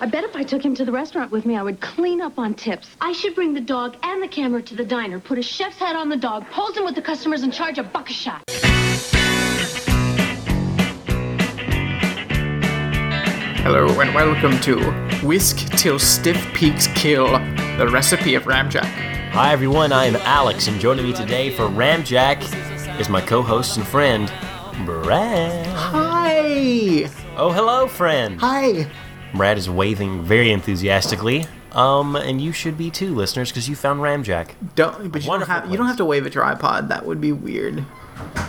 I bet if I took him to the restaurant with me, I would clean up on tips. I should bring the dog and the camera to the diner, put a chef's hat on the dog, pose him with the customers, and charge a buck a shot. Hello and welcome to Whisk Till Stiff Peaks Kill, the recipe of Ramjack. Hi everyone, I am Alex, and joining me today for Ramjack is my co-host and friend, Brad. Hi! Oh, hello, friend. Hi! Brad is waving very enthusiastically. Um, and you should be too, listeners, because you found Ramjack. Don't, but you don't, have, you don't have to wave at your iPod. That would be weird.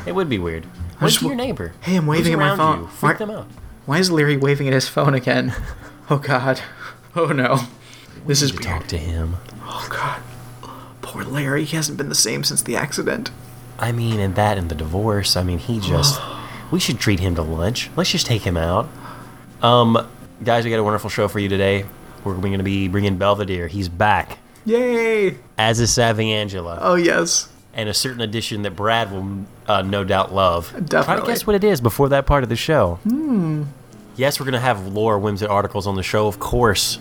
It would be weird. Wave just to your neighbor. Hey, I'm waving Who's at my phone. You? Freak Why- them out. Why is Leary waving at his phone again? Oh God. Oh no. This is To weird. talk to him. Oh God. Poor Larry. He hasn't been the same since the accident. I mean, and that and the divorce. I mean, he just. we should treat him to lunch. Let's just take him out. Um, guys, we got a wonderful show for you today. We're going to be bringing Belvedere. He's back. Yay! as is Savvy Angela, Oh yes. and a certain addition that Brad will uh, no doubt love. Definitely. Try to guess what it is before that part of the show. Hmm. Yes, we're going to have Laura Whimsy articles on the show, of course.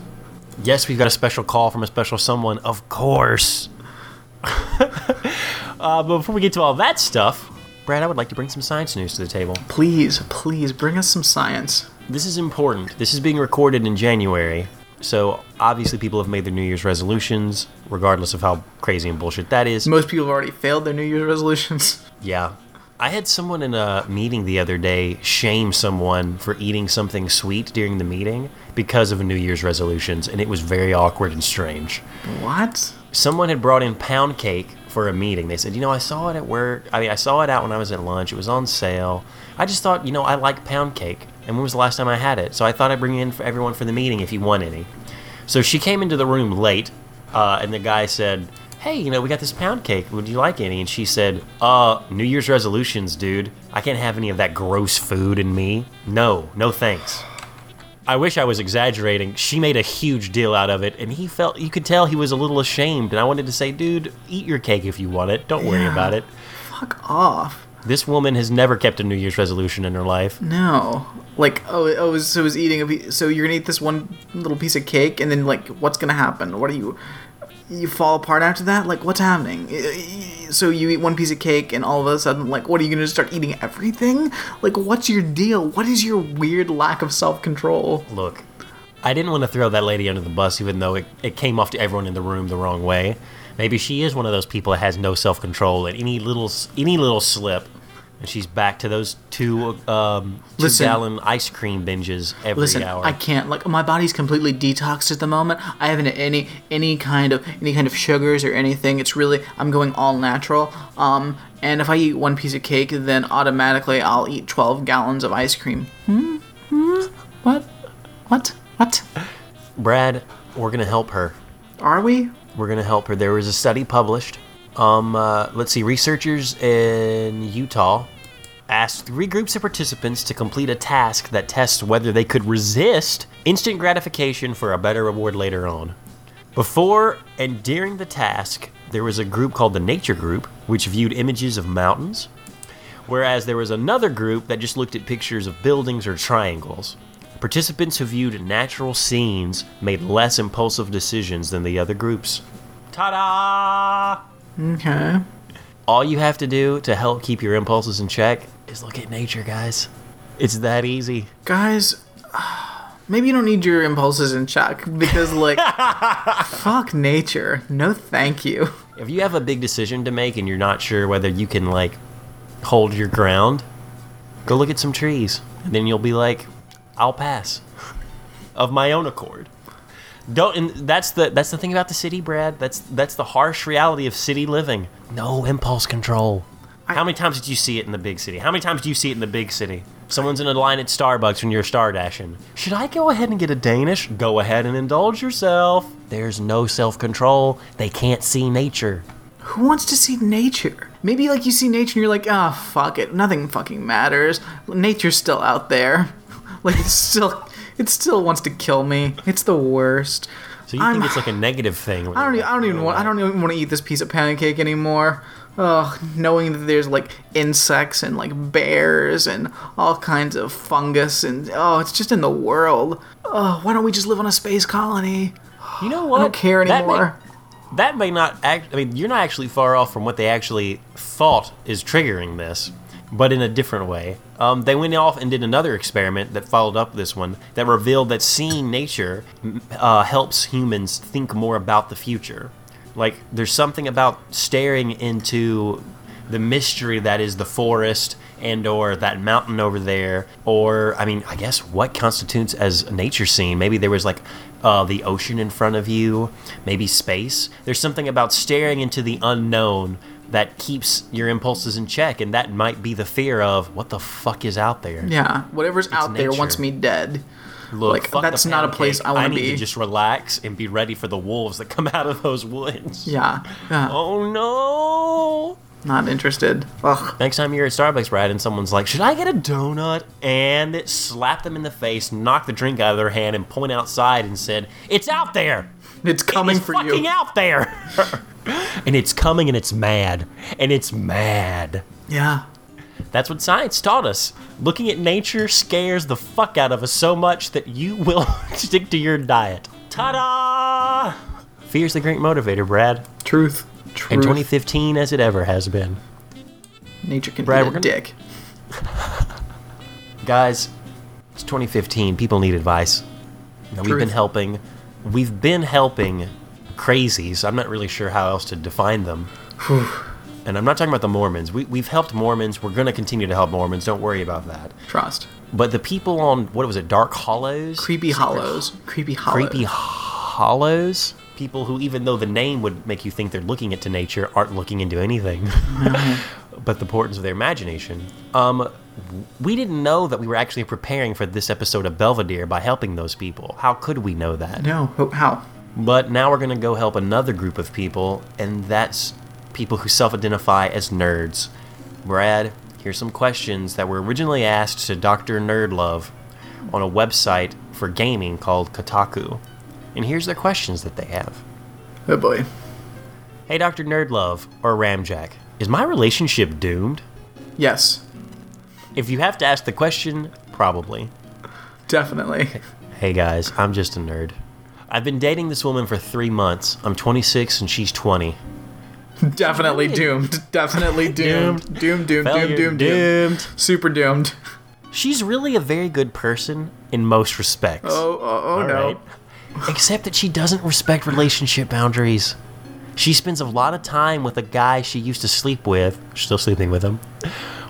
Yes, we've got a special call from a special someone, of course. uh, but before we get to all that stuff, Brad, I would like to bring some science news to the table. Please, please bring us some science. This is important. This is being recorded in January. So obviously, people have made their New Year's resolutions, regardless of how crazy and bullshit that is. Most people have already failed their New Year's resolutions. Yeah. I had someone in a meeting the other day shame someone for eating something sweet during the meeting because of a New Year's resolutions, and it was very awkward and strange. What? Someone had brought in pound cake for a meeting. They said, You know, I saw it at work. I mean, I saw it out when I was at lunch. It was on sale. I just thought, you know, I like pound cake. And when was the last time I had it? So I thought I'd bring it in for everyone for the meeting if you want any. So she came into the room late, uh, and the guy said, Hey, you know, we got this pound cake. Would you like any? And she said, Uh, New Year's resolutions, dude. I can't have any of that gross food in me. No, no thanks. I wish I was exaggerating. She made a huge deal out of it, and he felt you could tell he was a little ashamed. And I wanted to say, dude, eat your cake if you want it. Don't worry Yeah. about it. Fuck off. This woman has never kept a New Year's resolution in her life. No. Like, oh, oh, so is eating a piece. So you're gonna eat this one little piece of cake, and then like, what's gonna happen? What are you? You fall apart after that? Like, what's happening? So you eat one piece of cake, and all of a sudden, like, what are you gonna start eating everything? Like, what's your deal? What is your weird lack of self control? Look, I didn't want to throw that lady under the bus, even though it, it came off to everyone in the room the wrong way. Maybe she is one of those people that has no self control at any little any little slip, and she's back to those two um, two Listen. gallon ice cream binges every Listen, hour. I can't. Like, my body's completely detoxed at the moment. I haven't any any kind of any kind of sugars or anything. It's really I'm going all natural. Um, and if I eat one piece of cake, then automatically I'll eat 12 gallons of ice cream. Hmm. Hmm. What? What? What? Brad, we're gonna help her. Are we? We're going to help her. There was a study published. Um, uh, let's see, researchers in Utah asked three groups of participants to complete a task that tests whether they could resist instant gratification for a better reward later on. Before and during the task, there was a group called the Nature Group, which viewed images of mountains, whereas there was another group that just looked at pictures of buildings or triangles. Participants who viewed natural scenes made less impulsive decisions than the other groups. Ta da! Okay. All you have to do to help keep your impulses in check is look at nature, guys. It's that easy. Guys, maybe you don't need your impulses in check because, like, fuck nature. No, thank you. If you have a big decision to make and you're not sure whether you can, like, hold your ground, go look at some trees. And then you'll be like, I'll pass. Of my own accord. Don't and that's the that's the thing about the city, Brad. That's that's the harsh reality of city living. No impulse control. How many times did you see it in the big city? How many times do you see it in the big city? Someone's in a line at Starbucks when you're star dashing. Should I go ahead and get a Danish? Go ahead and indulge yourself. There's no self control. They can't see nature. Who wants to see nature? Maybe like you see nature and you're like, ah, fuck it, nothing fucking matters. Nature's still out there. Like it's still, it still wants to kill me. It's the worst. So you I'm- think it's like a negative thing? I don't, e- I don't even want. I don't even want to eat this piece of pancake anymore. Ugh, knowing that there's like insects and like bears and all kinds of fungus and oh, it's just in the world. Oh, why don't we just live on a space colony? You know what? I don't care That may- anymore. that may not act. I mean, you're not actually far off from what they actually thought is triggering this, but in a different way. Um, they went off and did another experiment that followed up this one that revealed that seeing nature uh, helps humans think more about the future. Like, there's something about staring into the mystery that is the forest and or that mountain over there or i mean i guess what constitutes as a nature scene maybe there was like uh, the ocean in front of you maybe space there's something about staring into the unknown that keeps your impulses in check and that might be the fear of what the fuck is out there Yeah, whatever's out there wants me dead. Look, like, that's not a place cake. I wanna be. I need to just relax and be ready for the wolves that come out of those woods Yeah, yeah, oh no not interested. Ugh. Next time you're at Starbucks, Brad, and someone's like, "Should I get a donut?" and it slap them in the face, knock the drink out of their hand, and point outside and said, "It's out there. It's coming it's for fucking you. out there." and it's coming, and it's mad, and it's mad. Yeah. That's what science taught us. Looking at nature scares the fuck out of us so much that you will stick to your diet. Ta-da! Fear's the great motivator, Brad. Truth. Truth. In 2015, as it ever has been. Nature can Brad, eat we're a gonna- dick. guys it's 2015 people need advice now, we've been helping we've been helping crazies. I'm not really sure how else to define them. And i'm not talking about the mormons. We, we've helped mormons. We're going to continue to help mormons. Don't worry about that. Trust. but the people on what was it dark hollows? Creepy hollows. Creepy hollows. creepy hollows. People who even though the name would make you think they're looking into nature aren't looking into anything. But the importance of their imagination. Um we didn't know that we were actually preparing for this episode of belvedere by helping those people how could we know that No. How? but now we're going to go help another group of people and that's people who self-identify as nerds brad here's some questions that were originally asked to dr nerdlove on a website for gaming called kotaku and here's the questions that they have Oh boy. hey dr nerdlove or ramjack is my relationship doomed Yes. If you have to ask the question probably Definitely. Hey guys, I'm just a nerd. I've been dating this woman for three months. I'm 26 and she's 20. Definitely doomed. Definitely doomed. Doomed. Doomed. Doomed. Failure, Doomed. Doomed. doomed. Super doomed. She's really a very good person in most respects. Oh. Oh. Oh no. Alright? Except that she doesn't respect relationship boundaries. She spends a lot of time with a guy she used to sleep with, still sleeping with him.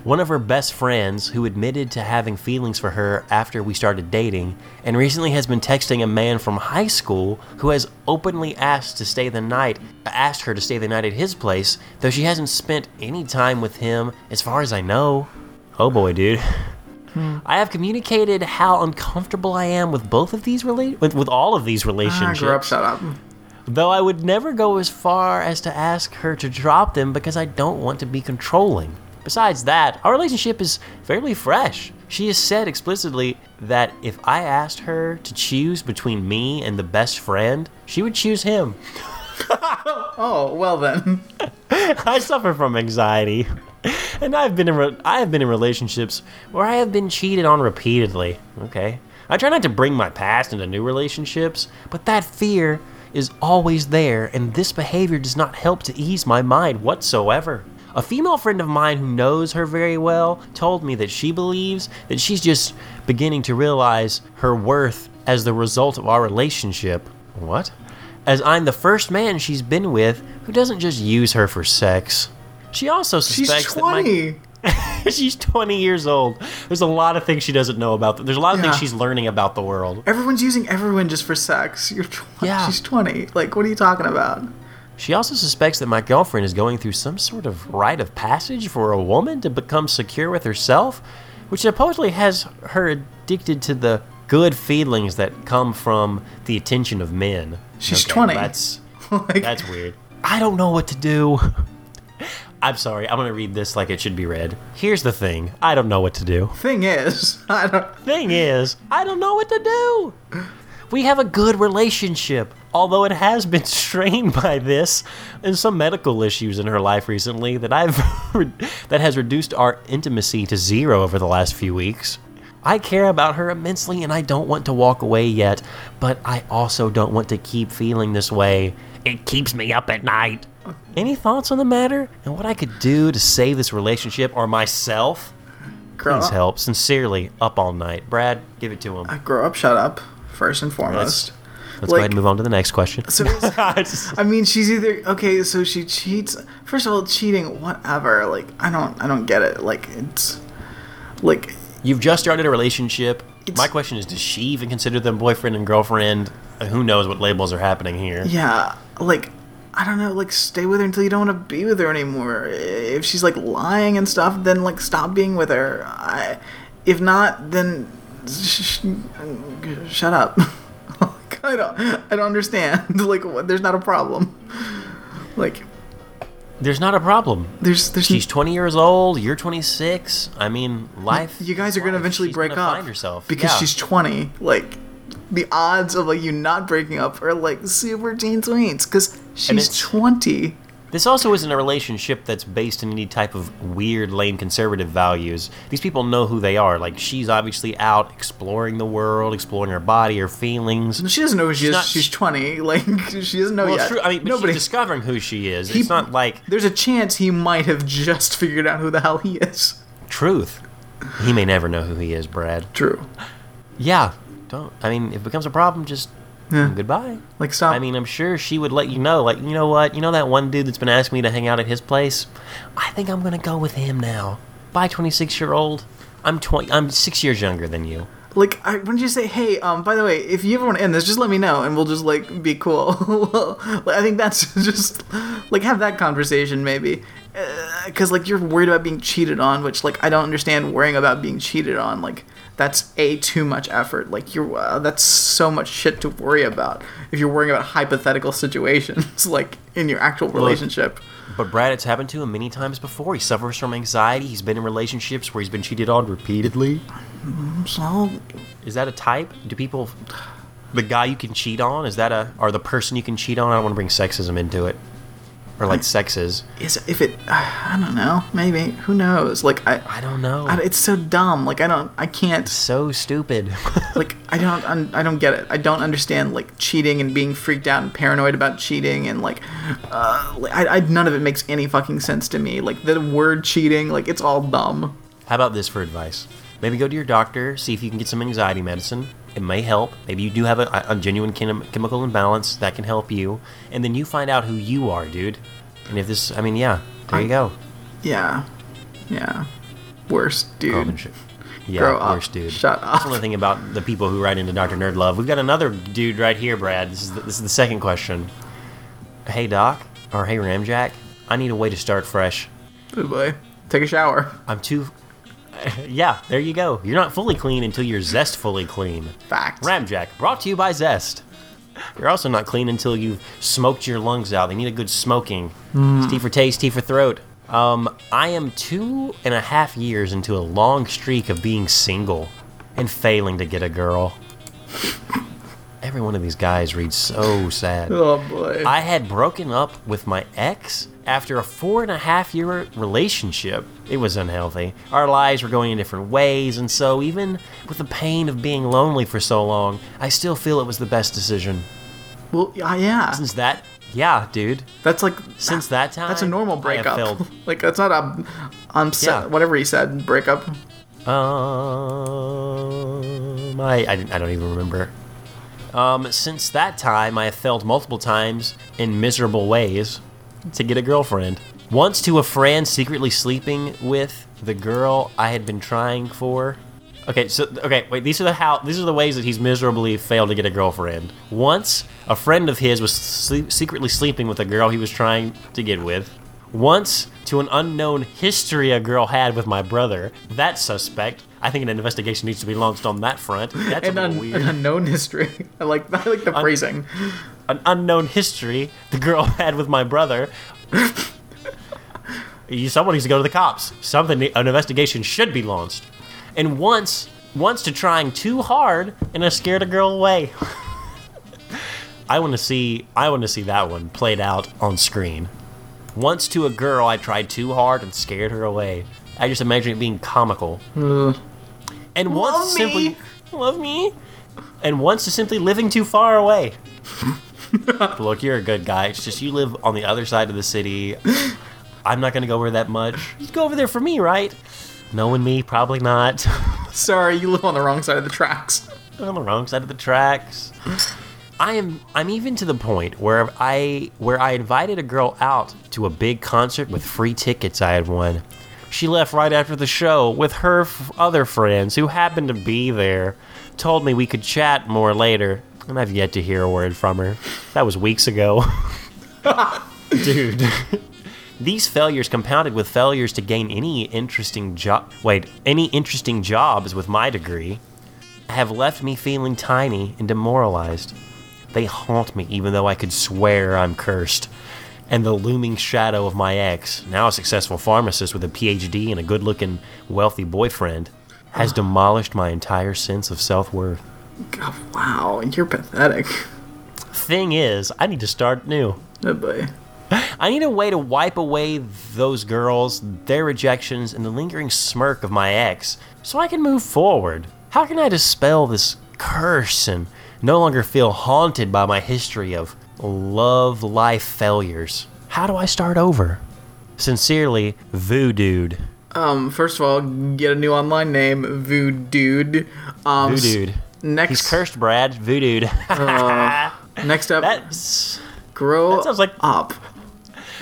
One of her best friends who admitted to having feelings for her after we started dating, and recently has been texting a man from high school who has openly asked to stay the night, asked her to stay the night at his place, though she hasn't spent any time with him as far as I know. Oh boy, dude. I have communicated how uncomfortable I am with both of these rela- with, with all of these Ah, relationships. up. Shut up. Though I would never go as far as to ask her to drop them because I don't want to be controlling. Besides that, our relationship is fairly fresh. She has said explicitly that if I asked her to choose between me and the best friend, she would choose him. Oh well then. I suffer from anxiety, and I've been in re- I have been in relationships where I have been cheated on repeatedly. Okay, I try not to bring my past into new relationships, but that fear is always there, and this behavior does not help to ease my mind whatsoever. A female friend of mine who knows her very well told me that she believes that she's just beginning to realize her worth as the result of our relationship. What? as I'm the first man she's been with who doesn't just use her for sex. She also She's suspects that my- twenty. she's 20 years old. There's a lot of things she doesn't know about. There's a lot of things she's learning about the world. Everyone's using everyone just for sex. You're Yeah. She's twenty. Like, what are you talking about? She also suspects that my girlfriend is going through some sort of rite of passage for a woman to become secure with herself, which supposedly has her addicted to the good feelings that come from the attention of men. She's 20. That's like, That's weird. I don't know what to do. I'm sorry. I'm gonna read this like it should be read. Here's the thing. I don't know what to do. thing is, I don't. Thing is, I don't know what to do. We have a good relationship. Although it has been strained by this and some medical issues in her life recently that I've that has reduced our intimacy to zero over the last few weeks. I care about her immensely and I don't want to walk away yet, but I also don't want to keep feeling this way. It keeps me up at night. Any thoughts on the matter and what I could do to save this relationship or myself? Grow Please up. help. Sincerely, up all night. Brad, give it to him. I grow up, shut up, first and foremost. Let's go ahead and move on to the next question. So I mean, she's either okay. So she cheats. First of all, cheating, whatever. Like, I don't, I don't get it. Like, it's like You've just started a relationship. My question is, does she even consider them boyfriend and girlfriend? Who knows what labels are happening here? Yeah, like I don't know, like stay with her until you don't want to be with her anymore. If she's like lying and stuff, then like stop being with her. I, if not, then sh- sh- shut up. I don't, I don't understand. Like, what, there's not a problem. Like, There's not a problem. there's, there's. She's 20 years old. You're 26. I mean, life. you guys are gonna eventually She's break gonna up Find herself because Yeah. she's 20. Like, the odds of like you not breaking up are like super teen tweens because she's 20. This also isn't a relationship that's based in any type of weird, lame conservative values. These people know who they are. Like, she's obviously out exploring the world, exploring her body, her feelings. She doesn't know who she is. not- she's 20. Like, she doesn't know Well, yet. true. I mean, but Nobody. she's discovering who she is. He- it's not like There's a chance he might have just figured out who the hell he is. truth. He may never know who he is, Brad. True. Yeah. Don't. I mean, if it becomes a problem, just Yeah. goodbye. Like, stop. I mean, I'm sure she would let you know. Like, you know what? You know that one dude that's been asking me to hang out at his place? I think I'm gonna go with him now. Bye, 26 year old. I'm 20. I'm six years younger than you. like, I, when did you say, hey, um, by the way, if you ever want to end this, just let me know and we'll just, like, be cool. well, I think that's just, like, have that conversation maybe. Because, like, you're worried about being cheated on, which, like, I don't understand worrying about being cheated on. Like, that's a too much effort. Like, you're, uh, that's so much shit to worry about if you're worrying about hypothetical situations, like, in your actual relationship. But Brad, it's happened to him many times before. He suffers from anxiety. He's been in relationships where he's been cheated on repeatedly. So, Is that a type? Do people, the guy you can cheat on, is that a, or the person you can cheat on? I don't want to bring sexism into it, or like sexes. is if it i don't know maybe who knows like i, I don't know. I it's so dumb like i don't i can't so stupid. like i don't un, i don't get it i don't understand like cheating and being freaked out and paranoid about cheating and like uh like, I, I none of it makes any fucking sense to me like the word cheating like it's all dumb How about this for advice? Maybe go to your doctor, see if you can get some anxiety medicine. It may help. Maybe you do have a, a genuine chem- chemical imbalance that can help you. And then you find out who you are, dude. And if this, I mean, yeah, there you go. yeah yeah worst dude shit. Yeah, Grow up. worst dude. Shut That's up. one thing about the people who write into Dr. Nerd Love. We've got another dude right here, Brad. This is the, this is the second question. Hey, Doc, or hey, Ramjack, I need a way to start fresh. oh boy take a shower I'm too. yeah, there you go. You're not fully clean until you're zestfully clean. fact Ramjack, brought to you by Zest. You're also not clean until you've smoked your lungs out. They need a good smoking. It's tea for taste, tea for throat. Um, I am two and a half years into a long streak of being single and failing to get a girl. Every one of these guys reads so sad. oh boy I had broken up with my ex after a four and a half year relationship. It was unhealthy. Our lives were going in different ways, and so even with the pain of being lonely for so long, I still feel it was the best decision. well yeah, yeah Since that, yeah, dude. that's like Since that time, that's a normal breakup like that's not a um Yeah. whatever he said breakup Um, I, I, I don't even remember. Um, since that time, I have failed multiple times in miserable ways to get a girlfriend. Once to a friend secretly sleeping with the girl I had been trying for. Okay, so okay, wait. These are the how. These are the ways that he's miserably failed to get a girlfriend. Once, a friend of his was sleep, secretly sleeping with a girl he was trying to get with. Once, to an unknown history a girl had with my brother. That's suspect. I think an investigation needs to be launched on that front. That's a an, un- weird. an unknown history i like i like the phrasing an unknown history the girl had with my brother. Someone needs to go to the cops. Something, an investigation should be launched. And once, once to trying too hard and I scared a girl away. I want to see I want to see that one played out on screen. Once to a girl, I tried too hard and scared her away. I just imagine it being comical. And once Love simply me. love me, and once to simply living too far away. Look, you're a good guy. It's just you live on the other side of the city. I'm not gonna go over that much. You go over there for me, right? Knowing me, probably not. Sorry, you live on the wrong side of the tracks. on the wrong side of the tracks. I am I'm even to the point where I where I invited a girl out to a big concert with free tickets I had won. She left right after the show with her f- other friends who happened to be there. Told me we could chat more later, and I've yet to hear a word from her. That was weeks ago. Dude. These failures compounded with failures to gain any interesting job wait, any interesting jobs with my degree have left me feeling tiny and demoralized. They haunt me even though I could swear I'm cursed. And the looming shadow of my ex, now a successful pharmacist with a PhD and a good looking, wealthy boyfriend, has demolished my entire sense of self worth. God, wow, you're pathetic. Thing is, I need to start new. Oh boy. I need a way to wipe away those girls, their rejections, and the lingering smirk of my ex so I can move forward. How can I dispel this curse and no longer feel haunted by my history of love life failures? How do I start over? Sincerely, Voodoo. Um, first of all, get a new online name, Voodoo. Um, s- Voodoo. Next, He's cursed, Brad. Voodoo. next up, That's. grow that sounds like- up.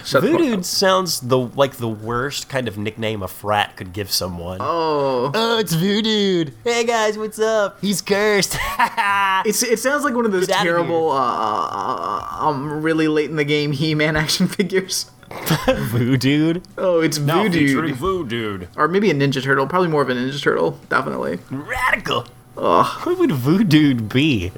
Shut the Voodoo up. sounds the like the worst kind of nickname a frat could give someone. Oh, Oh, it's Voodoo. Hey guys, what's up? He's cursed. it's it sounds like one of those Get outta terrible, uh, uh, um, really late in the game He-Man action figures. Voodoo. Oh, it's Voodoo, Voodoo. or maybe a Ninja Turtle. Probably more of a Ninja Turtle, definitely. Radical. Ugh, What would Voodoo be?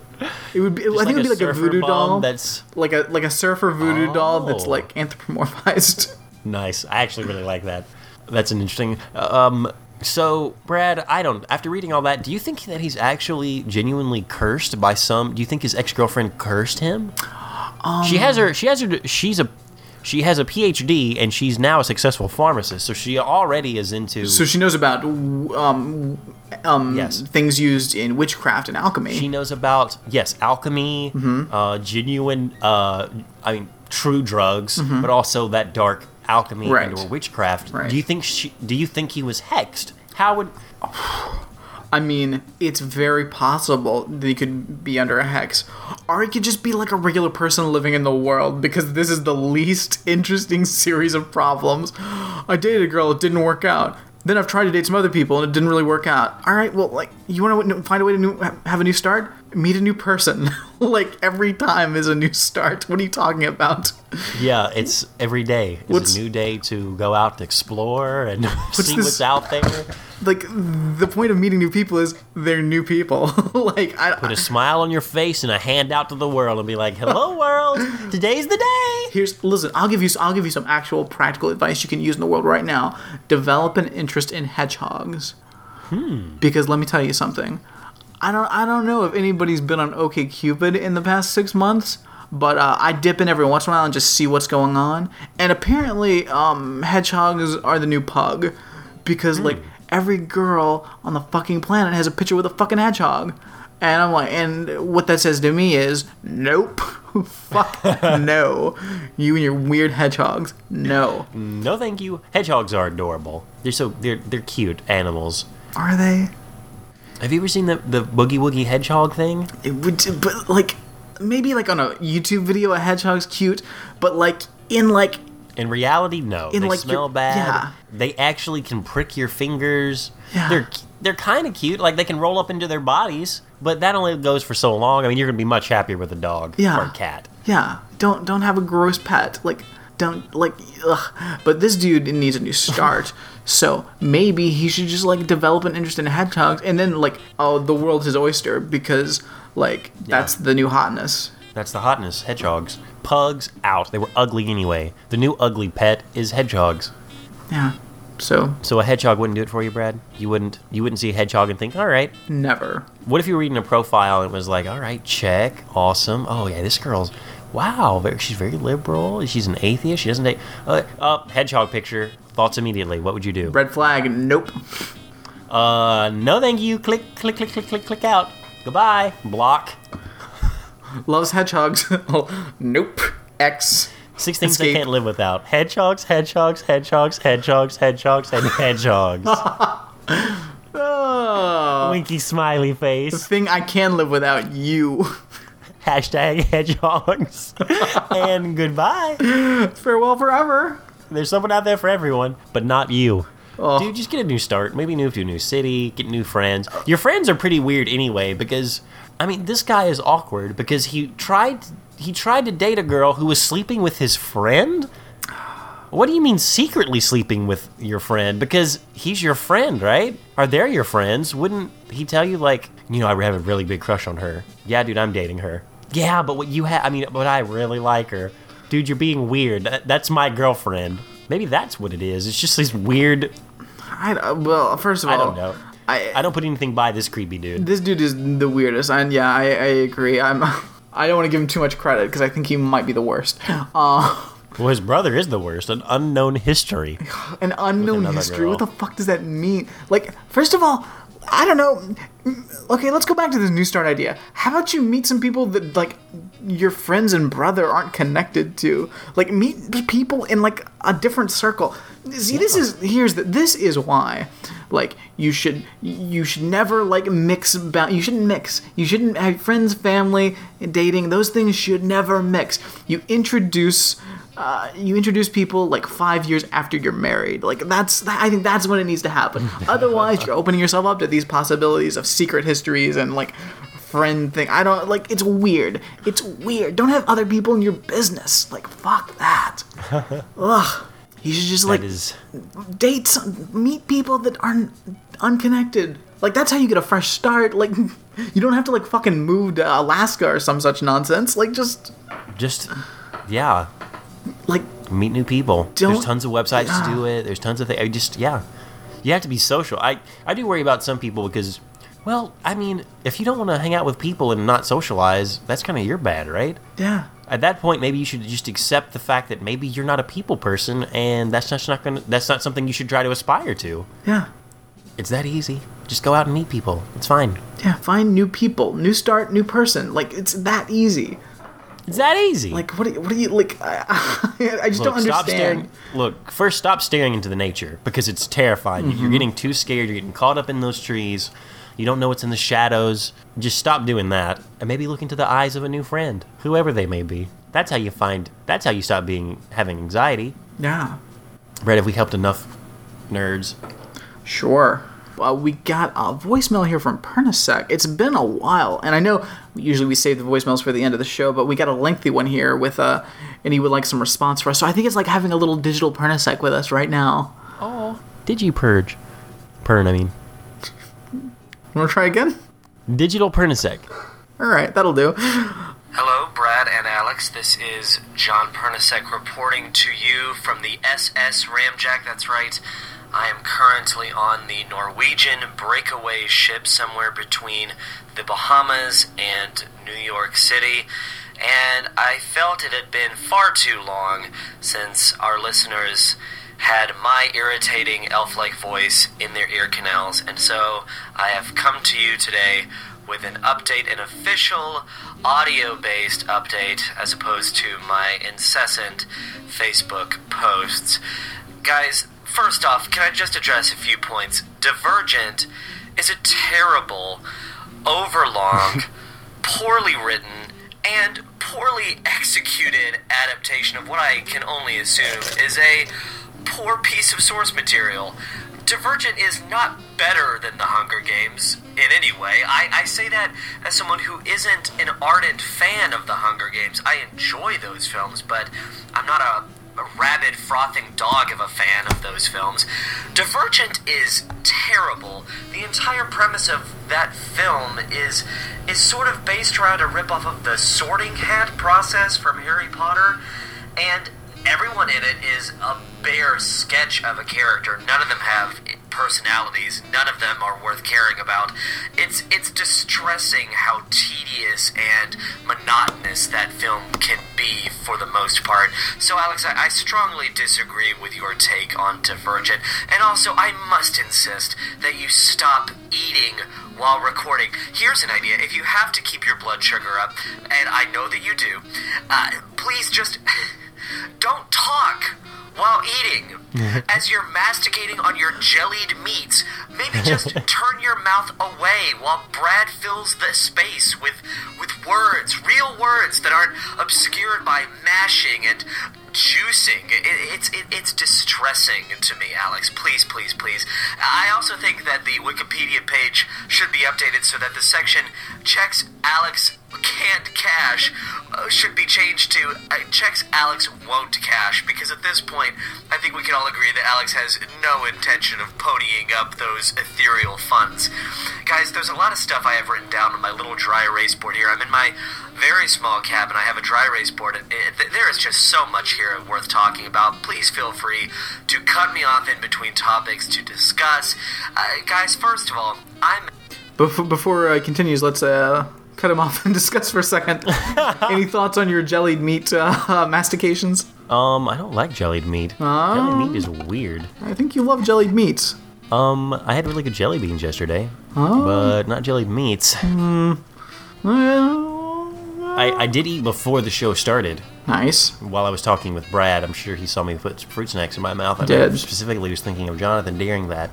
it would be. I think it would be like a Voodoo doll, That's like a like a surfer Voodoo doll that's Oh. like anthropomorphized. nice. I actually really like that. That's an interesting. Um. So, Brad, I don't. After reading all that, do you think that he's actually genuinely cursed by some? Do you think his ex girlfriend cursed him? she has her. She has her. She's a. She has a PhD and she's now a successful pharmacist. So she already is into. So she knows about um um Yes. things used in witchcraft and alchemy. She knows about yes, alchemy, uh, genuine, uh, I mean, true drugs, but also that dark alchemy Right. and or witchcraft. Right. Do you think she? Do you think he was hexed? How would? I mean, it's very possible that he could be under a hex. Or he could just be like a regular person living in the world because this is the least interesting series of problems. I dated a girl, it didn't work out. Then I've tried to date some other people and it didn't really work out. All right, well, like, you want to find a way to new, have a new start? Meet a new person. like, every time is a new start. What are you talking about? Yeah, it's every day. It's What's- a new day to go out and explore and see this- what's out there. Like, the point of meeting new people is they're new people. like, I, Put a smile on your face and a hand out to the world and be like, "Hello, world! Today's the day." Here's listen. I'll give you. I'll give you some actual practical advice you can use in the world right now. Develop an interest in hedgehogs. Hmm. Because let me tell you something. I don't. I don't know if anybody's been on OkCupid in the past six months, but uh, I dip in every once in a while and just see what's going on. And apparently, um, hedgehogs are the new pug, because like every girl on the fucking planet has a picture with a fucking hedgehog. And I'm like, and what that says to me is, nope, fuck no, you and your weird hedgehogs, no. No, thank you. Hedgehogs are adorable. They're so they're they're cute animals. Are they? Have you ever seen the the boogie woogie hedgehog thing? It would, but like, maybe like on a YouTube video, a hedgehog's cute, but like in like, In reality, no. In, they like, smell your- bad. yeah. They actually can prick your fingers. Yeah. They're they're kind of cute. Like they can roll up into their bodies, but that only goes for so long. I mean, you're gonna be much happier with a dog Yeah. or a cat. yeah, don't don't have a gross pet, like don't like, ugh. But this dude needs a new start. So maybe he should just like develop an interest in hedgehogs, and then like, oh, the world's his oyster because like that's the new hotness. That's the hotness. Hedgehogs. Pugs out. They were ugly anyway. The new ugly pet is hedgehogs. Yeah. So So a hedgehog wouldn't do it for you, Brad. You wouldn't. You wouldn't see a hedgehog and think, all right. never. What if you were reading a profile and it was like, all right, check, awesome. Oh yeah, this girl's. Wow, very, she's very liberal. She's an atheist. She doesn't date. Uh, uh, hedgehog picture. Thoughts immediately. What would you do? Red flag. Nope. Uh, no, thank you. Click, click, click, click, click, click out. Goodbye. Block. Loves hedgehogs. nope. X. Six things Escape. I can't live without: hedgehogs, hedgehogs, hedgehogs, hedgehogs, hedgehogs, and hedgehogs. Oh, Winky smiley face. the thing I can live without you. Hashtag hedgehogs. and goodbye. Farewell forever. There's someone out there for everyone, but not you. Oh. Dude, just get a new start. Maybe move to a new city, get new friends. Your friends are pretty weird anyway because I mean, this guy is awkward because he tried he tried to date a girl who was sleeping with his friend? What do you mean secretly sleeping with your friend? Because he's your friend, right? Are they your friends? Wouldn't he tell you like, you know, I have a really big crush on her. Yeah, dude, I'm dating her. Yeah, but what you have, I mean, but I really like her. Dude, you're being weird. That, that's my girlfriend. Maybe that's what it is. It's just these weird. I, uh, well, first of all, I don't know. I, I don't put anything by this creepy dude. this dude is the weirdest, and yeah, I, I agree. I'm. I don't want to give him too much credit because I think he might be the worst. Uh, Well, his brother is the worst. An unknown history. an unknown history. girl. What the fuck does that mean? Like, first of all, I don't know. Okay, let's go back to this new start idea. How about you meet some people that like your friends and brother aren't connected to? Like, meet people in like a different circle. See, this is here's the this is why. Like, you should you should never like mix. Ba- you shouldn't mix. You shouldn't have friends, family, dating. Those things should never mix. You introduce uh, you introduce people like five years after you're married. Like that's I think that's when it needs to happen. Otherwise, you're opening yourself up to these possibilities of secret histories and like friend thing. I don't like it's weird. It's weird. Don't have other people in your business. Like fuck that. Ugh. You should just like is. date, some, meet people that aren't unconnected. Like that's how you get a fresh start. Like you don't have to like fucking move to Alaska or some such nonsense. Like just Just. Yeah. Like Meet new people. There's tons of websites to do it. There's tons of things. I just. Yeah. You have to be social. I, I do worry about some people because. Well, I mean, if you don't want to hang out with people and not socialize, that's kind of your bad, right? yeah. At that point, maybe you should just accept the fact that maybe you're not a people person, and that's just not gonna. That's not something you should try to aspire to. Yeah. It's that easy. Just go out and meet people. It's fine. Yeah, find new people, new start, new person. Like it's that easy. It's that easy. Like what? Do you, what do you like? I, I just Look, don't understand. stop staring. Look, first, stop staring into the nature because it's terrifying. Mm-hmm. You're getting too scared. You're getting caught up in those trees. You don't know what's in the shadows. Just stop doing that, and maybe look into the eyes of a new friend, whoever they may be. That's how you find. That's how you stop being having anxiety. Yeah, Brett, have we helped enough nerds? sure. Well, we got a voicemail here from Pernasec. It's been a while, and I know usually we save the voicemails for the end of the show, but we got a lengthy one here with uh, and he would like some response for us. So I think it's like having a little digital Pernasec with us right now. Oh, did you purge? Pern, I mean, Want to try again? digital Pernasec. All right, that'll do. Hello, Brad and Alex. This is John Pernasek reporting to you from the SS Ramjack. That's right. I am currently on the Norwegian breakaway ship somewhere between the Bahamas and New York City. And I felt it had been far too long since our listeners had my irritating elf like voice in their ear canals. And so I have come to you today with an update, an official audio based update, as opposed to my incessant Facebook posts. Guys, first off, can I just address a few points? Divergent is a terrible, overlong, poorly written, and poorly executed adaptation of what I can only assume is a poor piece of source material. Divergent is not better than The Hunger Games in any way. I, I say that as someone who isn't an ardent fan of The Hunger Games. I enjoy those films, but I'm not a, a rabid, frothing dog of a fan of those films. Divergent is terrible. The entire premise of that film is is sort of based around a ripoff of the Sorting Hat process from Harry Potter, and everyone in it is a bare sketch of a character. None of them have personalities. None of them are worth caring about. It's it's distressing how tedious and monotonous that film can be for the most part. So, Alex, I, I strongly disagree with your take on Divergent, and also I must insist that you stop eating while recording. Here's an idea: if you have to keep your blood sugar up, and I know that you do, uh, please just don't talk while eating. As you're masticating on your jellied meats, maybe just turn your mouth away while Brad fills the space with with words, real words that aren't obscured by mashing and juicing. It, it's it, it's distressing to me, Alex. Please, please, please. I also think that the Wikipedia page should be updated so that the section checks Alex can't cash uh, should be changed to checks Alex won't cash because at this point I think we can all agree that Alex has no intention of ponying up those ethereal funds. Guys, there's a lot of stuff I have written down on my little dry erase board here. I'm in my very small cabin. I have a dry erase board. There is just so much here worth talking about. Please feel free to cut me off in between topics to discuss. Uh, guys, first of all, I'm Before, before continues, let's uh, cut him off and discuss for a second. Any thoughts on your jellied meat uh, mastications? Um, I don't like jellied meat. Jellied meat is weird. I think you love jellied meats. Um, I had really good jelly beans yesterday, but not jellied meats. Well, I, I did eat before the show started. nice. While I was talking with Brad, I'm sure he saw me put fruit snacks in my mouth. I Did. specifically was thinking of Jonathan during that.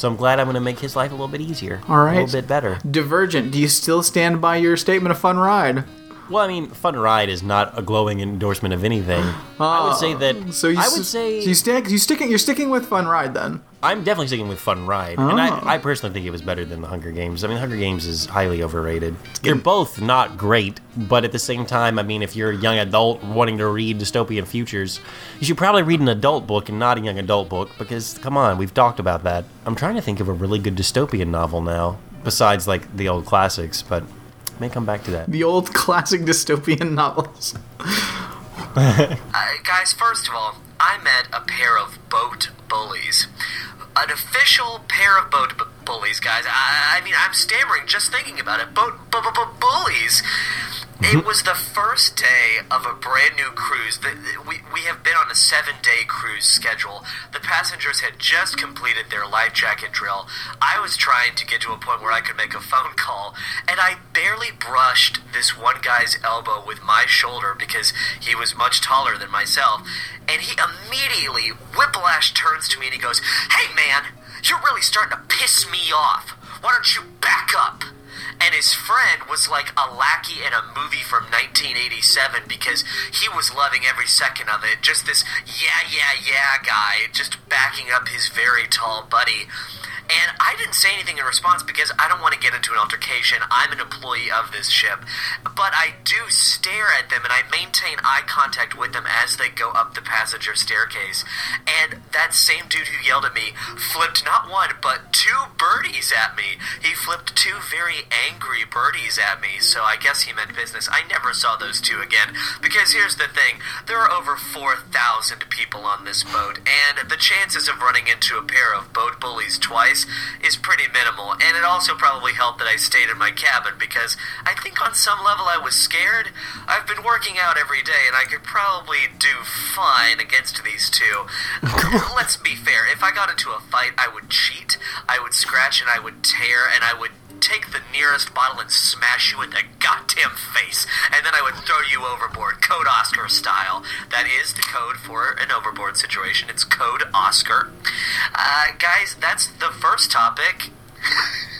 So I'm glad I'm going to make his life a little bit easier. All right. A little bit better. Divergent. Do you still stand by your statement of fun ride? Well, I mean, Fun Ride is not a glowing endorsement of anything. I would ah, say that. So you, I s- would say so you stick. You sticking. You're sticking with fun ride then. I'm definitely sticking with Fun Ride, and Oh. I, ah. I personally think it was better than the Hunger Games. I mean, the Hunger Games is highly overrated. They're both not great, but at the same time, I mean, if you're a young adult wanting to read dystopian futures, you should probably read an adult book and not a young adult book because, come on, we've talked about that. I'm trying to think of a really good dystopian novel now, besides like the old classics, but may come back to that. The old classic dystopian novels. Uh, guys, first of all, I met a pair of boat bullies. An official pair of boat bu- bullies, guys. I, I mean, I'm stammering just thinking about it. Boat bu- bu- bu- bullies. It was the first day of a brand new cruise. We, we have been on a seven day cruise schedule. The passengers had just completed their life jacket drill. I was trying to get to a point where I could make a phone call, and I barely brushed this one guy's elbow with my shoulder because he was much taller than myself. And he immediately, whiplash turns to me and he goes, Hey man, you're really starting to piss me off. Why don't you back up? And his friend was like a lackey in a movie from 1987 because he was loving every second of it. Just this yeah, yeah, yeah guy, just backing up his very tall buddy. And I didn't say anything in response because I don't want to get into an altercation. I'm an employee of this ship. But I do stare at them and I maintain eye contact with them as they go up the passenger staircase. And that same dude who yelled at me flipped not one, but two birdies at me. He flipped two very angry birdies at me, so I guess he meant business. I never saw those two again. Because here's the thing there are over 4,000 people on this boat, and the chances of running into a pair of boat bullies twice is pretty minimal. And it also probably helped that I stayed in my cabin because I think on some level I was scared. I've been working out every day, and I could probably do fine against these two. Let's be fair. If I got into a fight, I would cheat, I would scratch, and I would tear, and I would take the nearest bottle and smash you in the goddamn face, and then I would throw you overboard, Code Oscar style. That is the code for an overboard situation. It's Code Oscar. Uh, guys, that's the first topic.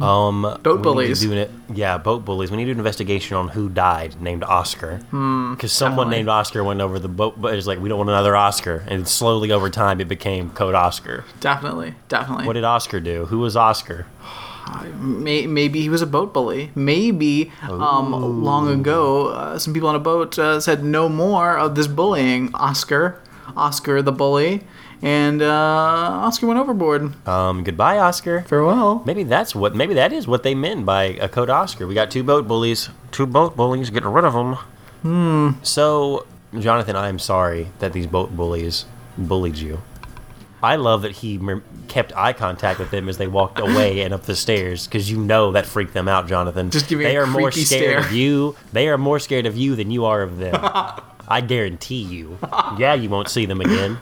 Um, Boat we need bullies. do an- yeah, boat bullies. We need to do an investigation on who died named Oscar. Hmm, Because someone definitely. named Oscar went over the boat, but it's like we don't want another Oscar. And slowly over time, it became Code Oscar. Definitely, definitely. What did Oscar do? Who was Oscar? May, maybe he was a boat bully. Maybe um, long ago, uh, some people on a boat uh, said no more of this bullying. Oscar, Oscar the bully, and uh, Oscar went overboard. Um, goodbye, Oscar. Farewell. Maybe that's what. Maybe that is what they meant by a Code Oscar. We got two boat bullies. Two boat bullies. Get rid of them. Hmm. So Jonathan, I am sorry that these boat bullies bullied you. I love that he kept eye contact with them as they walked away and up the stairs because you know that freaked them out, Jonathan. Just giving they a are more scared stare. of you. They are more scared of you than you are of them. I guarantee you. Yeah, you won't see them again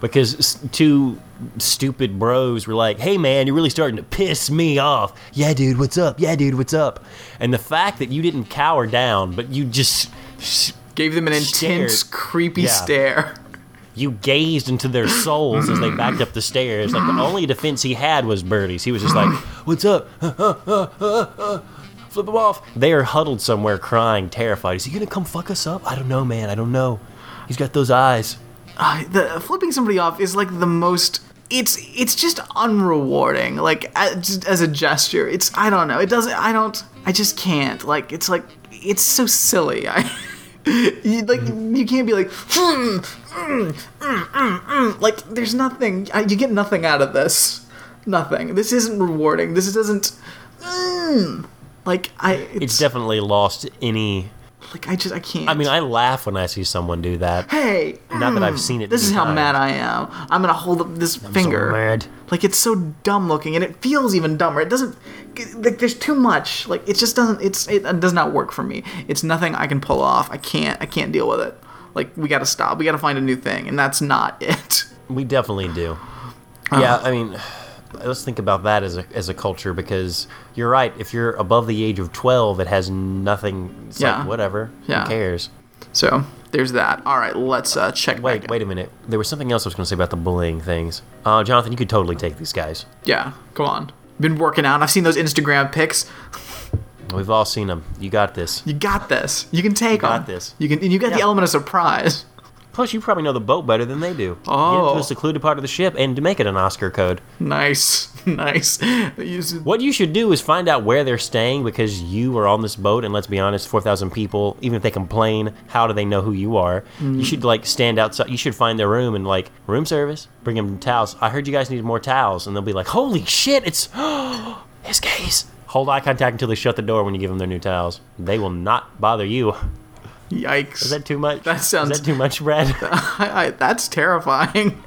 because two stupid bros were like, "Hey man, you're really starting to piss me off." Yeah, dude, what's up? Yeah, dude, what's up? And the fact that you didn't cower down, but you just Gave them an intense, Stared. creepy Yeah. stare. You gazed into their souls as they backed up the stairs. Like the only defense he had was Birdie's. He was just like, "What's up? Flip him off." They are huddled somewhere, crying, terrified. Is he gonna come fuck us up? I don't know, man. I don't know. He's got those eyes. Uh, the flipping somebody off is like the most. It's it's just unrewarding. Like as, as a gesture, it's I don't know. It doesn't. I don't. I just can't. Like it's like it's so silly. I. You, like you can't be like hmm, mm, mm, mm, like there's nothing you get nothing out of this nothing this isn't rewarding this doesn't mm. like I it's, It's definitely lost any. like I just I can't I mean, I laugh when I see someone do that. hey Not that I've seen it this is how times. mad I am I'm gonna hold up this finger mad. like it's so dumb looking and it feels even dumber it doesn't like there's too much like it just doesn't it's it does not work for me it's nothing i can pull off i can't i can't deal with it like we gotta stop we gotta find a new thing and that's not it We definitely do. Uh-huh. Yeah, I mean, let's think about that as a as a culture because you're right. If you're above the age of twelve, it has nothing. Yeah. like whatever. Yeah. Who cares? so there's that all right let's uh check Wait, back. wait a minute. There was something else I was going to say about the bullying things. Uh, Jonathan, you could totally take these guys. yeah come on been working out i've seen those instagram pics We've all seen them. You got this. you got this you can take got them this. you can and you got the element of surprise Plus, you probably know the boat better than they do. Get Oh. into a secluded part of the ship and to make it an Oscar code. nice nice What you should do is find out where they're staying because you are on this boat, and let's be honest, 4,000 people, even if they complain, how do they know who you are? Mm. You should, like, stand outside. You should find their room and, like, room service, bring them towels. I heard you guys needed more towels. And they'll be like, holy shit, it's his case. Hold eye contact until they shut the door when you give them their new towels. They will not bother you. yikes Is that too much? That sounds- Is that too much, Brad? I, I, that's terrifying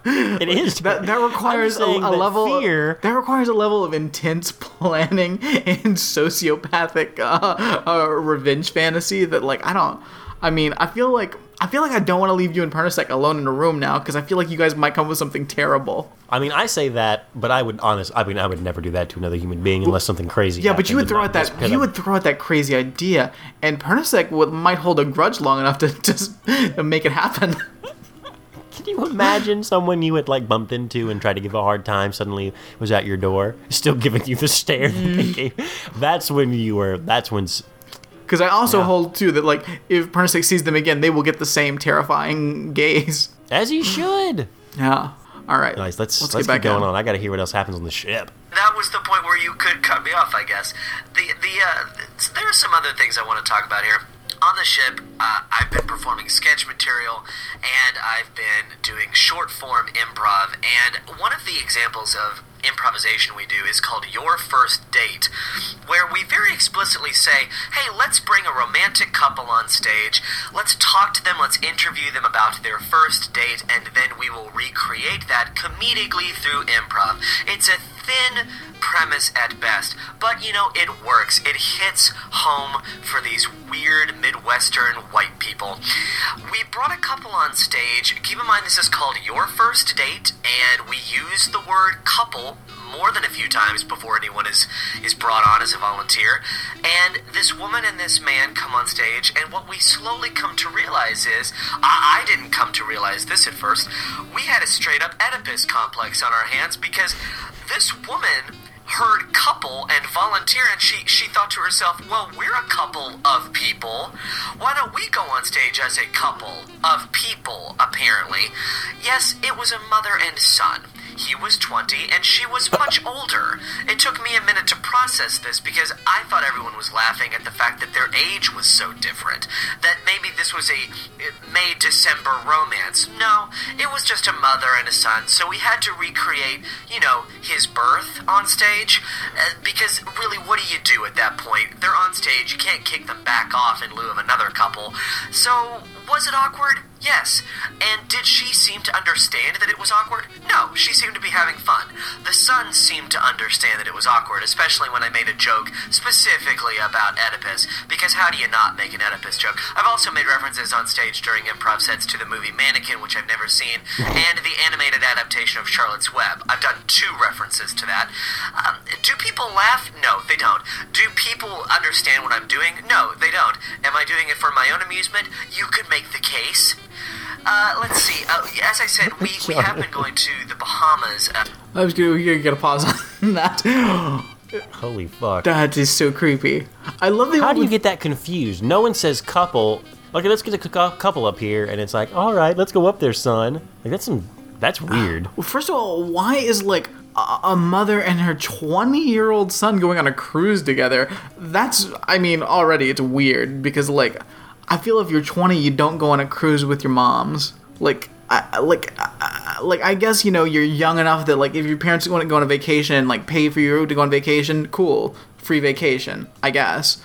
it is. That that requires a, a that level fear- Of, that requires a level of intense planning and sociopathic uh, uh, revenge fantasy that like I don't. I mean, I feel like I feel like I don't want to leave you and Pernisec alone in a room now because I feel like you guys might come up with something terrible. I mean, I say that, but I would honest. I mean, I would never do that to another human being unless something crazy. Yeah, but you would throw out that you I'm- would throw out that crazy idea, and Pernisec would might hold a grudge long enough to just make it happen. Can you imagine someone you had like bumped into and tried to give a hard time suddenly was at your door, still giving you the stare? that? Mm. That's when you were. That's when. S- Because I also Yeah. hold too that like if Pernisec sees them again, they will get the same terrifying gaze. As he should. Yeah. All right. Nice. Let's let's, get keep back going in. on. I got to hear what else happens on the ship. that was the point where you could cut me off, I guess. The the uh, there are some other things I want to talk about here. On the ship, uh, I've been performing sketch material, and I've been doing short form improv. And one of the examples of improvisation we do is called Your First Date, where we very explicitly say, hey, let's bring a romantic couple on stage, let's talk to them, let's interview them about their first date, and then we will recreate that comedically through improv. It's a thin premise at best, but you know, it works. It hits home for these weird Midwestern white people. We brought a couple on stage. Keep in mind, this is called Your First Date, and we use the word couple more than a few times before anyone is is brought on as a volunteer. And this woman and this man come on stage, and what we slowly come to realize is I, I didn't come to realize this at first. We had a straight up Oedipus complex on our hands because this woman heard couple and volunteer and she she thought to herself well we're a couple of people why don't we go on stage as a couple of people apparently yes it was a mother and son he was 20 and she was much older. It took me a minute to process this because I thought everyone was laughing at the fact that their age was so different. That maybe this was a May December romance. No, it was just a mother and a son, so we had to recreate, you know, his birth on stage. Uh, because really, what do you do at that point? They're on stage, you can't kick them back off in lieu of another couple. So, was it awkward? Yes. And did she seem to understand that it was awkward? No, she seemed to be having fun. The son seemed to understand that it was awkward, especially when I made a joke specifically about Oedipus, because how do you not make an Oedipus joke? I've also made references on stage during improv sets to the movie Mannequin, which I've never seen, and the animated adaptation of Charlotte's Web. I've done two references to that. Um, do people laugh? No, they don't. Do people understand what I'm doing? No, they don't. Am I doing it for my own amusement? You could make the case. Uh, let's see. Uh, as I said, we, we have been going to the Bahamas. Uh, I was gonna, we gotta get a pause on that. Holy fuck. That is so creepy. I love the How do you get that confused? No one says couple. Okay, let's get a cou- couple up here, and it's like, all right, let's go up there, son. Like that's some. That's weird. Well, first of all, why is like a, a mother and her 20 year old son going on a cruise together? That's, I mean, already it's weird because like, I feel if you're 20, you don't go on a cruise with your moms. Like, I, like, I, like I guess you know you're young enough that like if your parents want to go on a vacation and like pay for you to go on vacation, cool, free vacation, I guess.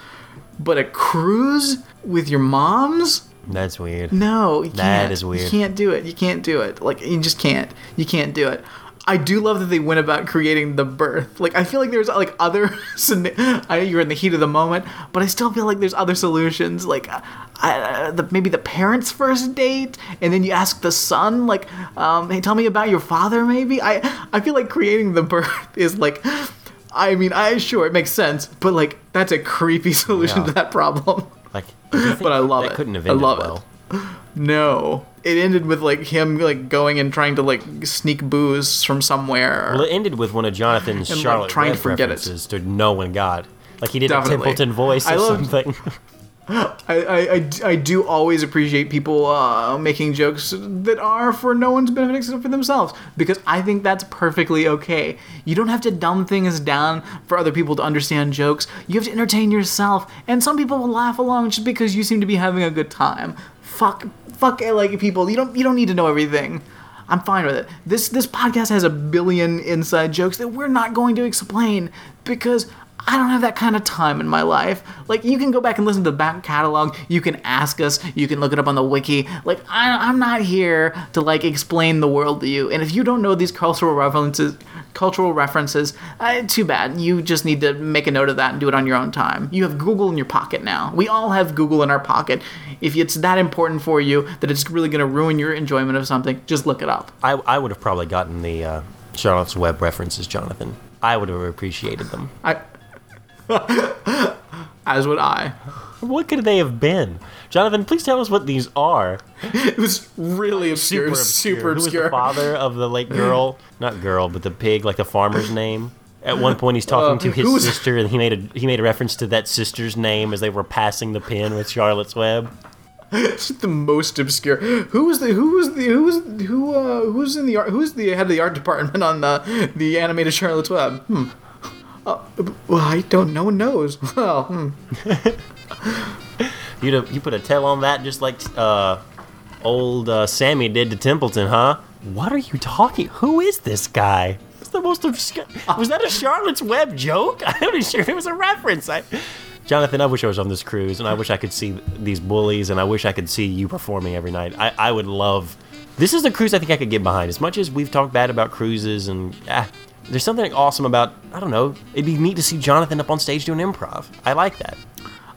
But a cruise with your moms? That's weird. No, you That can't. is weird. You can't do it. You can't do it. Like you just can't. You can't do it. I do love that they went about creating the birth. Like I feel like there's like other. I know you're in the heat of the moment, but I still feel like there's other solutions. Like, uh, I, uh, the, maybe the parents' first date, and then you ask the son, like, um, "Hey, tell me about your father." Maybe I. I feel like creating the birth is like. I mean, I sure it makes sense, but like that's a creepy solution Yeah. to that problem. Like, do you think But I love it. Couldn't have I ended love it. No. It ended with like him like going and trying to like sneak booze from somewhere. Well, it ended with one of Jonathan's And, like, Charlotte trying to Web forget it. references to no one got. Like he did Definitely. a Templeton voice or loved- something. I, I, I, I do always appreciate people uh, making jokes that are for no one's benefit except for themselves because I think that's perfectly okay. You don't have to dumb things down for other people to understand jokes. You have to entertain yourself, and some people will laugh along just because you seem to be having a good time. Fuck, fuck, eh, like people. You don't you don't need to know everything. I'm fine with it. This this podcast has a billion inside jokes that we're not going to explain because I don't have that kind of time in my life. Like, you can go back and listen to the back catalog. You can ask us. You can look it up on the wiki. Like, I, I'm not here to like explain the world to you. And if you don't know these cultural references, cultural references, uh, too bad. You just need to make a note of that and do it on your own time. You have Google in your pocket now. We all have Google in our pocket. If it's that important for you that it's really going to ruin your enjoyment of something, just look it up. I, I would have probably gotten the uh, Charlotte's Web references, Jonathan. I would have appreciated them. I. As would I. What could they have been? Jonathan, please tell us what these are. It was really obscure. Super Who was obscure. the father of the late girl? Not girl, but the pig, like the farmer's name. At one point, he's talking Uh, to his who's- sister, and he made a he made a reference to that sister's name as they were passing the pin with Charlotte's Web. It's the most obscure. Who was the who was the who was who uh who's in the art who's the head of the art department on the the animated Charlotte's Web? Hmm. Uh, well, I don't. No one knows. Well, hmm. You you put a tail on that, just like uh, old uh, Sammy did to Templeton, huh? What are you talking? Who is this guy? It's the most. Was that a Charlotte's Web joke? I'm not sure it was a reference. I, Jonathan, I wish I was on this cruise, and I wish I could see these bullies, and I wish I could see you performing every night. I, I would love. This is the cruise I think I could get behind. As much as we've talked bad about cruises, and ah, there's something awesome about. I don't know. It'd be neat to see Jonathan up on stage doing improv. I like that.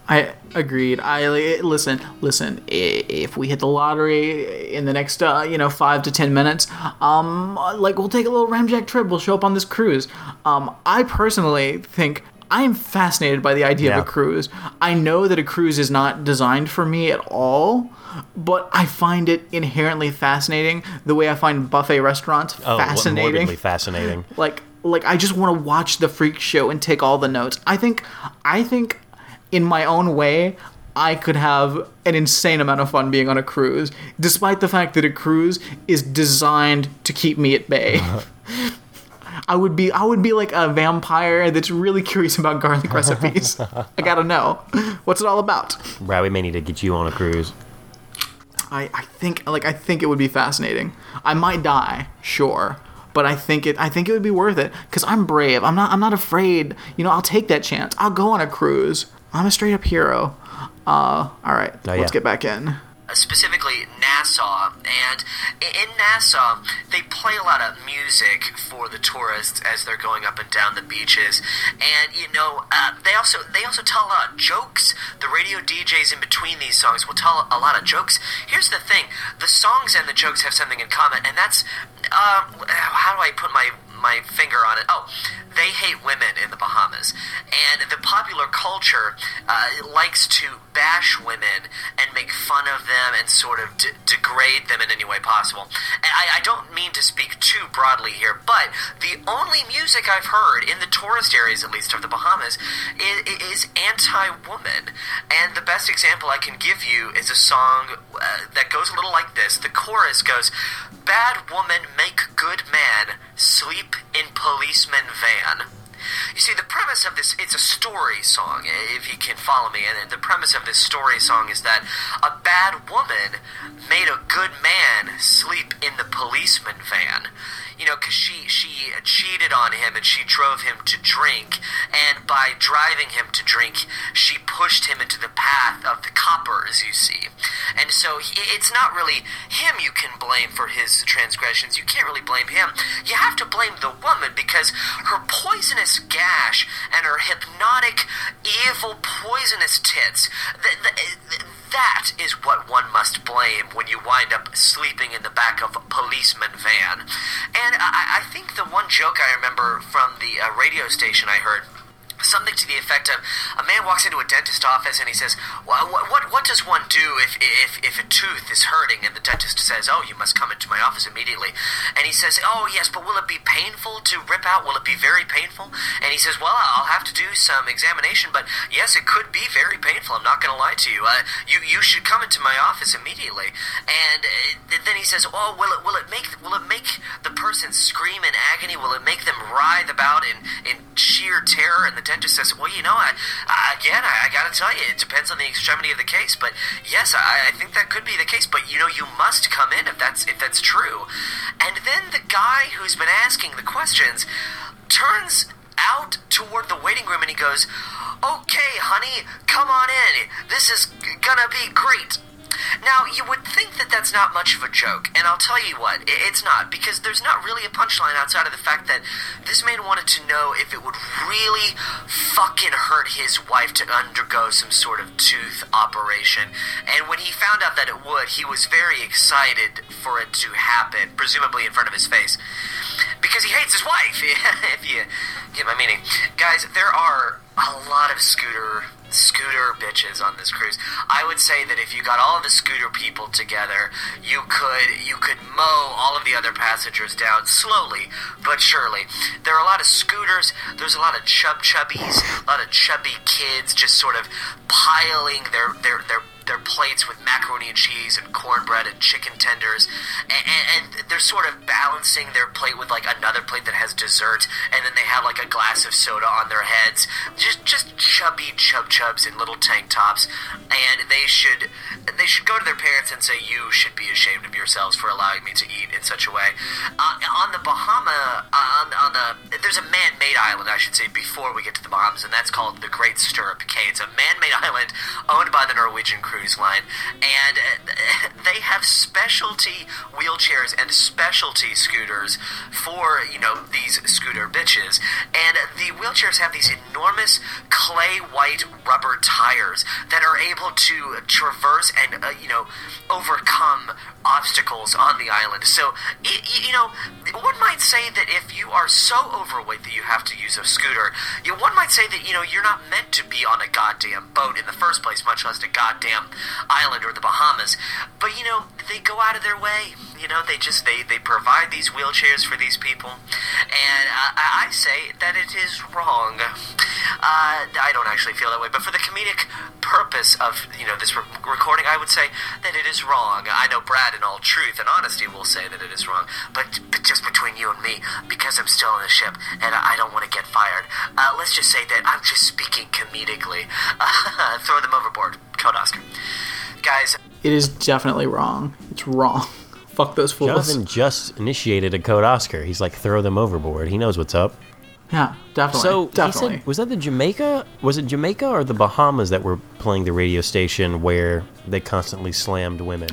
I agreed. I listen. Listen. If we hit the lottery in the next, uh, you know, five to ten minutes, um, like we'll take a little ramjack trip. We'll show up on this cruise. Um, I personally think I am fascinated by the idea Yeah. of a cruise. I know that a cruise is not designed for me at all, but I find it inherently fascinating. The way I find buffet restaurants Oh, fascinating morbidly fascinating. like like I just want to watch the freak show and take all the notes. I think I think in my own way I could have an insane amount of fun being on a cruise, despite the fact that a cruise is designed to keep me at bay. I would be I would be like a vampire that's really curious about garlic recipes. I gotta know what's it all about. Brad, we may need to get you on a cruise. I, I think like I think it would be fascinating. I might die, sure, but I think it I think it would be worth it because I'm brave. I'm not I'm not afraid. You know, I'll take that chance. I'll go on a cruise. I'm a straight up hero. Uh, all right, Oh, let's yeah. get back in. specifically Nassau. And in Nassau, they play a lot of music for the tourists as they're going up and down the beaches. And you know, uh, they also they also tell a lot of jokes. The radio DJs in between these songs will tell a lot of jokes. Here's the thing: the songs and the jokes have something in common, and that's uh, how do I put my my finger on it? Oh, they hate women in the Bahamas, and the popular culture uh, likes to bash women and make fun of them and sort of de- degrade them in any way possible. And I, I don't mean to speak too broadly here, but the only music I've heard in the tourist areas, at least of the Bahamas, is, is anti-woman. And the best example I can give you is a song uh, that goes a little like this. The chorus goes, "Bad woman make good man sleep in policeman van." You see, the premise of this, it's a story song, if you can follow me. And the premise of this story song is that a bad woman made a good man sleep in the policeman van. You know, because she, she cheated on him and she drove him to drink. And by driving him to drink, she pushed him into the path of the coppers, you see. And so he, it's not really him you can blame for his transgressions. You can't really blame him. You have to blame the woman because her poisonous gash and her hypnotic, evil, poisonous tits. Th- th- that is what one must blame when you wind up sleeping in the back of a policeman van. And I, I think the one joke I remember from the uh, radio station I heard something to the effect of a man walks into a dentist office and he says, well, what, what, what does one do if, if, if a tooth is hurting? And the dentist says, oh, you must come into my office immediately. And he says, oh, yes, but will it be painful to rip out? Will it be very painful? And he says, well, I'll have to do some examination, but yes, it could be very painful. I'm not going to lie to you. Uh, you. You should come into my office immediately. And uh, then he says, oh, will it, will it make, will it make the person scream in agony? Will it make them writhe about in, in sheer terror? And the dentist says, "Well, you know, I, I again, I, I got to tell you, it depends on the extremity of the case, but yes, I, I think that could be the case. But you know, you must come in if that's if that's true." And then the guy who's been asking the questions turns out toward the waiting room and he goes, "Okay, honey, come on in. This is gonna be great." Now, you would think that that's not much of a joke, and I'll tell you what, it's not, because there's not really a punchline outside of the fact that this man wanted to know if it would really fucking hurt his wife to undergo some sort of tooth operation. And when he found out that it would, he was very excited for it to happen, presumably in front of his face, because he hates his wife, if you get my meaning. Guys, there are a lot of scooter scooter bitches on this cruise. I would say that if you got all the scooter people together, you could you could mow all of the other passengers down slowly but surely. There are a lot of scooters. There's a lot of chub chubbies, a lot of chubby kids just sort of piling their their their their plates with macaroni and cheese and cornbread and chicken tenders, and, and, and they're sort of balancing their plate with like another plate that has dessert, and then they have like a glass of soda on their heads. Just just chubby chub chubs in little tank tops, and they should they should go to their parents and say you should be ashamed of yourselves for allowing me to eat in such a way. Uh, on the Bahama, uh, on, on the there's a man-made island, I should say, before we get to the Bahamas, and that's called the Great Stirrup Cay. It's a man-made island owned by the Norwegian Cruise Line, and uh, they have specialty wheelchairs and specialty scooters for you know these scooter bitches, and the wheelchairs have these enormous clay white rubber tires that are able to traverse and uh, you know overcome obstacles on the island. So you know one might say that if you are so overweight that you have to use a scooter, you, one might say that you know you're not meant to be on a goddamn boat in the first place, much less a goddamn island or the Bahamas. But you know they go out of their way. You know they just they they provide these wheelchairs for these people, and uh, I I say that it is wrong. Uh, I don't actually feel that way, but for the comedic purpose of you know this re- recording, I would say that it is wrong. I know Brad, in all truth and honesty, will say that it is wrong, but, but just between you and me, because I'm still on the ship and I don't want to get fired, uh, let's just say that I'm just speaking comedically. throw them overboard, Code Oscar, guys. it is definitely wrong. It's wrong. Fuck those fools. Jonathan just initiated a code Oscar. He's like, throw them overboard. He knows what's up. Yeah, definitely. So he definitely. said, was that the Jamaica? Was it Jamaica or the Bahamas that were playing the radio station where they constantly slammed women?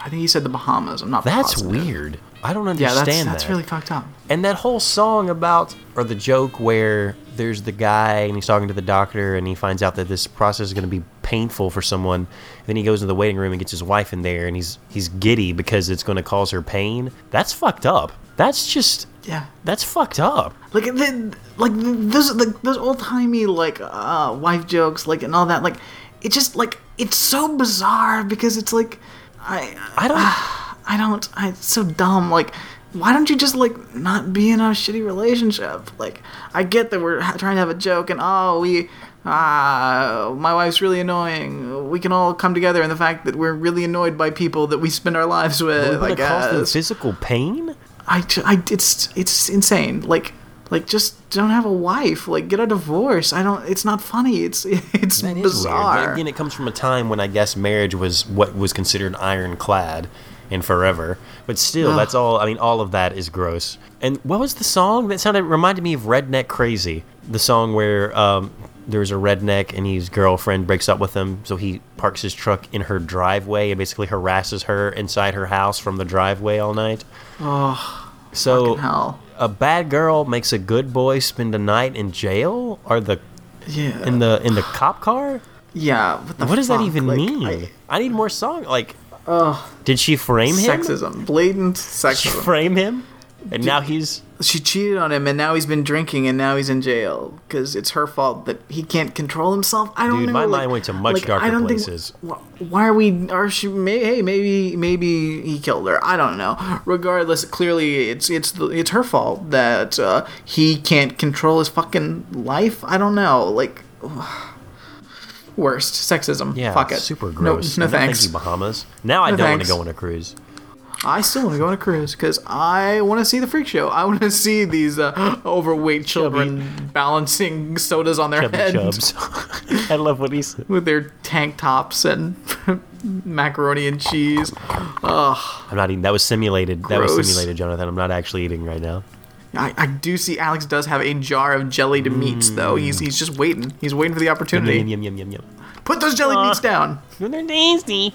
I think he said the Bahamas. I'm not. that's positive. weird. I don't Yeah, understand that's that. that's really fucked up. And that whole song about, or the joke where there's the guy and he's talking to the doctor and he finds out that this process is going to be painful for someone. And then he goes in the waiting room and gets his wife in there and he's he's giddy because it's going to cause her pain. That's fucked up. That's just Yeah. that's fucked up. Like the, like those like those old timey like uh, wife jokes like and all that like it just like it's so bizarre because it's like I I don't. I don't I it's so dumb like why don't you just like not be in a shitty relationship like I get that we're trying to have a joke and oh we ah my wife's really annoying we can all come together in the fact that we're really annoyed by people that we spend our lives with We're I going cause physical pain. I, I it's it's insane. Like like just don't have a wife. Like get a divorce. I don't. It's not funny. It's it's That bizarre. weird. But again, it comes from a time when I guess marriage was what was considered ironclad and forever. But still, that's all. I mean, all of that is gross. And what was the song that sounded reminded me of Redneck Crazy? The song where um, there's a redneck and his girlfriend breaks up with him, so he parks his truck in her driveway and basically harasses her inside her house from the driveway all night. oh So hell. a bad girl makes a good boy spend a night in jail, or the Yeah. in the in the cop car. yeah. What, the What does that even Like, mean? I- I, need more song. Like, Ugh. did she frame him? sexism. Blatant She sexism. frame him, and now he's she cheated on him, and now he's been drinking, and now he's in jail because it's her fault that he can't control himself. I don't know. Dude, know. my like- mind went to much like, darker I don't places. Think, wh- why are we? Are she? May, hey, maybe maybe he killed her. I don't know. Regardless, clearly it's it's the, it's her fault that uh, he can't control his fucking life. I don't know. Like. Worst sexism. yeah, Fuck it. super gross. No, No, thanks. Thank you, Bahamas. Now I No don't want to go on a cruise. I still want to go on a cruise because I want to see the freak show. I want to see these uh, overweight children balancing sodas on their Chubby heads. I love what he's. with their tank tops and macaroni and cheese. Ugh. I'm not eating. That was simulated. That was simulated, Jonathan. I'm not actually eating right now. I, I do see Alex does have a jar of jellied meats though. He's he's just waiting. He's waiting for the opportunity. Yum yum yum yum yum. Put those jelly Aw. meats down. They're tasty.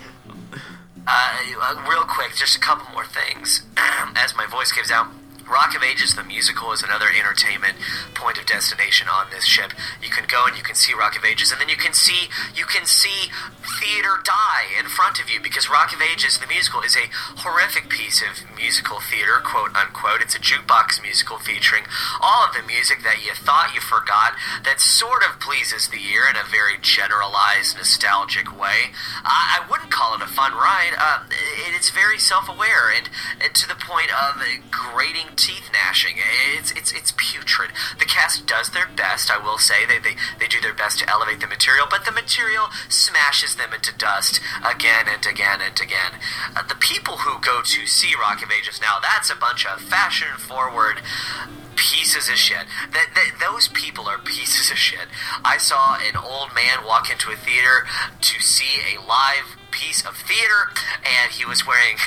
Uh, uh, real quick, just a couple more things. As my voice gives out, Rock of Ages, the musical, is another entertainment point of destination on this ship. You can go and you can see Rock of Ages, and then you can see you can see theater die in front of you because Rock of Ages, the musical, is a horrific piece of musical theater, quote unquote. It's a jukebox musical featuring all of the music that you thought you forgot that sort of pleases the ear in a very generalized, nostalgic way. I, I wouldn't call it a fun ride. Uh, it, it's very self-aware and, and to the point of grating teeth gnashing. It's it's it's putrid. The cast does their best, I will say. They they, they do their best to elevate the material, but the material smashes them into dust again and again and again. Uh, the people who go to see Rock of Ages now, that's a bunch of fashion-forward pieces of shit. That, that those people are pieces of shit. I saw an old man walk into a theater to see a live piece of theater, and he was wearing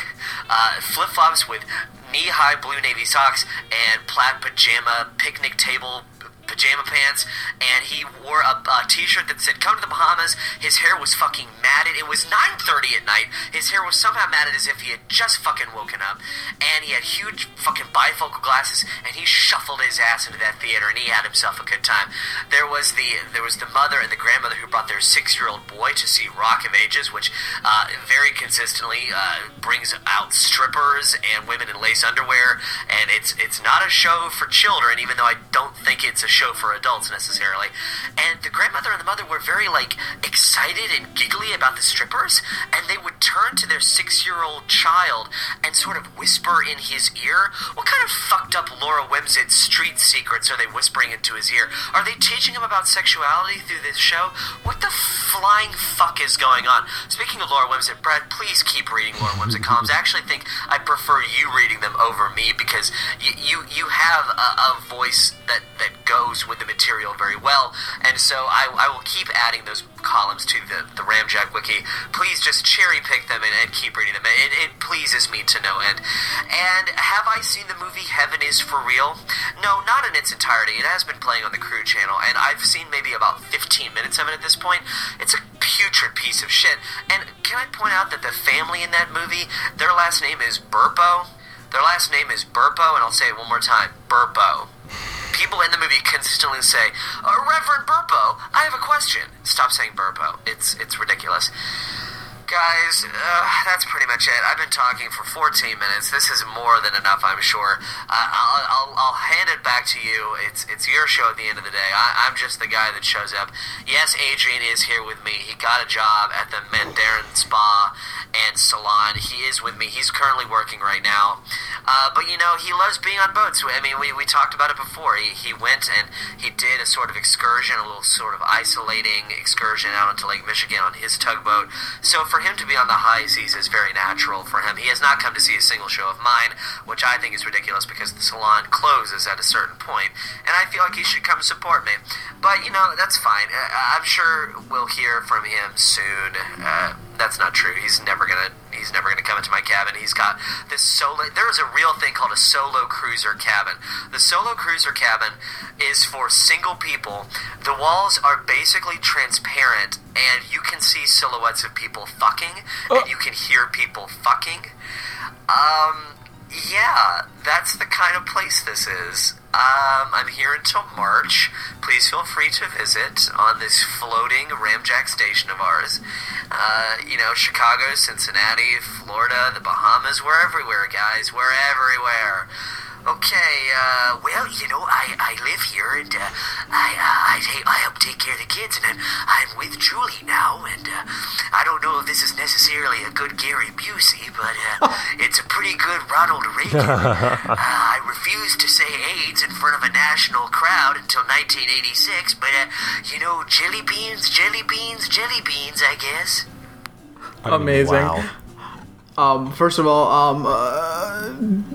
uh, flip flops with knee high blue navy socks and plaid pajama picnic table pajama pants, and he wore a, a t-shirt that said "Come to the Bahamas." His hair was fucking matted. It was 9:30 at night. His hair was somehow matted as if he had just fucking woken up, and he had huge fucking bifocal glasses, and he shuffled his ass into that theater, and he had himself a good time. There was the there was the mother and the grandmother who brought their six-year-old boy to see Rock of Ages, which uh, very consistently uh, brings out strippers and women in lace underwear, and it's it's not a show for children, even though I don't think it's a show for adults necessarily. And the grandmother and the mother were very like excited and giggly about the strippers, and they would turn to their six-year-old child and sort of whisper in his ear. What kind of fucked up Laura Wimsett street secrets are they whispering into his ear? Are they teaching him about sexuality through this show? What the flying fuck is going on? Speaking of Laura Wimsett, Brad, please keep reading Laura Wimsett columns. I actually think I prefer you reading them over me because you you, you have a, a voice that that goes flows with the material very well, and so I, I will keep adding those columns to the, the Ramjack wiki. Please just cherry pick them and, and keep reading them. It, it pleases me to no end. And have I seen the movie Heaven is for Real? No, not in its entirety. It has been playing on the Crew channel, and I've seen maybe about 15 minutes of it at this point. It's a putrid piece of shit. And can I point out that the family in that movie, their last name is Burpo? Their last name is Burpo, and I'll say it one more time Burpo. People in the movie consistently say, uh, Reverend Burpo, I have a question. Stop saying Burpo. It's, it's ridiculous. Guys, uh, that's pretty much it. I've been talking for 14 minutes. This is more than enough, I'm sure. Uh, I'll, I'll, I'll hand it back to you. It's it's your show at the end of the day. I, I'm just the guy that shows up. Yes, Adrian is here with me. He got a job at the Mandarin Spa and Salon. He is with me. He's currently working right now. Uh, but, you know, he loves being on boats. I mean, we, we talked about it before. He, he went and he did a sort of excursion, a little sort of isolating excursion out into Lake Michigan on his tugboat. So for him to be on the high seas is very natural for him. He has not come to see a single show of mine, which I think is ridiculous because the salon closes at a certain point, and I feel like he should come support me. But you know that's fine. Uh, I'm sure we'll hear from him soon. Uh, that's not true. He's never gonna. He's never gonna come into my cabin. He's got this solo. There is a real thing called a solo cruiser cabin. The solo cruiser cabin is for single people. The walls are basically transparent, and you can see silhouettes of people fucking, and you can hear people fucking. Um, yeah, that's the kind of place this is. Um, I'm here until March. Please feel free to visit on this floating Ramjack station of ours. Uh, you know, Chicago, Cincinnati, Florida, the Bahamas, we're everywhere, guys. We're everywhere. Okay, uh, well, you know, I, I live here and uh, I, uh, I, ta- I help take care of the kids, and I'm, I'm with Julie now, and uh, I don't know if this is necessarily a good Gary Busey, but uh, it's a pretty good Ronald Reagan. uh, I refused to say AIDS in front of a national crowd until 1986, but, uh, you know, jelly beans, jelly beans, jelly beans, I guess. I mean, Amazing. wow. Um, first of all, um, uh,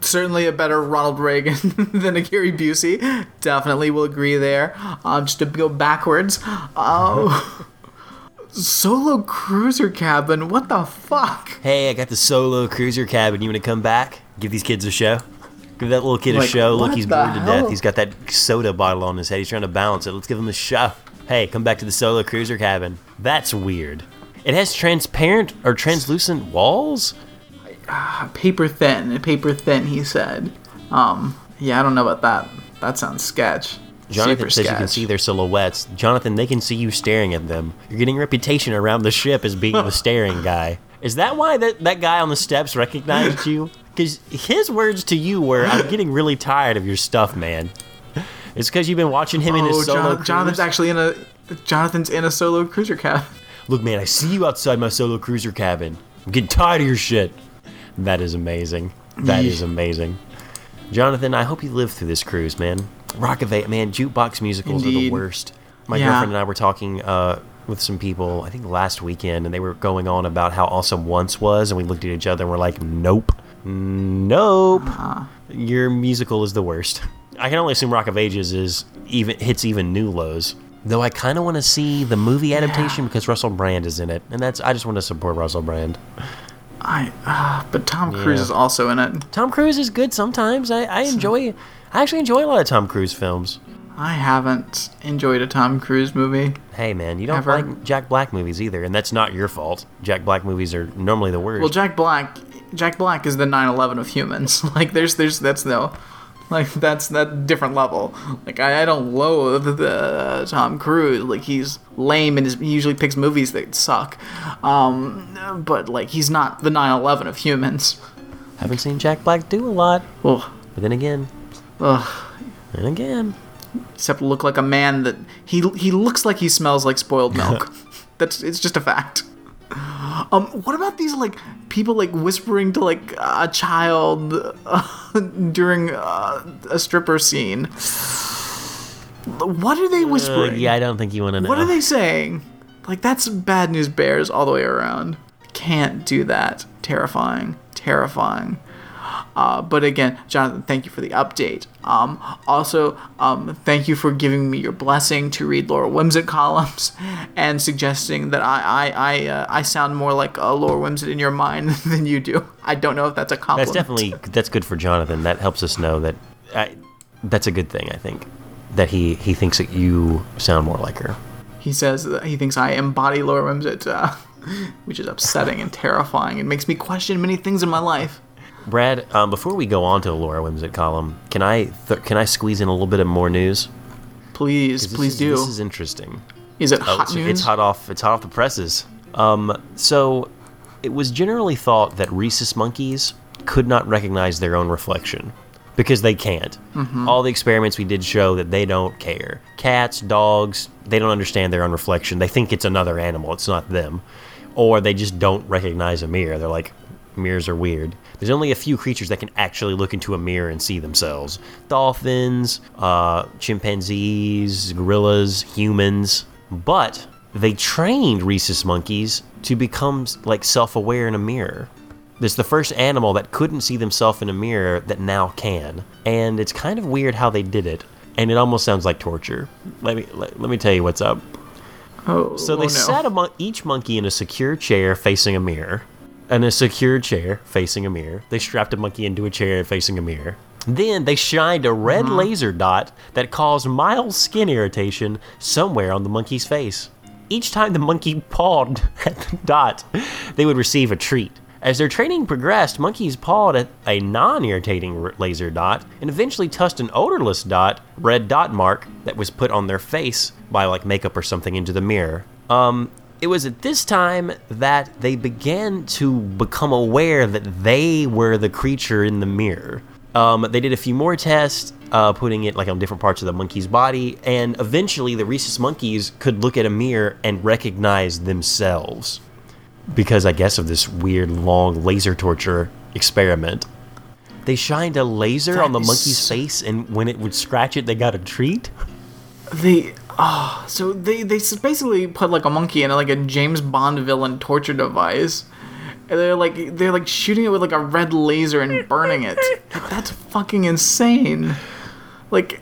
certainly a better Ronald Reagan than a Gary Busey. Definitely will agree there. Um, just to go backwards. Uh, solo cruiser cabin. What the fuck? Hey, I got the solo cruiser cabin. You want to come back? Give these kids a show. Give that little kid a show. Look, he's bored to death. He's got that soda bottle on his head. He's trying to balance it. Let's give him a show. Hey, come back to the solo cruiser cabin. That's weird. It has transparent or translucent walls. Paper thin. Paper thin. He said. Um, yeah, I don't know about that. That sounds sketch. Jonathan Super says you can see their silhouettes. Jonathan, they can see you staring at them. You're getting a reputation around the ship as being the staring guy. Is that why that, that guy on the steps recognized you? Because his words to you were, "I'm getting really tired of your stuff, man." It's because you've been watching him in Oh, his solo. Jon- Jonathan's actually in a. Jonathan's in a solo cruiser cabin. Look, man, I see you outside my solo cruiser cabin. I'm getting tired of your shit. That is amazing. That is amazing. Jonathan, I hope you live through this cruise, man. Rock of Ages, man, jukebox musicals are the worst. My Yeah. girlfriend and I were talking uh, with some people, I think last weekend, and they were going on about how awesome Once was, and we looked at each other and we're like, nope. Nope. Uh-huh. Your musical is the worst. I can only assume Rock of Ages is even hits even new lows. Though I kind of want to see the movie adaptation because Russell Brand is in it, and that's I just want to support Russell Brand. I. Uh, but Tom Cruise Yeah. is also in it. Tom Cruise is good sometimes. I, I enjoy. I actually enjoy a lot of Tom Cruise films. I haven't enjoyed a Tom Cruise movie. Hey man, you don't Ever. like Jack Black movies either, and that's not your fault. Jack Black movies are normally the worst. Well, Jack Black. Jack Black is the 9/11 of humans. Like, there's, there's, that's no. Like that's that different level. Like I, I don't loathe the Tom Cruise. Like he's lame and his, he usually picks movies that suck. Um, but like he's not the 9/11 of humans. Haven't seen Jack Black do a lot, Well, but then again, ugh. and again, except look like a man that he he looks like he smells like spoiled milk. That's it's just a fact. Um, what about these like people like whispering to like a child uh, during uh, a stripper scene? What are they uh, whispering? yeah, I don't think you want to know. What are they saying? Like that's bad news bears all the way around. Can't do that. Terrifying. Terrifying. Uh, but again, Jonathan, thank you for the update. Um, also, um, thank you for giving me your blessing to read Laura Whimsett columns and suggesting that I I I, uh, I sound more like uh, Laura Whimsett in your mind than you do. I don't know if that's a compliment. That's definitely that's good for Jonathan. That helps us know that I, that's a good thing. I think that he he thinks that you sound more like her. He says that he thinks I embody Laura Whimsett, uh, which is upsetting and terrifying It makes me question many things in my life. Brad, um, before we go on to the Laura Whimsett column, can I th- can I squeeze in a little bit of more news? Please, please is- do. This is interesting. is it Oh, hot it's, news? it's hot off. It's hot off the presses. Um, so it was generally thought that rhesus monkeys could not recognize their own reflection because they can't. Mm-hmm. All the experiments we did show that they don't care. Cats, dogs, they don't understand their own reflection. They think it's another animal. It's not them, or they just don't recognize a mirror. They're like, mirrors are weird. There's only a few creatures that can actually look into a mirror and see themselves: dolphins, uh, chimpanzees, gorillas, humans. But they trained rhesus monkeys to become like self-aware in a mirror. It's the first animal that couldn't see themselves in a mirror that now can, and it's kind of weird how they did it. And it almost sounds like torture. Let me let, let me tell you what's up. oh, So they oh no. sat amo- each monkey in a secure chair facing a mirror. In a secure chair facing a mirror. They strapped a monkey into a chair facing a mirror. Then they shined a red Uh-huh. laser dot that caused mild skin irritation somewhere on the monkey's face. Each time the monkey pawed at the dot, they would receive a treat. As their training progressed, monkeys pawed at a non irritating laser dot and eventually touched an odorless dot, red dot mark, that was put on their face by like makeup or something into the mirror. Um, it was at this time that they began to become aware that they were the creature in the mirror. Um, they did a few more tests, uh, putting it like on different parts of the monkey's body, and eventually the rhesus monkeys could look at a mirror and recognize themselves because I guess of this weird long laser torture experiment. They shined a laser on the That monkey's face, and when it would scratch it, they got a treat. They ah, so they they basically put like a monkey in like a James Bond villain torture device. And they're like they're like shooting it with like a red laser and burning it. That's fucking insane. Like,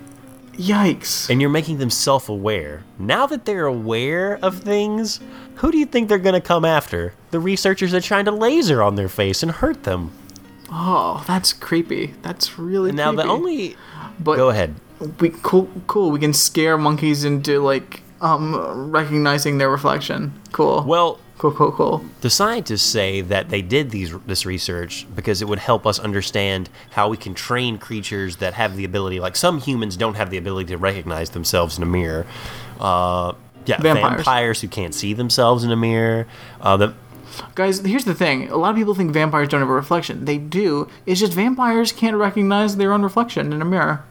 yikes. And you're making them self aware. Now that they're aware of things, who do you think they're going to come after? The researchers that trying to laser on their face and hurt them. Oh, that's creepy. That's really And now the only. But Go ahead. We cool cool. We can scare monkeys into like um recognizing their reflection. Cool. Well, cool, cool, cool. The scientists say that they did these this research because it would help us understand how we can train creatures that have the ability, like some humans don't have the ability to recognize themselves in a mirror. Uh, yeah, Vampires. vampires. who can't see themselves in a mirror. Uh, the, Guys, here's the thing. A lot of people think vampires don't have a reflection. They do. It's just vampires can't recognize their own reflection in a mirror.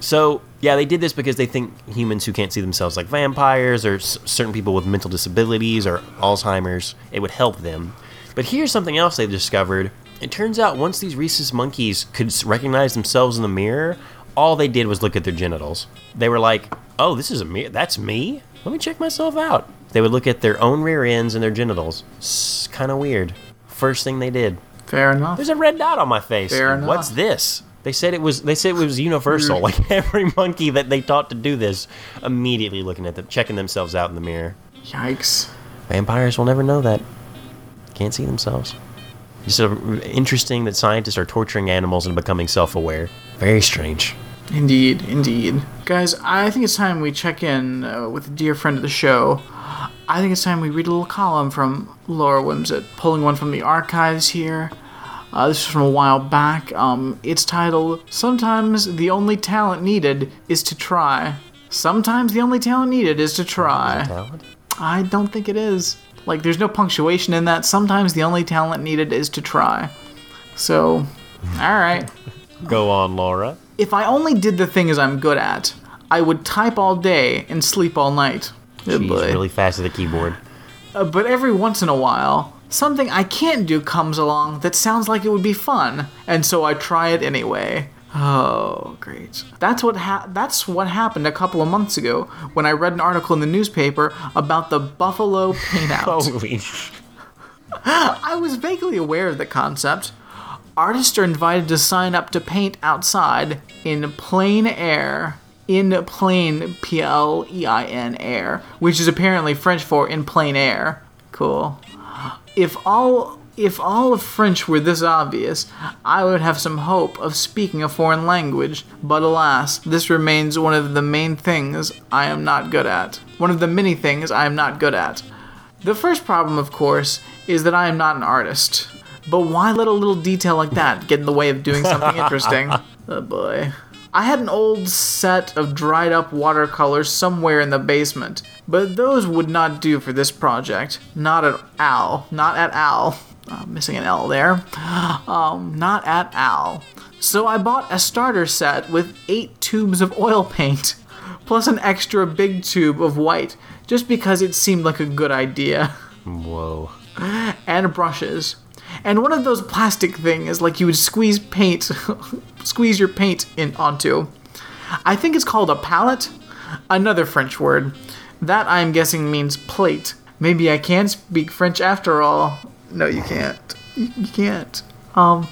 So yeah, they did this because they think humans who can't see themselves like vampires or s- certain people with mental disabilities or Alzheimer's, it would help them. But here's something else they discovered. It turns out once these rhesus monkeys could recognize themselves in the mirror, all they did was look at their genitals. They were like, "Oh, this is a mirror. That's me. Let me check myself out." They would look at their own rear ends and their genitals. It's kind of weird. First thing they did. Fair enough. There's a red dot on my face. Fair enough. What's this? They said it was. They said it was universal. Like every monkey that they taught to do this, immediately looking at them, checking themselves out in the mirror. Yikes. Vampires will never know that. Can't see themselves. It's uh, interesting that scientists are torturing animals and becoming self-aware. Very strange. Indeed, indeed. Guys, I think it's time we check in uh, with a dear friend of the show. I think it's time we read a little column from Laura Wimsett, pulling one from the archives here. Uh, this is from a while back. Um, it's titled Sometimes the Only Talent Needed is to Try. Sometimes the only talent needed is to try. Talent? I don't think it is. Like, there's no punctuation in that. Sometimes the only talent needed is to try. So, alright. Go on, Laura. If I only did the things I'm good at, I would type all day and sleep all night. Good She's really fast at the keyboard. Uh, but every once in a while, something I can't do comes along that sounds like it would be fun, and so I try it anyway. Oh, great. That's what ha- that's what happened a couple of months ago when I read an article in the newspaper about the buffalo paint out. Holy. I was vaguely aware of the concept, Artists are invited to sign up to paint outside in plein air. In plain, P L E I N air, which is apparently French for in plain air. Cool. If all if all of French were this obvious, I would have some hope of speaking a foreign language, but alas, this remains one of the main things I am not good at. One of the many things I am not good at. The first problem, of course, is that I am not an artist. But why let a little detail like that get in the way of doing something interesting? Oh boy. I had an old set of dried up watercolors somewhere in the basement, but those would not do for this project. Not at all. Not at all. Uh, missing an L there. Um, not at all. So I bought a starter set with eight tubes of oil paint, plus an extra big tube of white, just because it seemed like a good idea Whoa. and brushes. And one of those plastic things like you would squeeze paint squeeze your paint in onto. I think it's called a palette. Another French word. That I'm guessing means plate. Maybe I can speak French after all. No, you can't. You, you can't. Um,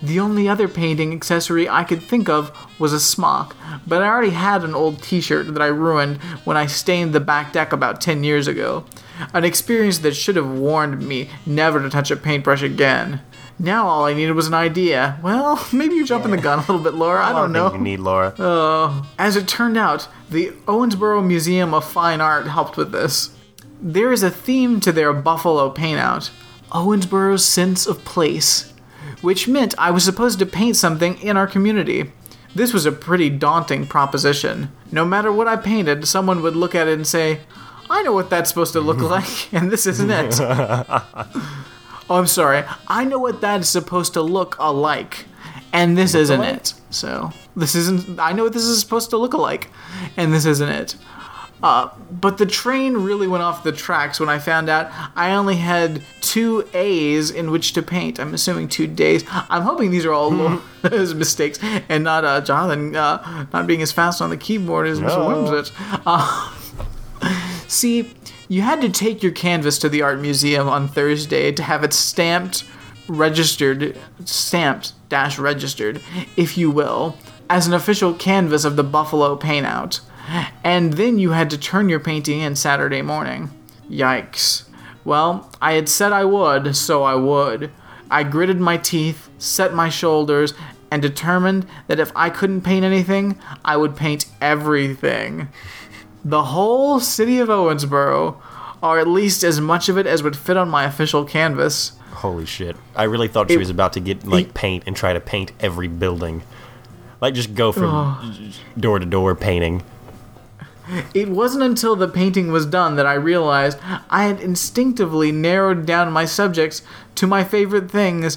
the only other painting accessory I could think of was a smock, but I already had an old t shirt that I ruined when I stained the back deck about 10 years ago. An experience that should have warned me never to touch a paintbrush again. Now all I needed was an idea. Well, maybe you're jumping the gun a little bit, Laura. I don't know. You need Laura. Uh, as it turned out, the Owensboro Museum of Fine Art helped with this. There is a theme to their Buffalo paintout Owensboro's sense of place, which meant I was supposed to paint something in our community. This was a pretty daunting proposition. No matter what I painted, someone would look at it and say, I know what that's supposed to look like, and this isn't it. oh, I'm sorry. I know what that is supposed to look alike, and this isn't alike? it. So, this isn't. I know what this is supposed to look alike, and this isn't it. Uh, but the train really went off the tracks when I found out I only had two A's in which to paint. I'm assuming two days. I'm hoping these are all Laura's mistakes and not uh, Jonathan uh, not being as fast on the keyboard as Mr. No. Wimsett. Uh, see, you had to take your canvas to the art museum on Thursday to have it stamped, registered, stamped dash registered, if you will, as an official canvas of the Buffalo paintout. And then you had to turn your painting in Saturday morning. Yikes. Well, I had said I would, so I would. I gritted my teeth, set my shoulders, and determined that if I couldn't paint anything, I would paint everything. The whole city of Owensboro, or at least as much of it as would fit on my official canvas. Holy shit. I really thought she It- was about to get like it- paint and try to paint every building. Like just go from door to door painting. It wasn't until the painting was done that I realized I had instinctively narrowed down my subjects to my favorite things,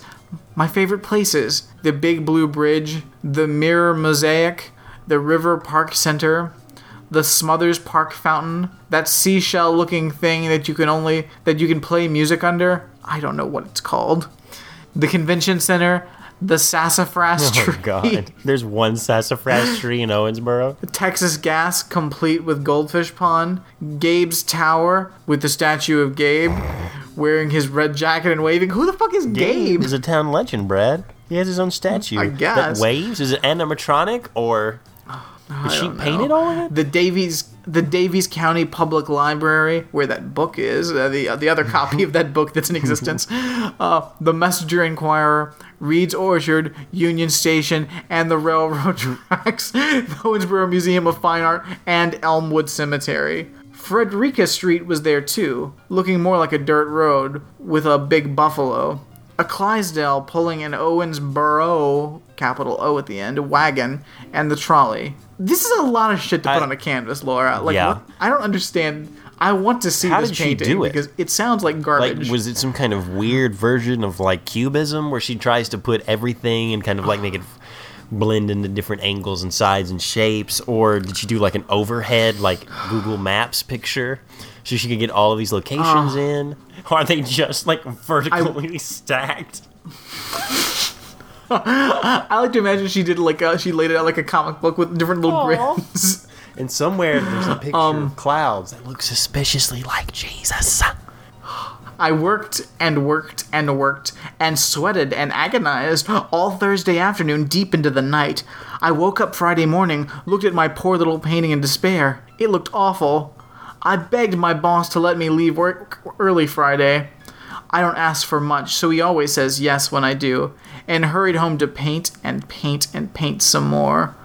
my favorite places the Big Blue Bridge, the Mirror Mosaic, the River Park Center, the Smothers Park Fountain, that seashell looking thing that you can only that you can play music under. I don't know what it's called. The Convention Center, the Sassafras Oh tree. god. There's one sassafras tree in Owensboro. Texas Gas, complete with Goldfish Pond, Gabe's Tower with the statue of Gabe wearing his red jacket and waving. Who the fuck is Gabe? is a town legend, Brad. He has his own statue. I guess. That waves? Is it animatronic or did she painted know. all of it? The Daviess, the Daviess County Public Library, where that book is, uh, the uh, the other copy of that book that's in existence, uh, the Messenger Inquirer, Reid's Orchard, Union Station, and the railroad tracks, the Owensboro Museum of Fine Art, and Elmwood Cemetery. Frederica Street was there too, looking more like a dirt road with a big buffalo. A Clydesdale pulling an Owensboro, capital O at the end, wagon, and the trolley. This is a lot of shit to put I- on a canvas, Laura. Like, Yeah. what- I don't understand. I want to see How this did she do it? because it sounds like Like, garbage. was it some kind of weird version of like cubism where she tries to put everything and kind of like make it blend into different angles and sides and shapes? Or did she do like an overhead, like Google Maps picture so she could get all of these locations in? Or are they just like vertically stacked? I like to imagine she did like a, she laid it out like a comic book with different little Aw. grids. And somewhere there's a picture Um, of clouds that look suspiciously like Jesus. I worked and worked and worked and sweated and agonized all Thursday afternoon deep into the night. I woke up Friday morning, looked at my poor little painting in despair. It looked awful. I begged my boss to let me leave work early Friday. I don't ask for much, so he always says yes when I do, and hurried home to paint and paint and paint some more.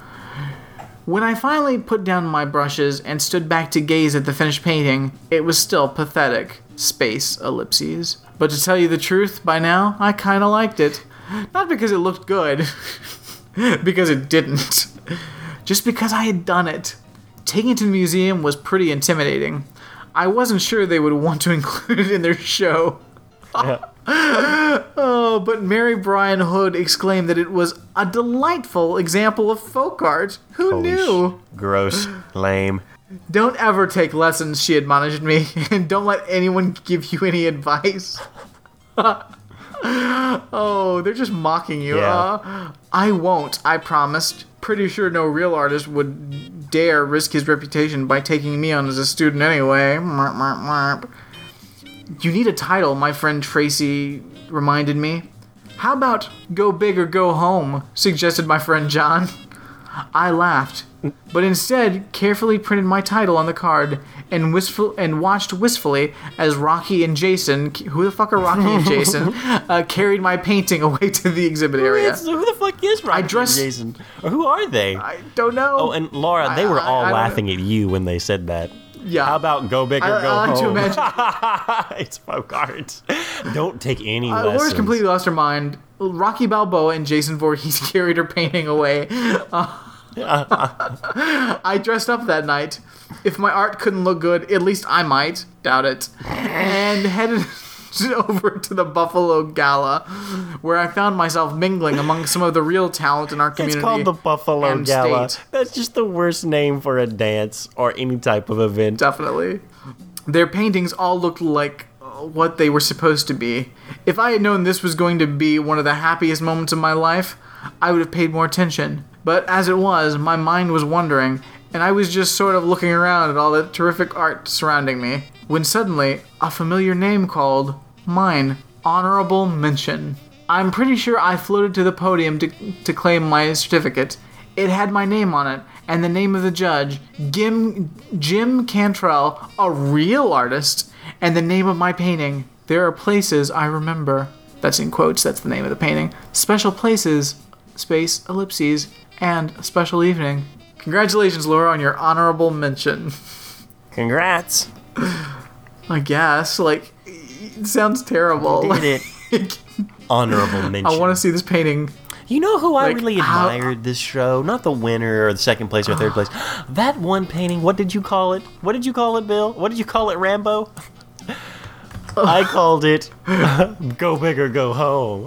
When I finally put down my brushes and stood back to gaze at the finished painting, it was still pathetic. Space ellipses. But to tell you the truth, by now, I kinda liked it. Not because it looked good, because it didn't. Just because I had done it. Taking it to the museum was pretty intimidating. I wasn't sure they would want to include it in their show. oh, but Mary Bryan Hood exclaimed that it was a delightful example of folk art. Who Holy knew? sh- Gross. Lame. Don't ever take lessons, she admonished me, and don't let anyone give you any advice. oh, they're just mocking you. Yeah. Uh, I won't, I promised. Pretty sure no real artist would dare risk his reputation by taking me on as a student anyway. You need a title, my friend Tracy reminded me. How about Go Big or Go Home? suggested my friend John. I laughed, but instead carefully printed my title on the card and wistful and watched wistfully as Rocky and Jason, who the fuck are Rocky and Jason, uh, carried my painting away to the exhibit area. It's- who the fuck is Rocky dressed- and Jason? Or who are they? I don't know. oh, and Laura, they I- were I- all I don't laughing at you when they said that. yeah. How about go big or I, go I like to home? imagine. it's folk art. Don't take any Uh, lessons. Laura's completely lost her mind. Rocky Balboa and Jason Voorhees carried her painting away. Uh, I dressed up that night. If my art couldn't look good, at least I might. Doubt it. And headed over to the Buffalo Gala, where I found myself mingling among some of the real talent in our community. It's called the Buffalo Gala. state. That's just the worst name for a dance or any type of event. Definitely. Their paintings all looked like uh, what they were supposed to be. If I had known this was going to be one of the happiest moments of my life, I would have paid more attention. But as it was, my mind was wandering, and I was just sort of looking around at all the terrific art surrounding me, when suddenly a familiar name called mine honorable mention. I'm pretty sure I floated to the podium to, to claim my certificate. It had my name on it, and the name of the judge, Gim, Jim Cantrell, a real artist, and the name of my painting. There are places I remember. That's in quotes, that's the name of the painting. Special places, space, ellipses, and a special evening. Congratulations, Laura, on your honorable mention. Congrats. I guess. Like, it sounds terrible. Did it. Honorable mention. I want to see this painting. You know who I Like, really how- admired this show? Not the winner or the second place or third place. That one painting, what did you call it? What did you call it, Bill? What did you call it, Rambo? I called it Go Big or Go Home.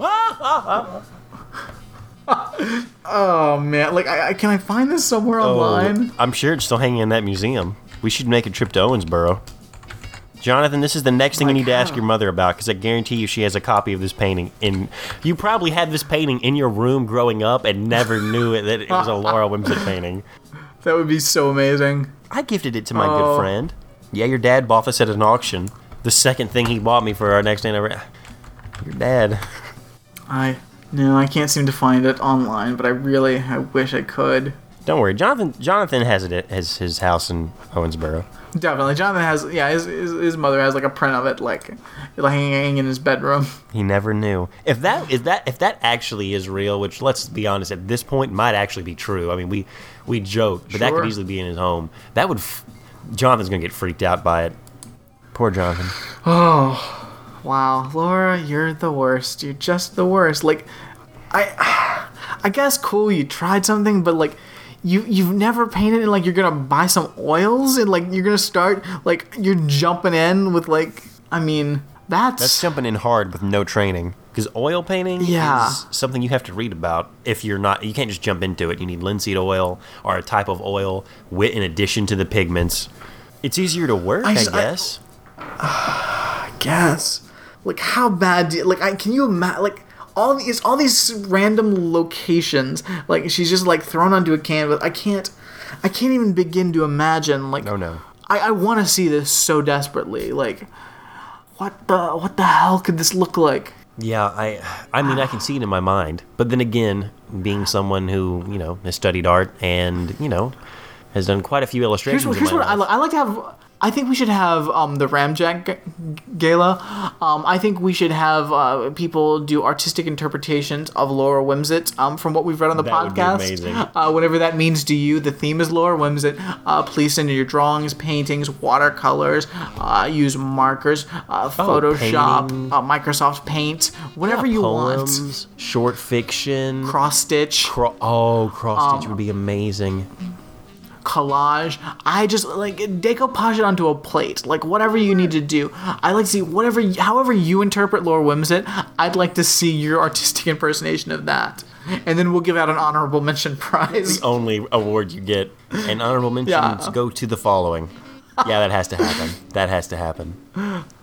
Oh man, like, I, I, can I find this somewhere oh, online? Oh, I'm sure it's still hanging in that museum. We should make a trip to Owensboro. Jonathan, this is the next thing oh you need to ask your mother about because I guarantee you she has a copy of this painting. And you probably had this painting in your room growing up and never knew it, that it was a Laura Wimsett painting. That would be so amazing. I gifted it to my Oh. good friend. Yeah, your dad bought this at an auction. The second thing he bought me for our next anniversary. Your dad. I no, I can't seem to find it online, but I really, I wish I could. Don't worry, Jonathan. Jonathan has it at his, house in Owensboro. Definitely, Jonathan has. Yeah, his, his, his mother has like a print of it, like, like hanging in his bedroom. He never knew. If that is that if that actually is real, which let's be honest, at this point might actually be true. I mean, we we joke, but that could easily be in his home. That would. F- Jonathan's gonna get freaked out by it. Poor Jonathan. Oh. Wow, Laura, you're the worst. You're just the worst. Like, I, I guess cool. You tried something, but like. You, you've never painted and like you're gonna buy some oils and like you're gonna start like you're jumping in with like I mean that's, That's jumping in hard with no training. Because oil painting Yeah. is something you have to read about if you're not. You can't just jump into it. You need linseed oil or a type of oil with, in addition to the pigments. It's easier to work, I, I just- I- guess. guess. Like how bad? Do you, like I can you imagine? Like all these all these random locations. Like she's just like thrown onto a canvas. I can't. I can't even begin to imagine. Like no, no. I, I want to see this so desperately. Like what the what the hell could this look like? Yeah, I I mean I can see it in my mind, but then again, being someone who you know has studied art and you know has done quite a few illustrations. Here's here's what I, I like to have. I think we should have um, the Ramjack g- Gala. Um, I think we should have uh, people do artistic interpretations of Laura Whimsett um, from what we've read on the That would be podcast. amazing. Uh, whatever that means to you, the theme is Laura Whimsett. Uh, please send in your drawings, paintings, watercolors. Uh, use markers, uh, Photoshop, Oh, painting. uh, Microsoft Paint, whatever you want. Short fiction, Cross stitch. Cro- oh, cross Um, stitch would be amazing. Collage. I just like decoupage it onto a plate. Like whatever you need to do. I like to see whatever, however you interpret Laura Whimsett. I'd like to see your artistic impersonation of that, and then we'll give out an honorable mention prize. The only award you get, and honorable mentions Yeah. go to the following. Yeah, that has to happen. That has to happen.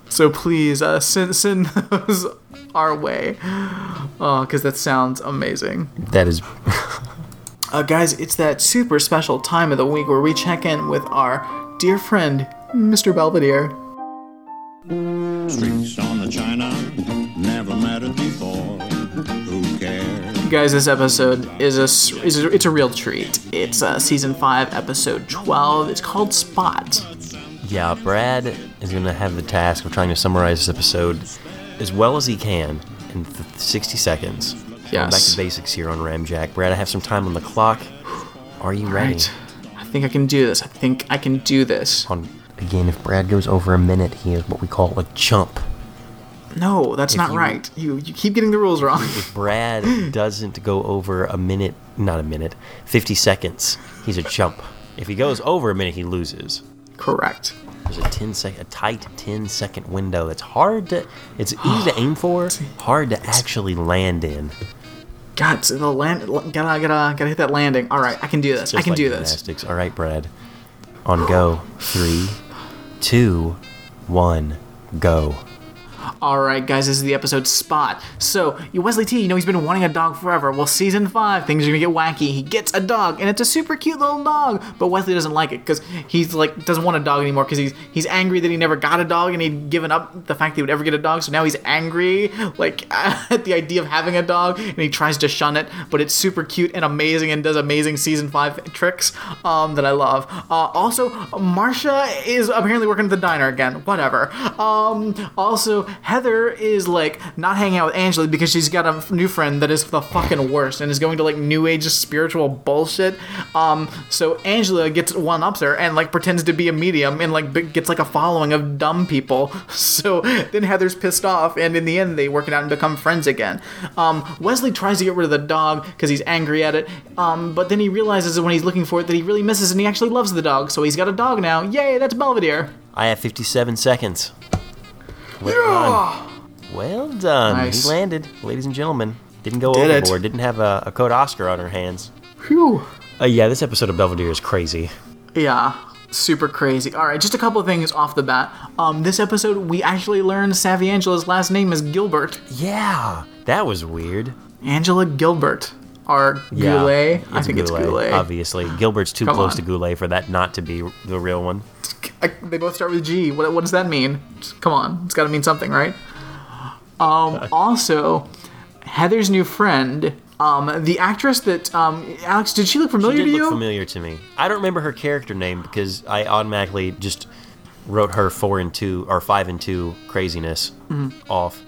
So please uh, send send those our way, Oh, because that sounds amazing. That is Uh, guys, it's that super special time of the week where we check in with our dear friend, Mr. Belvedere. Streets on the China never mattered before. Who cares? guys this episode is a, s- is a it's a real treat it's uh, season 5 episode 12 it's called spot Yeah, Brad is going to have the task of trying to summarize this episode as well as he can in th- 60 seconds. Going back to basics here on Ramjack. Brad, I have some time on the clock. Are you ready? right i think i can do this i think i can do this On again, if Brad goes over a minute, he is what we call a chump. no that's not you- right you you keep getting the rules wrong If Brad doesn't go over a minute, not a minute, 50 seconds. He's a chump. If he goes over a minute, he loses. correct There's a 10 sec, a tight 10 second window that's hard to, it's easy to aim for, hard to actually land in. God the land gotta gotta gotta hit that landing all right i can do this i can like do this gymnastics. All right, Brad. On go. Three, two, one, go. All right, guys, this is the episode spot. So, you Wesley T, you know he's been wanting a dog forever. Well, season five, things are gonna get wacky. He gets a dog, and it's a super cute little dog. But Wesley doesn't like it because he's like doesn't want a dog anymore because he's he's angry that he never got a dog and he'd given up the fact that he would ever get a dog. So now he's angry like at the idea of having a dog, and he tries to shun it. But it's super cute and amazing, and does amazing season five tricks um, that I love. Uh, also, Marsha is apparently working at the diner again. Whatever. Um, also, Heather is like not hanging out with Angela because she's got a new friend that is the fucking worst and is going to like new age spiritual bullshit. Um, so Angela gets one ups her and like pretends to be a medium and like gets like a following of dumb people. So then Heather's pissed off, and in the end they work it out and become friends again. Um, Wesley tries to get rid of the dog because he's angry at it. Um, but then he realizes when he's looking for it that he really misses and he actually loves the dog. So he's got a dog now. Yay! That's Belvedere. I have 57 seconds. Well done. Well done. Nice. He landed, ladies and gentlemen. Didn't go Did it. overboard. Didn't have a, a code Oscar on her hands. Phew. Uh, yeah, this episode of Belvedere is crazy. Yeah, super crazy. All right, just a couple of things off the bat. Um, this episode we actually learned Savvy Angela's last name is Gilbert. Yeah, that was weird. Angela Gilbert. Yeah, Goulet. I think it's Goulet, Goulet. Obviously, Gilbert's too Come close on. to Goulet for that not to be the real one. I, they both start with G. What, what does that mean? Come on, it's got to mean something, right? Um, also, Heather's new friend, um, the actress that um, Alex, did she look familiar She did to look you? familiar to me. I don't remember her character name because I automatically just wrote her four and two or five and two craziness Mm-hmm. off.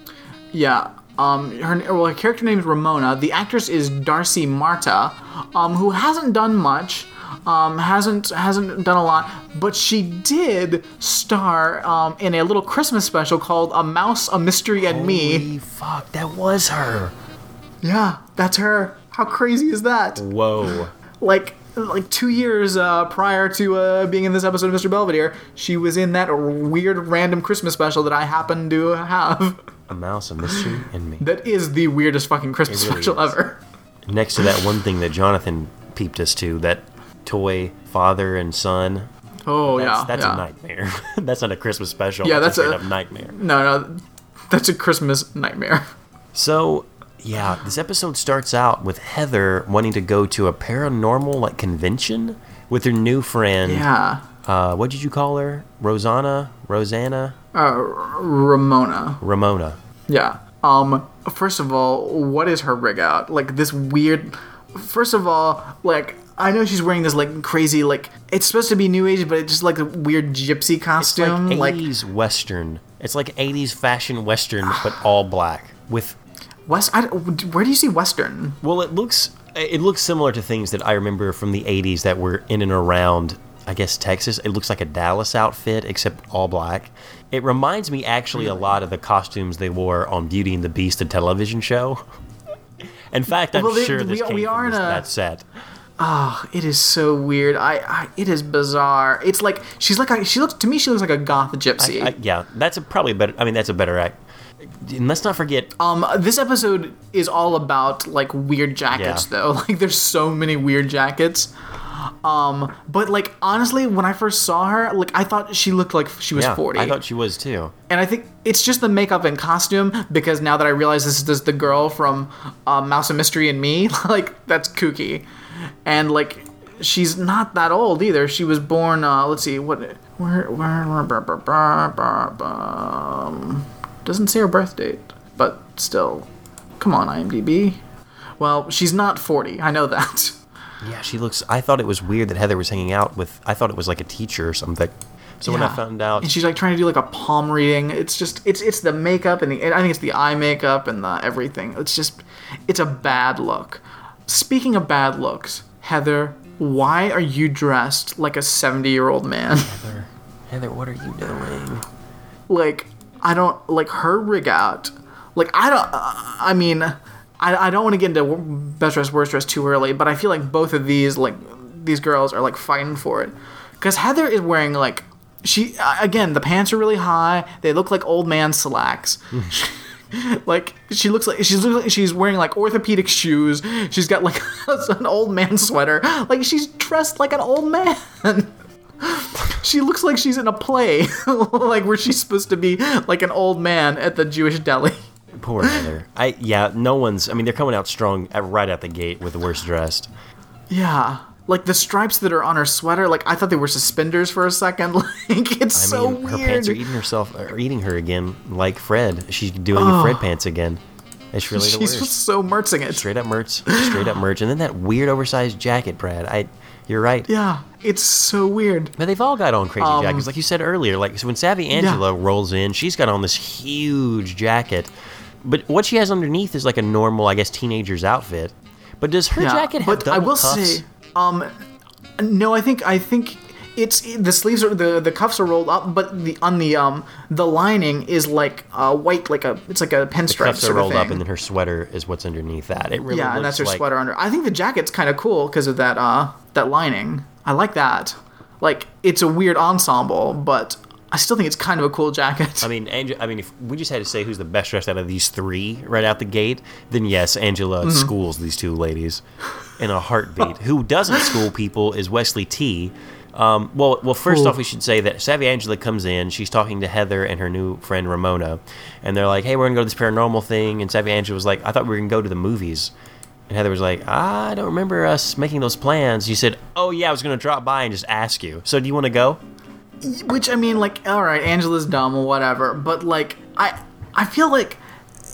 Yeah. Um, her well, her character name is Ramona. The actress is Darcy Marta, um, who hasn't done much, um, hasn't hasn't done a lot, but she did star um, in a little Christmas special called "A Mouse, a Mystery, and Me." Holy fuck, that was her. Yeah, that's her. How crazy is that? Whoa. Like like two years uh, prior to uh, being in this episode of Mr. Belvedere, she was in that weird random Christmas special that I happen to have. A mouse, a mystery, and me. That is the weirdest fucking Christmas It really special is. ever. Next to that one thing that Jonathan peeped us to, that toy father and son. Oh That's, yeah, that's yeah. a nightmare. that's not a Christmas special. Yeah, that's, a a- straight up nightmare. No, no, that's a Christmas nightmare. So, yeah, this episode starts out with Heather wanting to go to a paranormal like convention with her new friend Yeah, uh, what did you call her? Rosanna, Rosanna, Uh, Ramona. Ramona. Yeah. Um. First of all, what is her rig out? Like this weird. First of all, like I know she's wearing this like crazy like it's supposed to be new age, but it's just like a weird gypsy costume. like like 80s western. It's like 80s fashion western, but all black with West. I, where do you see Western? Well, it looks it looks similar to things that I remember from the '80s that were in and around, I guess Texas. It looks like a Dallas outfit, except all black. It reminds me actually a lot of the costumes they wore on Beauty and the Beast, the television show. In fact, I'm Well, they- sure this we- came we from are in this- a- that set. Oh, it is so weird. I, I. It is bizarre. It's like she's like a, she looks to me. She looks like a goth gypsy. I, yeah, that's a, probably a better. I mean, that's a better act. And let's not forget. Um, this episode is all about like weird jackets, Yeah. though. Like, there's so many weird jackets. Um, but like honestly, when I first saw her, like I thought she looked like she was yeah, 40, I thought she was too. and I think it's just the makeup and costume. Because now that I realize this is the girl from uh, Mouse and Mystery and Me, like that's kooky, and like she's not that old either. She was born. Uh, let's see, what where where, where blah, blah, blah, um, doesn't say her birth date, but still, come on, IMDb. Well, she's not 40. I know that. Yeah, she looks. I thought it was weird that Heather was hanging out with. I thought it was like a teacher or something. So when I found out, and she's like trying to do like a palm reading. It's just it's it's the makeup and the I think it's the eye makeup and the everything. It's just it's a bad look. Speaking of bad looks, Heather, why are you dressed like a seventy year old man? Heather, Heather, what are you doing? like I don't like her rig out. Like I don't. Uh, I mean, I, I don't want to get into best dress worst dress too early, but I feel like both of these like these girls are like fighting for it because Heather is wearing like she again the pants are really high. They look like old man slacks. like she looks like she's looks like she's wearing like orthopedic shoes. She's got like an old man sweater. Like she's dressed like an old man. She looks like she's in a play, like where she's supposed to be like an old man at the Jewish deli. Poor Heather. I yeah. No one's. I mean, they're coming out strong at, right out the gate with the worst dressed. Yeah, like the stripes that are on her sweater. Like I thought they were suspenders for a second. Like it's I so mean, her weird. pants are eating herself, or eating her again, like Fred. She's doing the Fred pants again. It's really the worst. she's worst. so merching it. Straight up merch, straight up merch, and then that weird oversized jacket, Brad. I, you're right. Yeah, it's so weird. But they've all got on crazy Um, jackets, like you said earlier. Like so when Savvy Angela rolls in, she's got on this huge jacket, but what she has underneath is like a normal, I guess, teenager's outfit. But does her Yeah, jacket have but double I will cuffs? say, um, no, I think I think it's the sleeves are the the cuffs are rolled up, but the on the um the lining is like uh white, like a it's like a pinstripe The cuffs are rolled up, and then her sweater is what's underneath that. It really yeah, and that's her like, sweater under. I think the jacket's kind of cool because of that uh that lining. I like that. Like it's a weird ensemble, but I still think it's kind of a cool jacket. I mean, Angela. I mean, if we just had to say who's the best dressed out of these three right out the gate, then yes, Angela Mm-hmm. schools these two ladies in a heartbeat. Who doesn't school people is Wesley T. Um, well, well, first Ooh. off, we should say that Savvy Angela comes in. She's talking to Heather and her new friend Ramona, and they're like, "Hey, we're gonna go to this paranormal thing." And Savvy Angela was like, "I thought we were gonna go to the movies." And Heather was like, "I don't remember us making those plans." You said, "Oh yeah, I was gonna drop by and just ask you." So do you want to go? Which I mean, like, all right, Angela's dumb or whatever, but like, I I feel like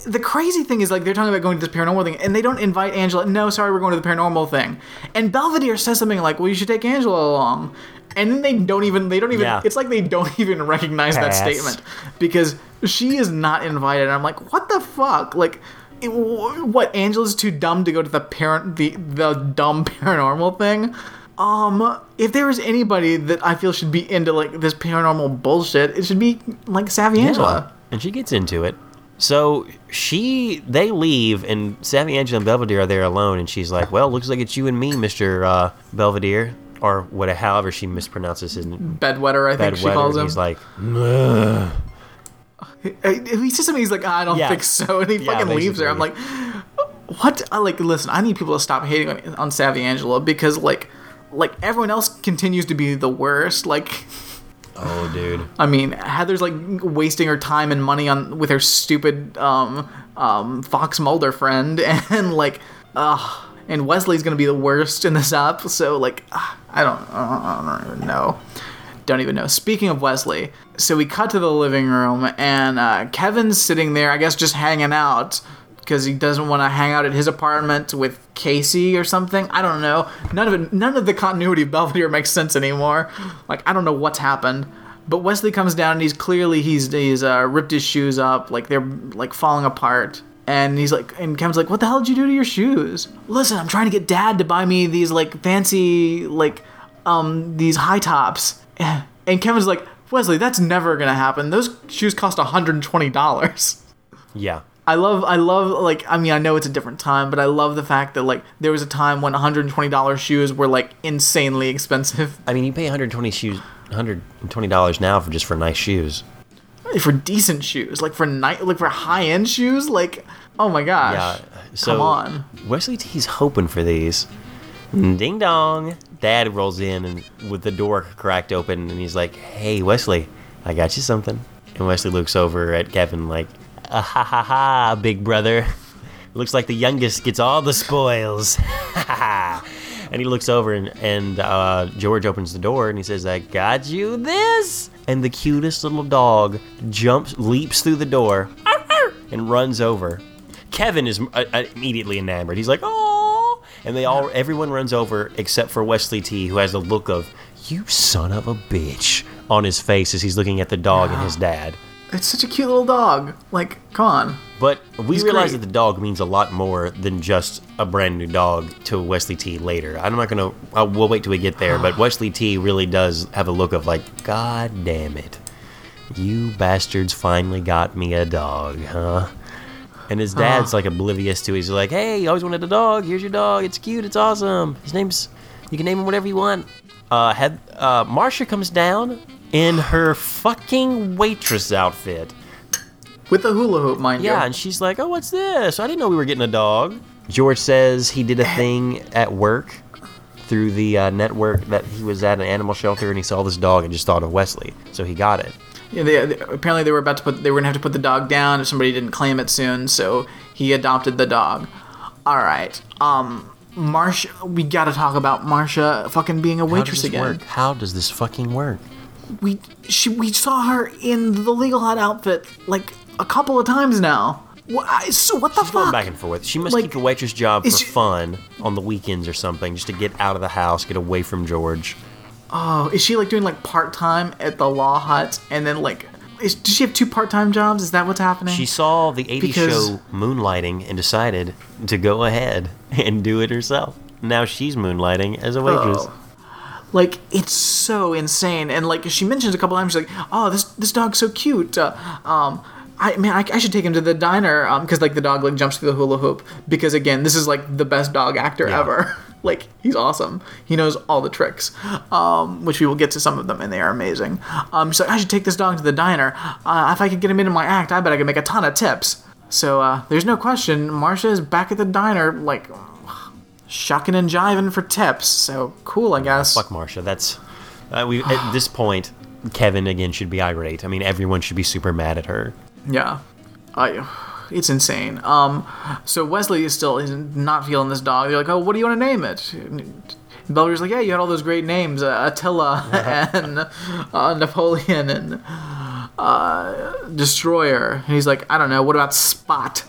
the crazy thing is like they're talking about going to this paranormal thing, and they don't invite Angela. No, sorry, we're going to the paranormal thing. And Belvedere says something like, "Well, you should take Angela along," and then they don't even they don't even. Yeah. It's like they don't even recognize that statement because she is not invited. And I'm like, what the fuck, like. it- What Angela's too dumb to go to the parent the the dumb paranormal thing? Um, if there is anybody that I feel should be into like this paranormal bullshit, it should be like Savvy Angela. And she gets into it. So she, they leave, and Savvy Angela and Belvedere are there alone, and she's like, "Well, looks like it's you and me, Mister uh, Belvedere, or whatever, however she mispronounces his name, Bedwetter, I think she Bedwetter." calls And him. he's like, Uh, he says something. He's like, I don't Yeah. think so, and he Yeah, fucking leaves her. I'm like, what? I like listen. I need people to stop hating on, on Savvy Angela because like, like everyone else continues to be the worst. Like, "Oh, dude." I mean, Heather's like wasting her time and money on with her stupid um um Fox Mulder friend, and like, uh, and Wesley's gonna be the worst in this up. So like, uh, I don't, I don't even know. don't even know. Speaking of Wesley, so we cut to the living room and uh, Kevin's sitting there, I guess, just hanging out because he doesn't want to hang out at his apartment with Casey or something. I don't know. None of it, none of the continuity of Belvedere makes sense anymore. Like I don't know what's happened. But Wesley comes down and he's clearly he's he's uh, ripped his shoes up, like they're like falling apart. And he's like, and Kevin's like, "What the hell did you do to your shoes?" Listen, I'm trying to get Dad to buy me these like fancy like um these high tops. And Kevin's like, Wesley, that's never gonna happen. Those shoes cost 120 dollars. Yeah. I love, I love, like, I mean, I know it's a different time, but I love the fact that, like, there was a time when $120 shoes were, like, insanely expensive I mean, you pay 120 shoes, 120 dollars now for just for nice shoes. for decent shoes, like, for night, like, for high end shoes. Like, oh my gosh. Yeah. So Come on. Wesley T's hoping for these. Ding dong. Dad rolls in and with the door cracked open, and he's like, "Hey, Wesley, I got you something." And Wesley looks over at Kevin like, ah, "Ha ha ha, big brother. Looks like the youngest gets all the spoils." and he looks over and, and uh, George opens the door and he says, "I got you this." And the cutest little dog jumps, leaps through the door, and runs over. Kevin is uh, uh, immediately enamored. He's like, "Oh!" And they all, everyone runs over except for Wesley T, who has the look of "You son of a bitch" on his face as he's looking at the dog and his dad. It's such a cute little dog. Like, come on. But we He's realize great. that the dog means a lot more than just a brand new dog to Wesley T later. I'm not gonna. Uh, we'll wait till we get there. But Wesley T really does have a look of like, God damn it, you bastards finally got me a dog, huh? And his dad's like oblivious to. it. He's like, Hey, you always wanted a dog. Here's your dog. It's cute. It's awesome. His name's. You can name him whatever you want. Uh, had uh, Marsha comes down in her fucking waitress outfit. With the hula hoop, mind you. Yeah, and she's like, "Oh, what's this? I didn't know we were getting a dog." George says he did a thing at work through the uh, network that he was at an animal shelter and he saw this dog and just thought of Wesley, so he got it. Yeah, they, they- apparently they were about to put they were gonna have to put the dog down if somebody didn't claim it soon, so he adopted the dog. All right, um, Marsha, we gotta talk about Marsha fucking being a waitress this again. work? How does this fucking work? We she we saw her in the legal hot outfit like a couple of times now. What, I, so what the She's going fuck? back and forth. She must Like, keep the waitress job for she- fun on the weekends or something, just to get out of the house, get away from George. Oh, is she like doing like part time at the law hut and then like? Is, does she have two part time jobs? Is that what's happening? She saw the 80s Because- show Moonlighting and decided to go ahead and do it herself. Now she's moonlighting as a waitress. Oh. Like it's so insane, and like she mentions a couple times, she's like, "Oh, this this dog's so cute." Uh, um, I man, I, I should take him to the diner, um, because like the dog like jumps through the hula hoop. Because again, this is like the best dog actor Yeah. ever. like he's awesome. He knows all the tricks, um, which we will get to some of them, and they are amazing. Um, she's like, "I should take this dog to the diner. Uh, if I could get him into my act, I bet I could make a ton of tips." So uh, there's no question, Marsha is back at the diner, like shucking and jiving for tips. So cool, I guess. Fuck Marsha. That's uh, we at this point. Kevin again should be irate. I mean, everyone should be super mad at her. Yeah, I. It's insane. Um, so Wesley is still not feeling this dog. They're like, "Oh, what do you want to name it?" And Belvedere's like, "Yeah, you had all those great names, uh, Attila and uh, Napoleon and uh, Destroyer." And he's like, "I don't know. What about Spot?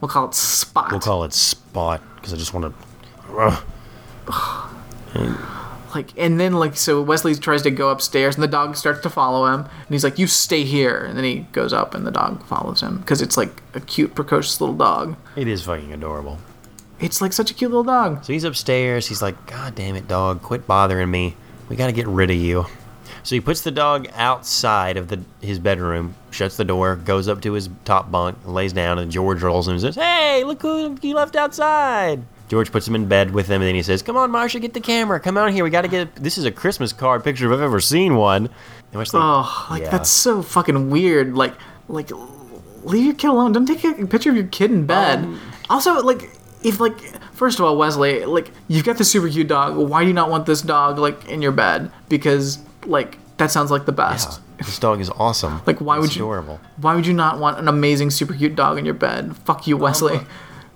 We'll call it Spot." We'll call it Spot because I just want to. like and then like so Wesley tries to go upstairs and the dog starts to follow him and he's like you stay here and then he goes up and the dog follows him because it's like a cute precocious little dog It is fucking adorable. it's like such a cute little dog So he's upstairs. He's like, God damn it, dog, quit bothering me. We got to get rid of you. So he puts the dog outside of the his bedroom, shuts the door, goes up to his top bunk, lays down, and George rolls in and says, Hey, look who you left outside. George puts him in bed with him, and then he says, Come on, Marsha, get the camera. Come out here. We got to get. This is a Christmas card picture if I've ever seen one. And Wesley, oh like yeah. that's so fucking weird like like leave your kid alone don't take a picture of your kid in bed Um, also like if like first of all wesley like you've got the super cute dog why do you not want this dog like in your bed because like that sounds like the best Yeah, this dog is awesome. Like, why It's would you- adorable. Why would you not want an amazing, super cute dog in your bed? Fuck you, Wesley.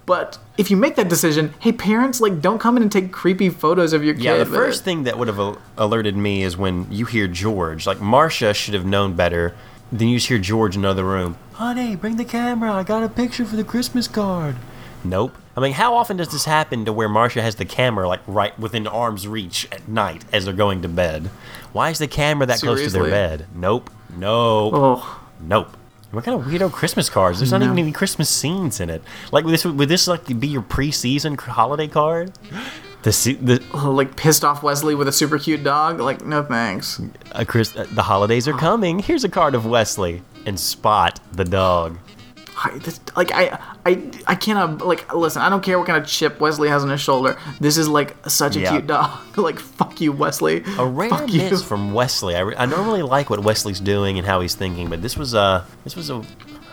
But if you make that decision, hey parents, like don't come in and take creepy photos of your kid. Yeah, the first thing that would have alerted me is when you hear George. Like Marsha should have known better. Then you just hear George in another room. Honey, bring the camera. I got a picture for the Christmas card. Nope. I mean, how often does this happen to where Marsha has the camera like right within arm's reach at night as they're going to bed? Why is the camera that close to their bed? Nope. Nope. Oh, Nope. What kind of weirdo Christmas cards? There's not No. even any Christmas scenes in it. Like would this would this like be your preseason holiday card? The the like pissed off Wesley with a super cute dog. Like no thanks. a Chris, uh, the holidays are coming. Here's a card of Wesley and Spot the dog. I, this, like I, I, I cannot like listen. I don't care what kind of chip Wesley has on his shoulder. This is like such a Yeah. cute dog. like fuck you, Wesley. A rare fuck you. miss from Wesley. I, re- I normally like what Wesley's doing and how he's thinking, but this was a this was a,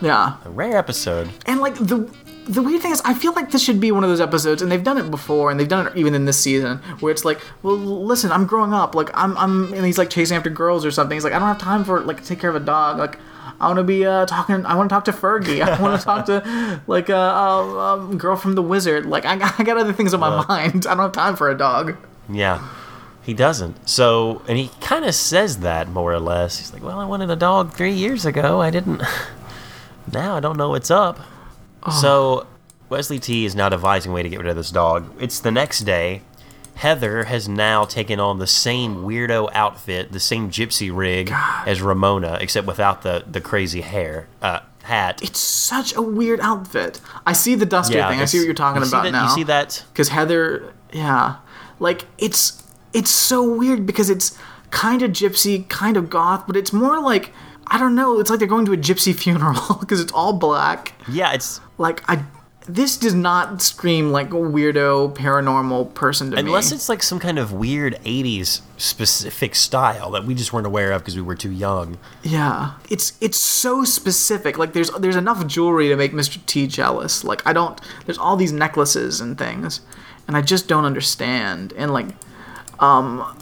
Yeah, a rare episode. and like the the weird thing is, I feel like this should be one of those episodes, and they've done it before, and they've done it even in this season, where it's like, well, listen, I'm growing up, like I'm, I'm, and he's like chasing after girls or something. He's like, I don't have time for like to take care of a dog, like. I want to be uh, talking. I want to talk to Fergie. I want to talk to like a uh, um, girl from the Wizard. Like I, got- I got other things on my mind. I don't have time for a dog. Yeah, he doesn't. So, and he kind of says that more or less. He's like, "Well, I wanted a dog three years ago. I didn't. now I don't know what's up." So, Wesley T is now devising a way to get rid of this dog. It's the next day. Heather has now taken on the same weirdo outfit, the same gypsy rig as Ramona, except without the the crazy hair uh, hat. It's such a weird outfit. I see the duster thing. I see what you're talking you about that- now. You see that? because Heather, yeah, like it's it's so weird because it's kind of gypsy, kind of goth, but it's more like I don't know. It's like they're going to a gypsy funeral because it's all black. Yeah, it's Like I, this does not scream like a weirdo paranormal person to Unless me. Unless it's like some kind of weird 80s specific style that we just weren't aware of because we were too young. Yeah, it's it's so specific. Like there's there's enough jewelry to make Mr. T jealous. Like I don't. There's all these necklaces and things, and I just don't understand. And like, um,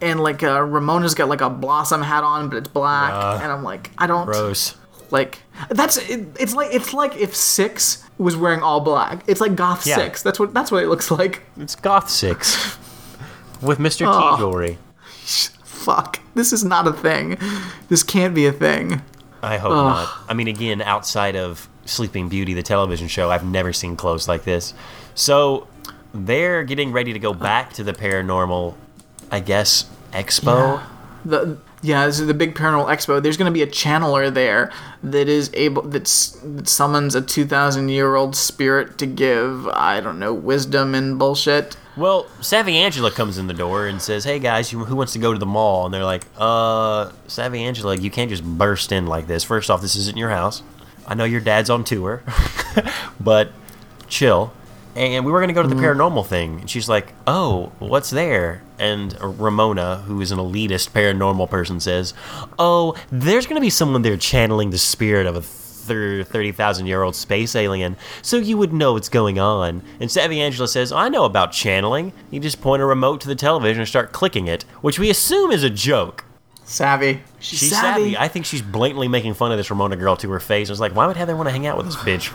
and like uh, Ramona's got like a blossom hat on, but it's black, Uh, and I'm like, I don't Gross. like. That's it, it's like it's like if Six was wearing all black. It's like Goth Yeah. Six. That's what that's what it looks like. It's Goth 6 with Mr. Oh. T jewelry. Fuck. This is not a thing. This can't be a thing. I hope not. I mean, again, outside of Sleeping Beauty, the television show, I've never seen clothes like this. So they're getting ready to go back to the paranormal, I guess, expo. the yeah, this is the big paranormal expo. There's going to be a channeler there that is able that's, that summons a 2,000 year old spirit to give I don't know wisdom and bullshit. Well, Savvy Angela comes in the door and says, "Hey guys, you, who wants to go to the mall?" And they're like, "Uh, Savvy Angela, you can't just burst in like this. First off, this isn't your house. I know your dad's on tour, but chill." And we were gonna go to the paranormal thing, and she's like, "Oh, what's there?" And Ramona, who is an elitist paranormal person, says, "Oh, there's gonna be someone there channeling the spirit of a." 30,000 year old space alien, so you would know what's going on. And Savvy Angela says, I know about channeling. You just point a remote to the television and start clicking it, which we assume is a joke. Savvy. She's, She's savvy. I think she's blatantly making fun of this Ramona girl to her face. I was like, why would Heather want to hang out with this bitch?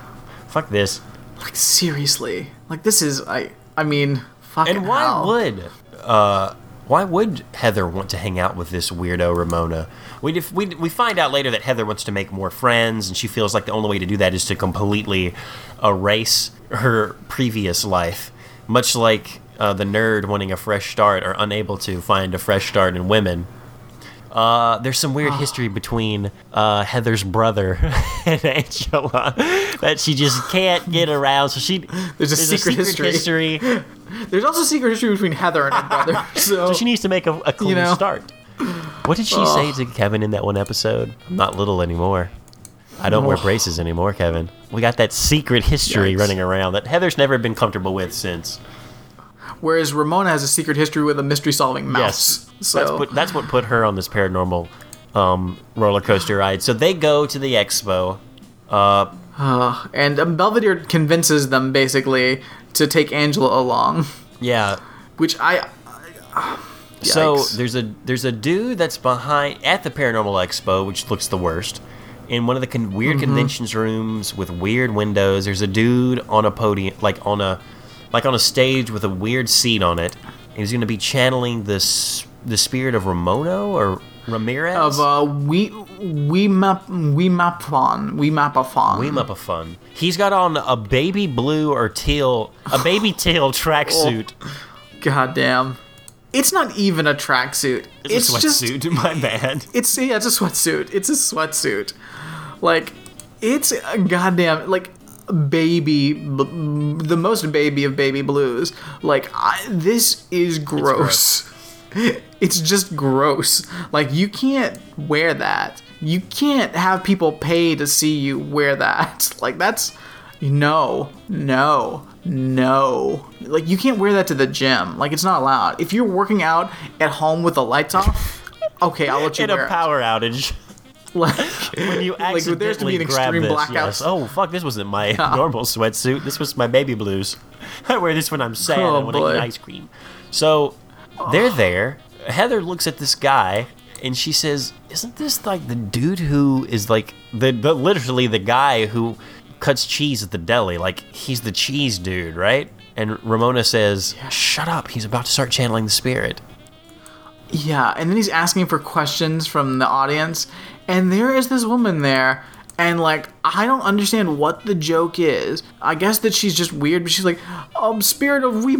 Fuck this. like seriously. Like this is I I mean fucking And why hell. would uh why would Heather want to hang out with this weirdo Ramona? We, we, we find out later that Heather wants to make more friends, and she feels like the only way to do that is to completely erase her previous life. Much like uh, the nerd wanting a fresh start or unable to find a fresh start in women. Uh, there's some weird history between uh, Heather's brother and Angela that she just can't get around. So she There's a secret history. history There's also secret history between Heather and her brother. So, so she needs to make a, a clean know. start. What did she say to Kevin in that one episode? I'm not little anymore. I don't wear Oh. braces anymore, Kevin. We got that secret history Yikes. running around that Heather's never been comfortable with since. Whereas Ramona has a secret history with a mystery solving mouse. So that's, what, that's what put her on this paranormal um, roller coaster ride. So they go to the expo. Uh, and um, Belvedere convinces them basically to take Angela along, yeah. which I So there's a there's a dude that's behind at the paranormal expo, which looks the worst. in one of the con- weird conventions rooms with weird windows. There's a dude on a podium, like on a like on a stage with a weird seat on it. He's going to be channeling this the spirit of Ramono or Ramirez Of uh, we we map we mapon we mapathon. Weem up a fun. He's got on a baby blue or teal, a baby teal tracksuit. God damn, It's not even a tracksuit. It's, It's, a just sweatsuit. My bad. it's yeah, it's a sweatsuit. It's a sweatsuit. Like it's a goddamn like baby the most baby of baby blues. Like I, this is gross. It's just gross. Like you can't wear that. You can't have people pay to see you wear that. Like that's no, no, no. Like you can't wear that to the gym. Like it's not allowed. If you're working out at home with the lights off, okay, I'll let you In a wear it. power outage. Like When you like there's to be accidentally an grab extreme this. blackout. Yes. Oh fuck! This wasn't my normal sweatsuit. This was my baby blues. I wear this when I'm sad Oh, and want to eat ice cream. So they're there. Heather looks at this guy and she says, "Isn't this like the dude who is like the, the literally the guy who cuts cheese at the deli? Like he's the cheese dude, right?" And Ramona says, "Shut up! He's about to start channeling the spirit." Yeah, and then he's asking for questions from the audience, and there is this woman there, and like I don't understand what the joke is. I guess that she's just weird, but she's like, um, spirit of we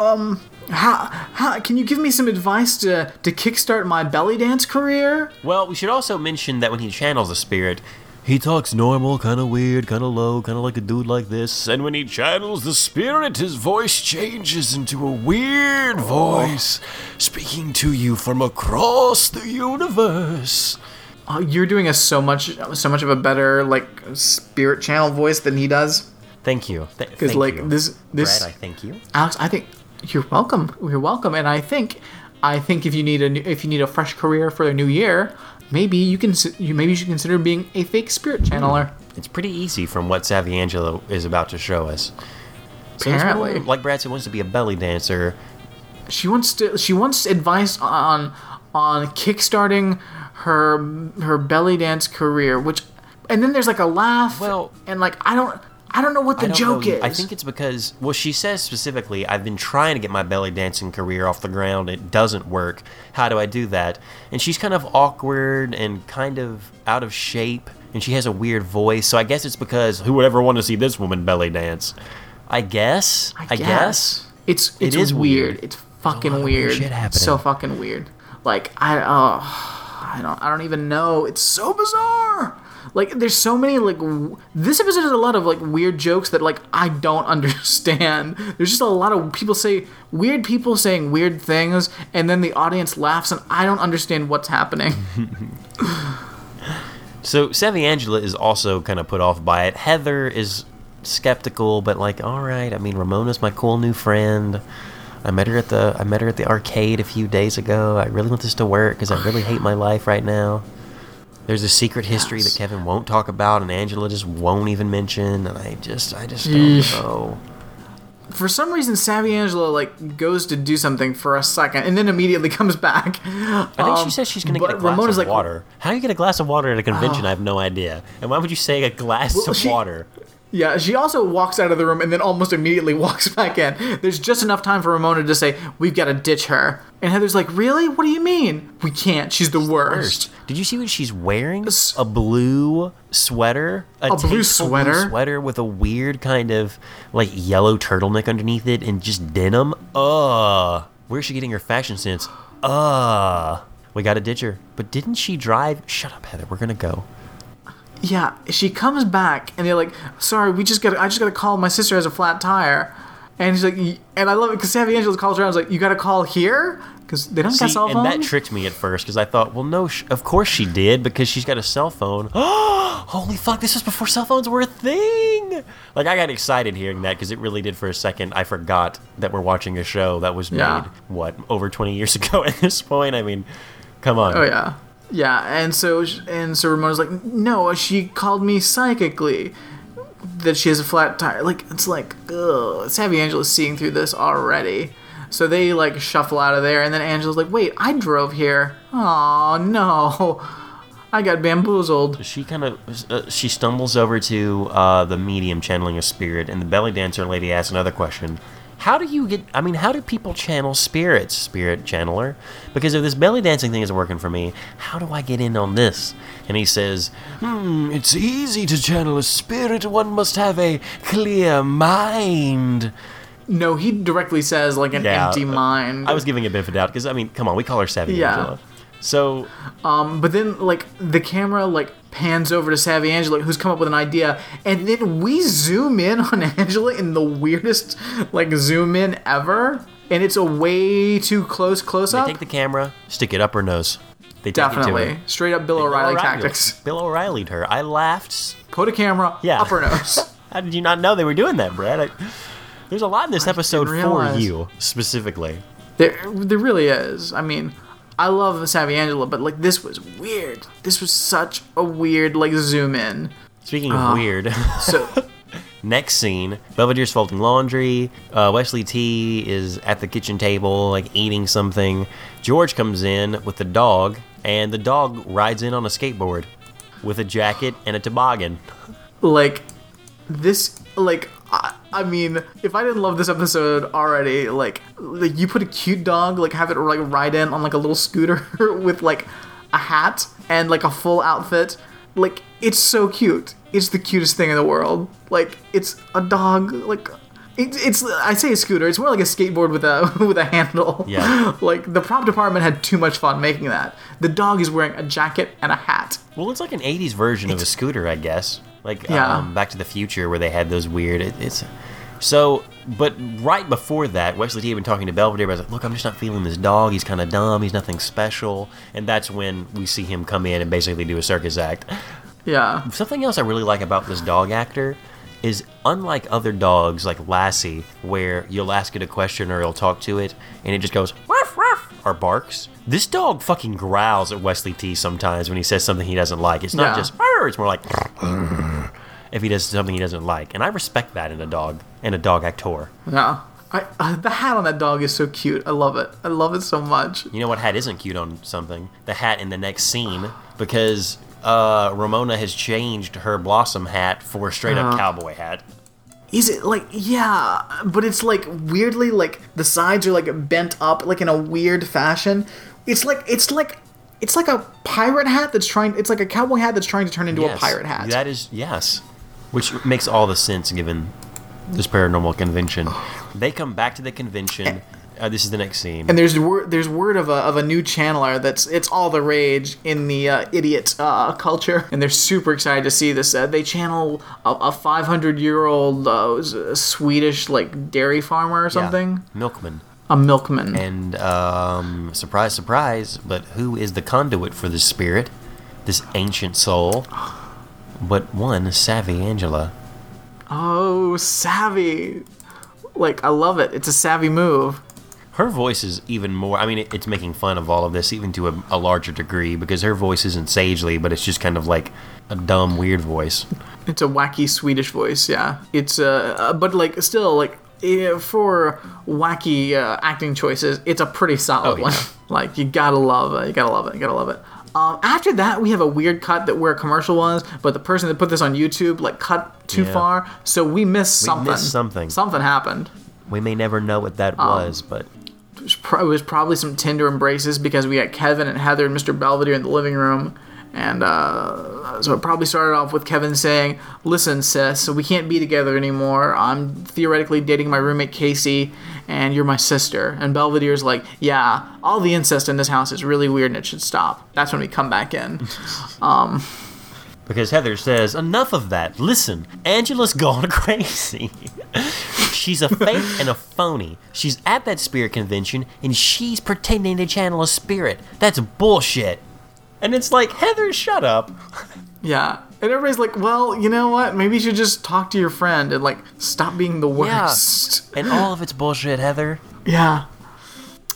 um, how, how can you give me some advice to to kickstart my belly dance career? Well, we should also mention that when he channels a spirit, he talks normal, kind of weird, kind of low, kind of like a dude like this. And when he channels the spirit, his voice changes into a weird voice, speaking to you from across the universe. Uh, you're doing a so much so much of a better like spirit channel voice than he does. Thank you. Because thank like you. this this Brad, I thank you. Alex, I think you're welcome. You're welcome, and I think, I think if you need a new, if you need a fresh career for the new year, maybe you can you maybe you should consider being a fake spirit channeler. Hmm. It's pretty easy from what Savvy Angela is about to show us. So Apparently. woman, like Brad said, wants to be a belly dancer. She wants to she wants advice on on kickstarting her her belly dance career, which and then there's like a laugh. Well- and like I don't I don't know what the joke know. is. I think it's because, well, she says specifically, I've been trying to get my belly dancing career off the ground. It doesn't work. How do I do that? And she's kind of awkward and kind of out of shape, and she has a weird voice. So I guess it's because who would ever want to see this woman belly dance? I guess. I, guess. It's it's is weird. weird. It's fucking weird weird. shit happening. So fucking weird. Like I oh I don't I don't even know. It's so bizarre. Like there's so many like w- this episode has a lot of like weird jokes that like I don't understand. There's just a lot of people say weird people saying weird things and then the audience laughs and I don't understand what's happening. So Savvy Angela is also kind of put off by it. Heather is skeptical, but like, all right. I mean, Ramona's my cool new friend. I met her at the I met her at the arcade a few days ago. I really want this to work because I really hate my life right now. There's a secret history Yes. that Kevin won't talk about, and Angela just won't even mention. And I just, I just don't know. For some reason Savvy Angela like goes to do something for a second and then immediately comes back. I think she um, says she's going to get a glass of water. How do you get a glass of water at a convention? I have no idea. And why would you say a glass Well, of she- water? Yeah, she also walks out of the room and then almost immediately walks back in. There's just enough time for Ramona to say, "We've got to ditch her." And Heather's like, "Really? What do you mean? We can't. She's the worst." First, did you see what she's wearing? S- A blue sweater, a, A blue sweater? sweater with a weird kind of like yellow turtleneck underneath it, and just denim. Ugh, where's she getting her fashion sense? Ugh, we got to ditch her. But didn't she drive? Shut up, Heather. We're gonna go. Yeah, she comes back and they're like, "Sorry, we just got. I just got to call. My sister has a flat tire." And she's like, and I love it because Savvy Angela calls her. I was like, "You got to call here." Because they don't See, got cell and that tricked me at first because I thought, well, no, sh- of course she did because she's got a cell phone. Holy fuck! This was before cell phones were a thing. Like I got excited hearing that because it really did for a second. I forgot that we're watching a show that was Yeah. made what over twenty years ago. At this point, I mean, come on. Oh yeah, yeah. And so and so Ramona's like, no, she called me psychically that she has a flat tire. Like it's like, ugh. Savvy Angela's seeing through this already. So they like shuffle out of there, and then Angela's like, wait, I drove here. Oh no. I got bamboozled. She kind of uh, she stumbles over to uh, the medium channeling a spirit, and the belly dancer lady asks another question. How do you get? I mean, how do people channel spirits, spirit channeler? Because if this belly dancing thing isn't working for me, how do I get in on this? And he says, "Hmm, it's easy to channel a spirit. One must have a clear mind." No, he directly says like an Yeah, empty mind. I was giving a benefit of doubt because I mean, come on, we call her Savvy Yeah. Angela. So But then, like, the camera, like, pans over to Savvy Angela, who's come up with an idea, and then we zoom in on Angela in the weirdest, like, zoom in ever, and it's a way too close close up. they take the camera, stick it up her nose. They take it to Definitely. Straight up Bill Bill O'Reilly O'Reilly- tactics. Bill O'Reilly'd her. I laughed. Put a camera Yeah. up her nose. How did you not know they were doing that, Brad? I, there's a lot in this episode for you specifically. there, there really is. I mean, I love Savvy Angela, but, like, this was weird. This was such a weird, like, zoom in. Speaking of Ah. weird, So, next scene, Belvedere's folding laundry. Uh, Wesley T is at the kitchen table, like eating something. George comes in with the dog, and the dog rides in on a skateboard with a jacket and a toboggan. like this like I, I mean if i didn't love this episode already like like you put a cute dog like have it like ride in on like a little scooter with like a hat and like a full outfit like it's so cute it's the cutest thing in the world like it's a dog like it, it's I say a scooter. It's more like a skateboard with a with a handle. Yeah. Like the prop department had too much fun making that. The dog is wearing a jacket and a hat. Well, it's like an '80s version of a scooter, I guess. Like Yeah. um, Back to the Future, where they had those weird. It, it's so. But right before that, Wesley T had been talking to Belvedere. But I was like, "Look, I'm just not feeling this dog. He's kind of dumb. He's nothing special." And that's when we see him come in and basically do a circus act. Yeah. Something else I really like about this dog actor is unlike other dogs like Lassie, where you'll ask it a question or you'll talk to it and it just goes ruff ruff or barks. This dog fucking growls at Wesley T sometimes when he says something he doesn't like. It's not Yeah. just "Arr," it's more like if he does something he doesn't like. And I respect that in a dog and a dog actor. Yeah. I, uh, the hat on that dog is so cute. I love it. I love it so much. You know what hat isn't cute on something? The hat in the next scene because uh, Ramona has changed her blossom hat for a straight up cowboy hat. Is it like yeah, but it's like weirdly like the sides are like bent up like in a weird fashion. It's like it's like it's like a pirate hat that's trying it's like a cowboy hat that's trying to turn into a pirate hat. That is yes, which makes all the sense given this paranormal convention. They come back to the convention. Uh, this is the next scene. and there's word there's word of a, of a new channeler that's it's all the rage in the uh, idiot uh, culture and they're super excited to see this uh, they channel a, a 500 year old uh, swedish like dairy farmer or something, Yeah, milkman. a milkman And um, surprise, surprise, but who is the conduit for this spirit, this ancient soul? But one savvy Angela. Oh, savvy. Like, I love it. It's a savvy move. Her voice is even more. I mean, it, it's making fun of all of this, even to a, a larger degree, because her voice isn't sagely, but it's just kind of like a dumb, weird voice. It's a wacky Swedish voice, yeah. It's, uh, uh, but like, still, like, for wacky uh, acting choices, it's a pretty solid Oh, yeah. one. like, you gotta love it. You gotta love it. You gotta love it. Um, after that, we have a weird cut that where a commercial was, but the person that put this on YouTube like cut too Yeah. far, so we missed We something. missed something. Something happened. We may never know what that was, but It was, pro- it was probably some tender embraces because we got Kevin and Heather and Mr. Belvedere in the living room. And uh, so it probably started off with Kevin saying, Listen, sis, we can't be together anymore. I'm theoretically dating my roommate Casey, and you're my sister. And Belvedere's like, Yeah, all the incest in this house is really weird and it should stop. That's when we come back in. because Heather says, Enough of that. Listen, Angela's gone crazy. She's a fake and a phony. She's at that spirit convention and she's pretending to channel a spirit. That's bullshit. And it's like, Heather, shut up. yeah. And everybody's like, Well, you know what? Maybe you should just talk to your friend and like stop being the worst. Yeah. And all of it's bullshit, Heather. Yeah.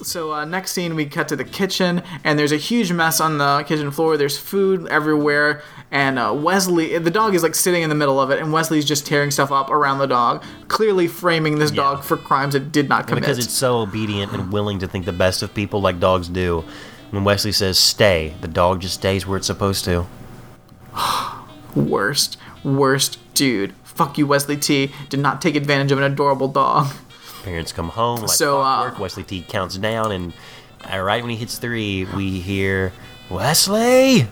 So uh, next scene, we cut to the kitchen, and there's a huge mess on the kitchen floor. There's food everywhere, and uh, Wesley, the dog is like sitting in the middle of it, and Wesley's just tearing stuff up around the dog, clearly framing this dog for crimes it did not commit. Because it's so obedient and willing to think the best of people like dogs do. When Wesley says stay, the dog just stays where it's supposed to. Worst, worst dude. Fuck you, Wesley T. Did not take advantage of an adorable dog. Parents come home like So, uh. Wesley T counts down, and uh, right when he hits three, we hear Wesley.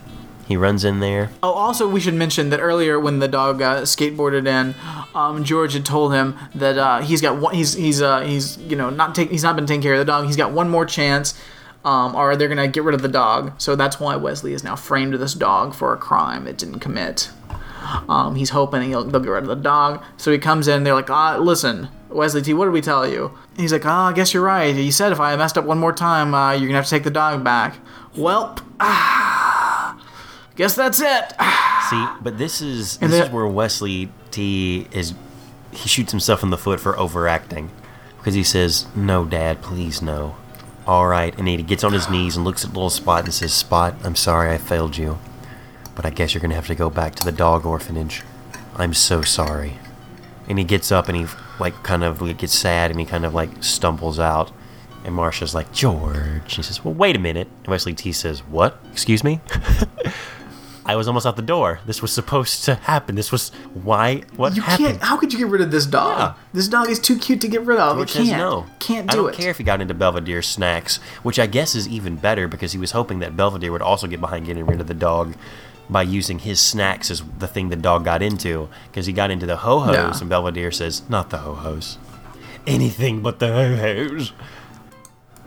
He runs in there. Oh, also, we should mention that earlier when the dog uh, skateboarded in, um, George had told him that uh, he's got one. He's he's uh, he's you know not take. He's not been taking care of the dog. He's got one more chance, um, or they're gonna get rid of the dog. So that's why Wesley is now framed this dog for a crime it didn't commit. Um, he's hoping he'll, they'll get rid of the dog. So he comes in. They're like, ah, listen, Wesley T, what did we tell you? He's like, ah, I guess you're right. He said if I messed up one more time, uh, you're gonna have to take the dog back. Welp. Ah, guess that's it. See, but this is this is where Wesley T is he shoots himself in the foot for overacting because he says, "No, Dad, please no." All right, and he gets on his knees and looks at little Spot and says, "Spot, I'm sorry I failed you, but I guess you're gonna have to go back to the dog orphanage. I'm so sorry." And he gets up and he like kind of like, gets sad and he kind of like stumbles out. And Marsha's like, George. He says, Well, wait a minute. And Wesley T says, What? Excuse me? I was almost out the door. This was supposed to happen. This was why. What You happened? can't. How could you get rid of this dog? Yeah. This dog is too cute to get rid of. George can't. says no. Can't I do don't it. care if he got into Belvedere's snacks, which I guess is even better because he was hoping that Belvedere would also get behind getting rid of the dog by using his snacks as the thing the dog got into. Because he got into the ho hos, Yeah. and Belvedere says, "Not the ho hos, anything but the ho hos."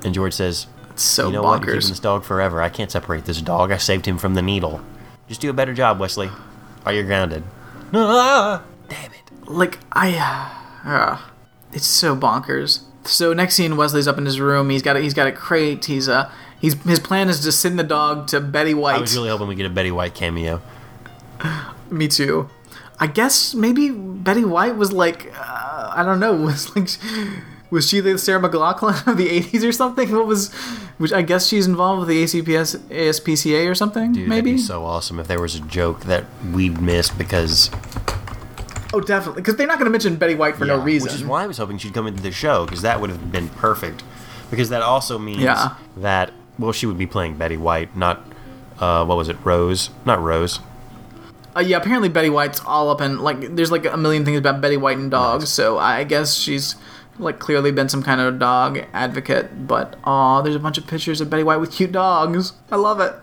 And George says, It's so "You know what? Bonkers. keeping this dog forever. I can't separate this dog. I saved him from the needle. Just do a better job, Wesley, or you're grounded." Ah, damn it. like I, uh, it's so bonkers. So next scene, Wesley's up in his room. He's got a, he's got a crate. He's uh he's his plan is to send the dog to Betty White. I was really hoping we get a Betty White cameo. Me too. I guess maybe Betty White was like uh, I don't know was like was she the Sarah McLachlan of the '80s or something? What was which I guess she's involved with the ACPS ASPCA or something. Dude, maybe. that'd be so awesome if there was a joke that we'd missed because oh, definitely because they're not going to mention Betty White for no reason. Which is why I was hoping she'd come into the show because that would have been perfect. Because that also means Yeah. that well, she would be playing Betty White, not uh, what was it, Rose? Not Rose. Uh, yeah, apparently Betty White's all up in like there's like a million things about Betty White and dogs, so I guess she's like clearly been some kind of dog advocate. But oh, there's a bunch of pictures of Betty White with cute dogs. I love it.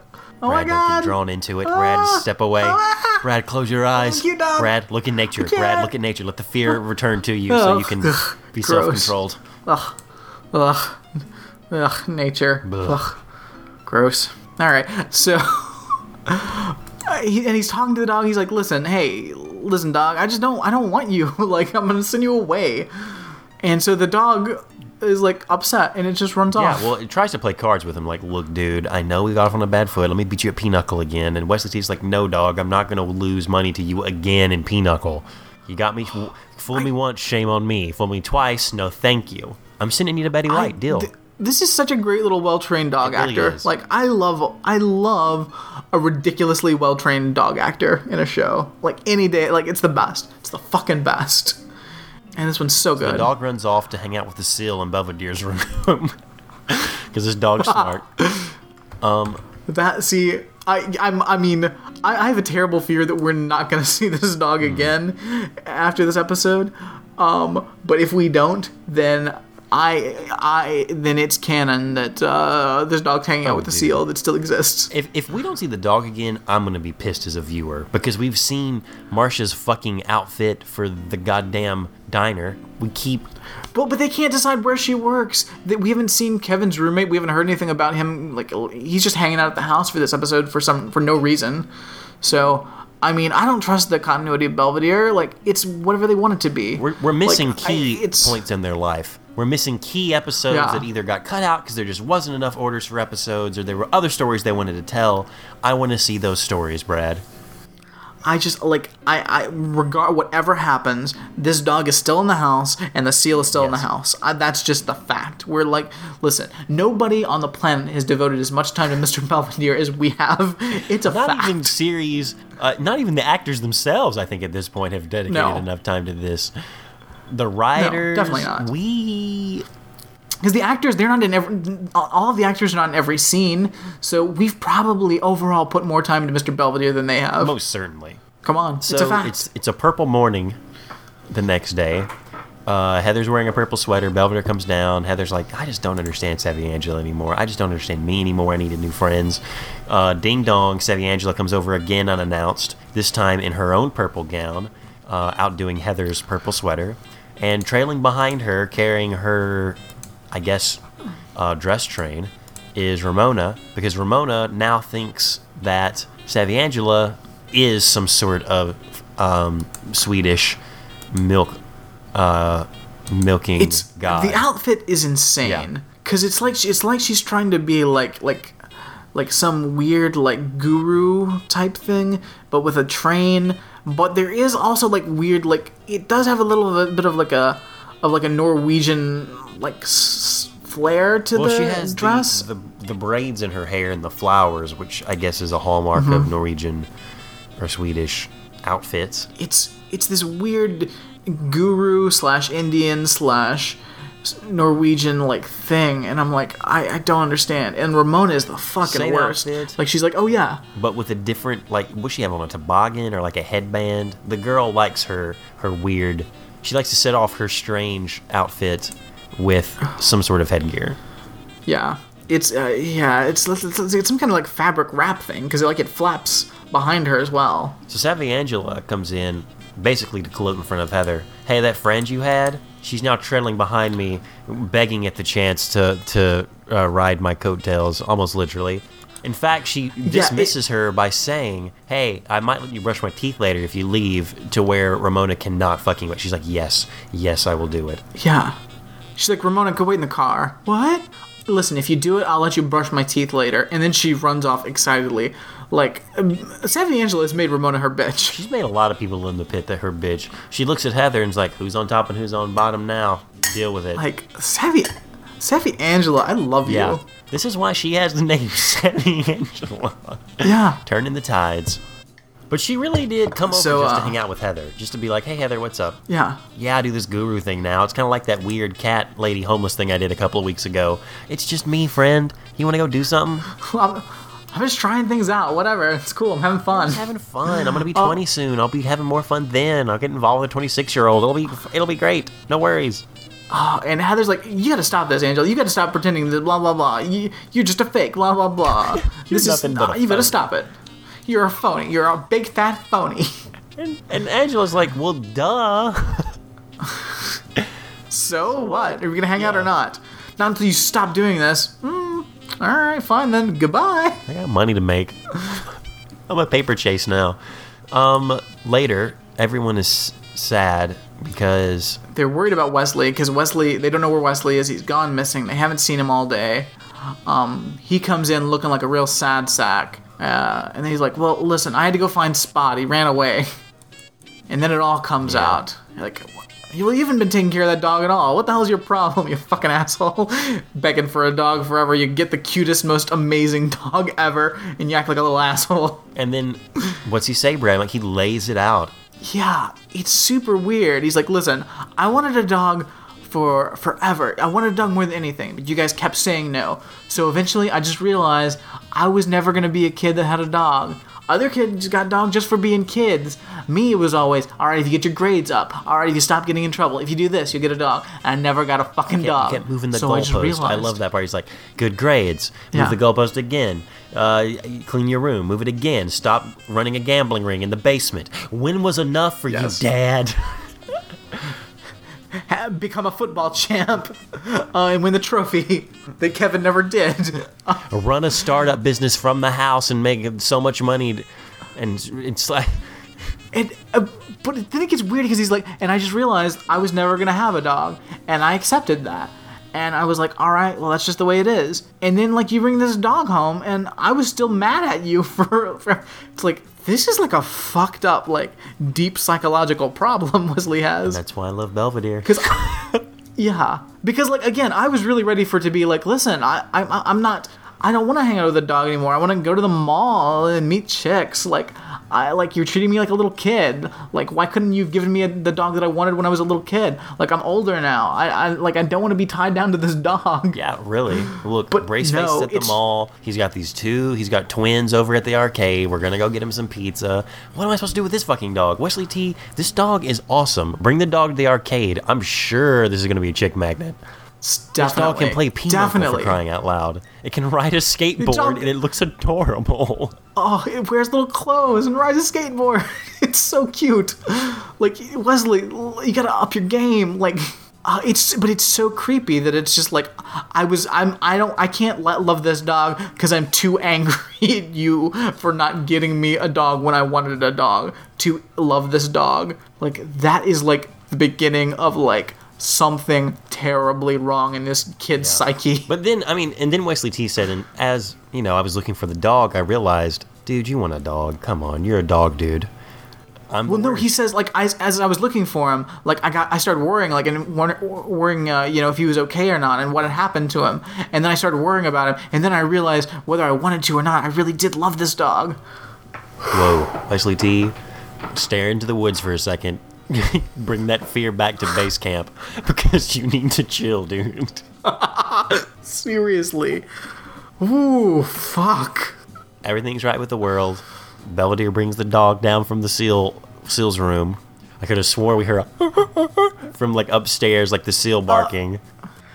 Oh Brad, my god! drawn into it. Brad, Ah! step away. Ah! Brad, close your eyes. cute dog. Brad, look at nature. Brad, look at nature. Let the fear return to you so you can Ugh, be self-controlled. Ugh, ugh, ugh, nature. Ugh. Gross. All right, so. and he's talking to the dog. He's like, "Listen, hey, listen, dog. I just don't. I don't want you. like, I'm gonna send you away." And so the dog is like upset, and it just runs Yeah, off. Yeah. Well, it tries to play cards with him, like, look, dude, I know we got off on a bad foot. Let me beat you at Pinochle again. And Wesley T's like, no, dog, I'm not going to lose money to you again in Pinochle. You got me, fool me once, shame on me. Fool me twice, no thank you. I'm sending you to Betty I- White, deal. th- this is such a great little well-trained dog really actor. is. Like I love, I love a ridiculously well-trained dog actor in a show. Like any day, like it's the best. It's the fucking best. And this one's so good. the dog runs off to hang out with the seal in Belvedere's room. Because this dog's smart. Um, that see, I I'm, I mean, I, I have a terrible fear that we're not gonna see this dog Hmm. again after this episode. Um, but if we don't, then I I then it's canon that uh, this dog's hanging out Oh, with the dude. seal that still exists. If, if we don't see the dog again, I'm going to be pissed as a viewer. Because we've seen Marsha's fucking outfit for the goddamn diner. We keep But but they can't decide where she works. We haven't seen Kevin's roommate. We haven't heard anything about him. Like he's just hanging out at the house for this episode for some for no reason. So I mean, I don't trust the continuity of Belvedere. Like it's whatever they want it to be. We're, we're missing Like, I- key it's- points in their life. We're missing key episodes Yeah. that either got cut out because there just wasn't enough orders for episodes or there were other stories they wanted to tell. I want to see those stories, Brad. I just like I I regard whatever happens. This dog is still in the house, and the seal is still in the house. I, that's just the fact. We're like, listen, nobody on the planet has devoted as much time to Mr. Belvedere as we have. It's a Not fact. even series, uh, not even the actors themselves, I think, at this point have dedicated No. enough time to this. The writers, definitely not. We because the actors they're not in every all of the actors are not in every scene so we've probably overall put more time into mr belvedere than they have Most certainly. come on So it's a fact it's it's a purple morning the next day. Uh, Heather's wearing a purple sweater. Belvedere comes down. Heather's like, I just don't understand Savvy Angela anymore. I just don't understand me anymore. I needed new friends. Uh, ding dong, Savvy Angela comes over again unannounced, this time in her own purple gown, uh, outdoing Heather's purple sweater. And trailing behind her, carrying her, I guess, uh, dress train, is Ramona, because Ramona now thinks that Savvy Angela is some sort of um, Swedish milk uh, milking it's god. the outfit is insane because it's like she- it's like she's trying to be like like like some weird like guru type thing but with a train but there is also like weird like it does have a little bit of like a of like a norwegian like s- flair to well, the she has dress The, the the braids in her hair and the flowers, which I guess is a hallmark Mm-hmm. of Norwegian or Swedish outfits. it's it's this weird guru slash Indian slash Norwegian like thing, and I'm like, I, I don't understand. And Ramona is the fucking Same worst. outfit. Like she's like, oh yeah, but with a different like what she have on a toboggan or like a headband the girl likes her her weird she likes to set off her strange outfit with some sort of headgear yeah. It's uh, yeah, it's, it's it's some kind of like fabric wrap thing because like it flaps behind her as well. so savvy angela comes in basically to gloat in front of heather hey that friend you had she's now trailing behind me begging at the chance to to uh, ride my coattails almost literally in fact, she dismisses her by saying, "Hey, I might let you brush my teeth later if you leave." To where Ramona cannot fucking wait. She's like, "Yes, yes, I will do it." Yeah. She's like, Ramona, go wait in the car. What? Listen, if you do it, I'll let you brush my teeth later. And then she runs off excitedly. Like, um, Savvy Angela has made Ramona her bitch. She's made a lot of people in the pit that her bitch. She looks at Heather and's like, "Who's on top and who's on bottom now? Deal with it." Like, Savvy, Savvy Angela, I love you. yeah, this is why she has the name Savvy Angela. Yeah. Turning the tides. But she really did come over So, just to uh, hang out with Heather, just to be like, "Hey, Heather, what's up?" Yeah. Yeah, I do this guru thing now. It's kind of like that weird cat lady homeless thing I did a couple of weeks ago. It's just me, friend. You want to go do something? I'm, just trying things out. Whatever. It's cool. I'm having fun. I'm having fun. I'm gonna be Oh. 20 soon. I'll be having more fun then. I'll get involved with a 26 year old. It'll be it'll be great. No worries. Oh, and Heather's like, you gotta stop this, Angel. You gotta stop pretending that blah, blah, blah. You, you're just a fake, blah, blah, blah. this nothing is, but a you gotta stop it. You're a phony. You're a big fat phony. And, and Angela's like, well, duh. so what? Are we gonna hang out or not? Not until you stop doing this. Hmm. All right, fine then. Goodbye. I got money to make. I'm a paper chase now. Um, later, everyone is sad because They're worried about Wesley because Wesley. They don't know where Wesley is. He's gone missing. They haven't seen him all day. Um, he comes in looking like a real sad sack. Uh, and then he's like, "Well, listen, I had to go find Spot. He ran away." And then it all comes Yeah. out. You're like, you haven't been taking care of that dog at all. What the hell's your problem, you fucking asshole? Begging for a dog forever. You get the cutest, most amazing dog ever, and you act like a little asshole. and then what's he say, Brad? Like he lays it out. Yeah, it's super weird. He's like, listen, I wanted a dog for forever. I wanted a dog more than anything, but you guys kept saying no. So eventually I just realized I was never gonna be a kid that had a dog. Other kids got dogs just for being kids. Me, it was always, alright, if you get your grades up, alright, if you stop getting in trouble, if you do this, you'll get a dog. And I never got a fucking Kept, dog. kept moving the so I just goalpost. I, realized, love that part. He's like, good grades. Move Yeah. the goalpost again. Uh, clean your room. Move it again. Stop running a gambling ring in the basement. When was enough for Yes. you, Dad? ha- become a football champ uh, and win the trophy that Kevin never did. Run a startup business from the house and make so much money. And it's like, And uh, but then it gets weird because he's like, and I just realized I was never gonna have a dog, and I accepted that. And I was like, all right, well, that's just the way it is. And then like you bring this dog home, and I was still mad at you for. for it's like this is like a fucked up, like deep psychological problem Wesley has. that's why I love Belvedere. Because, yeah, because like again, I was really ready for it to be like, listen, I, I I'm not, I don't want to hang out with a dog anymore. I want to go to the mall and meet chicks. Like, I like you're treating me like a little kid. Like why couldn't you have given me a, the dog that I wanted when I was a little kid? Like I'm older now. I, I like I don't want to be tied down to this dog. Yeah, really. Look, But Braceface no, at the mall. He's got these two. He's got twins over at the arcade. We're gonna go get him some pizza. What am I supposed to do with this fucking dog? Wesley T, this dog is awesome. Bring the dog to the arcade. I'm sure this is gonna be a chick magnet. It's This dog can play pinochle Definitely. for crying out loud. It can ride a skateboard dog- and it looks adorable. Oh, it wears little clothes and rides a skateboard. it's so cute. Like Wesley, you gotta up your game. Like, uh, it's but it's so creepy that it's just like I was. I'm. I don't. I can't let love this dog because I'm too angry at you for not getting me a dog when I wanted a dog. To love this dog, like that is like the beginning of like something terribly wrong in this kid's psyche. But then, I mean, and then Wesley T said, and as you know, I was looking for the dog. I realized, dude, you want a dog? Come on, you're a dog, dude. I'm Well, the no, he says like as, as I was looking for him, like I got I started worrying like and worrying uh, you know if he was okay or not and what had happened to him, and then I started worrying about him, and then I realized whether I wanted to or not, I really did love this dog. Whoa, Wesley T, stare into the woods for a second. Bring that fear back to base camp because you need to chill, dude. Seriously, ooh, fuck. Everything's right with the world. Belvedere brings the dog down from the seal seal's room. I could have swore we heard a from like upstairs, like the seal uh, barking.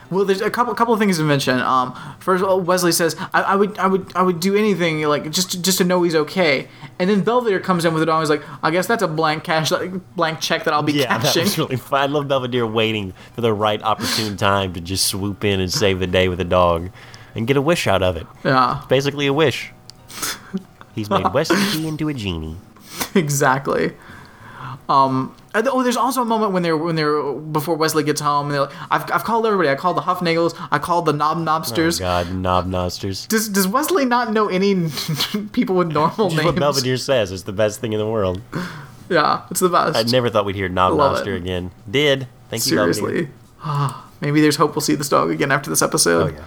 Well, there's a couple couple of things to mention. Um, first of all, Wesley says I, I would I would I would do anything like just to, just to know he's okay, and then Belvedere comes in with the dog. He's like, I guess that's a blank cash blank check that I'll be yeah, that cashing. was really fun. I love Belvedere waiting for the right opportune time to just swoop in and save the day with a dog and get a wish out of it. yeah. Basically, a wish. He's made Wesley into a genie. exactly. Um, oh, there's also a moment when they're when they're before Wesley gets home, and they're like, I've, I've called everybody. I called the Huffnagels. I called the Knob Oh Knobsters. God, knob nosters. does Does Wesley not know any people with normal Just what names? Belvedere says. It's the best thing in the world. Yeah, it's the best. I never thought we'd hear knob it. again. Did. Thank you, Belvedere. Seriously. Maybe there's hope we'll see this dog again after this episode. Oh, yeah.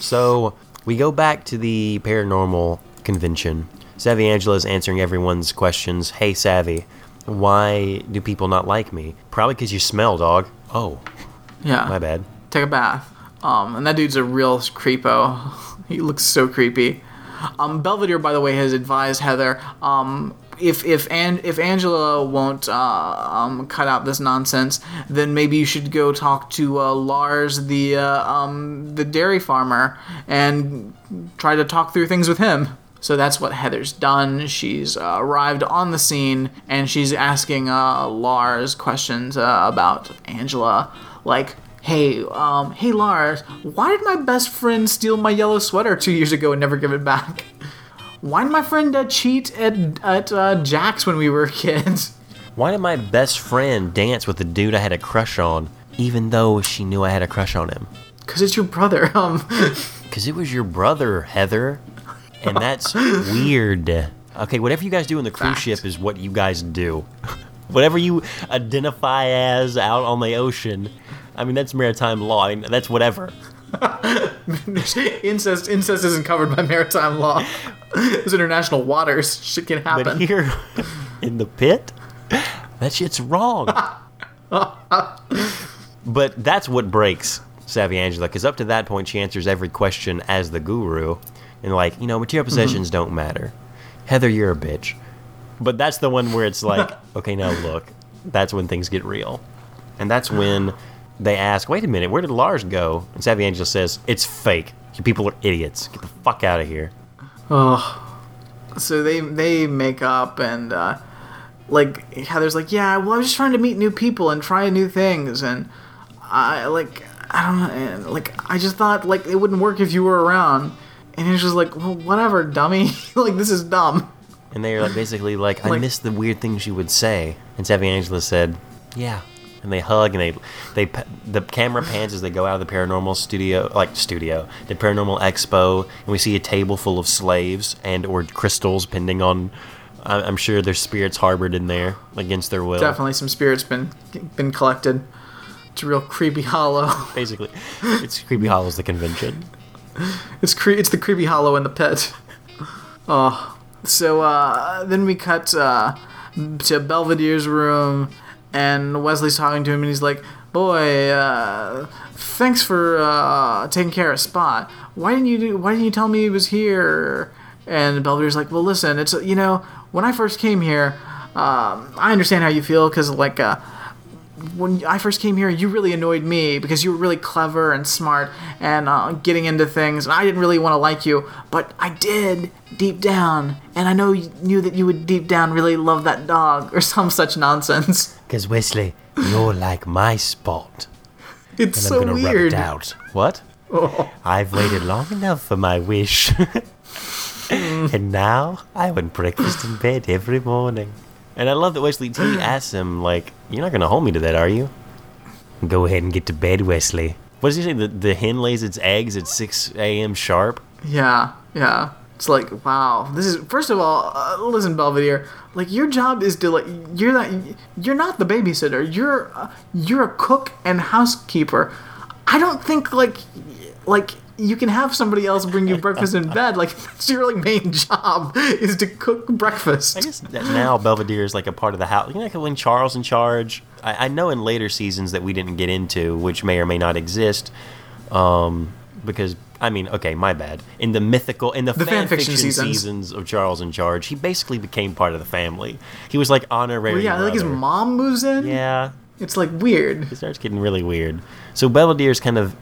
So we go back to the paranormal convention. Savvy Angela is answering everyone's questions. Hey, Savvy, why do people not like me? Probably because you smell, dog. Oh, Yeah. my bad. Take a bath. Um, and that dude's a real creepo. he looks so creepy. Um, Belvedere, by the way, has advised Heather um, if if An- if Angela won't uh, um, cut out this nonsense, then maybe you should go talk to uh, Lars, the uh, um, the dairy farmer, and try to talk through things with him. So that's what Heather's done. She's uh, arrived on the scene and she's asking uh, Lars questions uh, about Angela, like, "Hey, um, hey Lars, why did my best friend steal my yellow sweater two years ago and never give it back? Why did my friend uh, cheat at at uh, Jack's when we were kids? Why did my best friend dance with the dude I had a crush on, even though she knew I had a crush on him? Cause it's your brother. Um, Because it was your brother, Heather. And that's weird. Okay, whatever you guys do in the cruise Fact. ship is what you guys do. whatever you identify as out on the ocean, I mean, that's maritime law. I mean, that's whatever. incest incest isn't covered by maritime law. it's international waters. Shit can happen. But here in the pit, that shit's wrong. but that's what breaks Savvy Angela, because up to that point, she answers every question as the guru. And, like, you know, material possessions don't matter. Heather, you're a bitch. But that's the one where it's like, okay, now look, that's when things get real. And that's when they ask, wait a minute, where did Lars go? And Savvy Angel says, it's fake. You people are idiots. Get the fuck out of here. Oh, so they they make up and uh, like Heather's like, yeah, well, I was just trying to meet new people and try new things, and I like I don't know, like I just thought like it wouldn't work if you were around, and it's just like, well, whatever, dummy, like this is dumb. And they're like basically like, I Like- missed the weird things you would say. And Savvy Angela said, Yeah. And they hug and they they the camera pans as they go out of the paranormal studio, like studio, the paranormal expo, and we see a table full of slaves and or crystals, pending on. I'm sure there's spirits harbored in there against their will. Definitely some spirits been been collected. It's a real creepy hollow. Basically, it's Creepy Hollow's the convention. It's cre- it's the creepy hollow in the pit. Oh, so uh, then we cut uh, to Belvedere's room, and Wesley's talking to him, and he's like, "Boy, uh, thanks for uh, taking care of Spot. Why didn't you do? Why didn't you tell me he was here?" And Belvedere's like, "Well, listen, it's you know, when I first came here, um, I understand how you feel because like." Uh, when I first came here, you really annoyed me because you were really clever and smart and uh, getting into things, and I didn't really want to like you, but I did deep down, and I know you knew that you would deep down really love that dog or some such nonsense. Because Wesley, you're like my spot. It's And so I'm gonna weird. rub it out. What? I've waited long enough for my wish. and now I want breakfast in bed every morning. And I love that Wesley T asks him, like, you're not gonna hold me to that, are you? Go ahead and get to bed, Wesley. What does he say? The, the hen lays its eggs at 6 a.m. sharp? Yeah, yeah. It's like, wow. This is first of all, uh, listen, Belvedere. Like your job is to like you're not you're not the babysitter. You're uh, you're a cook and housekeeper. I don't think like like you can have somebody else bring you breakfast in bed. Like that's your like main job is to cook breakfast. I guess that now Belvedere is like a part of the house. You know, like when Charles in charge. I, I know in later seasons that we didn't get into, which may or may not exist, um, because I mean, okay, my bad. In the mythical, in the, The fan, fiction fiction, seasons. seasons. of Charles in charge, he basically became part of the family. He was like honorary. Well, yeah, like his mom moves in. Yeah, It's like weird. it starts getting really weird. So Belvedere's kind of,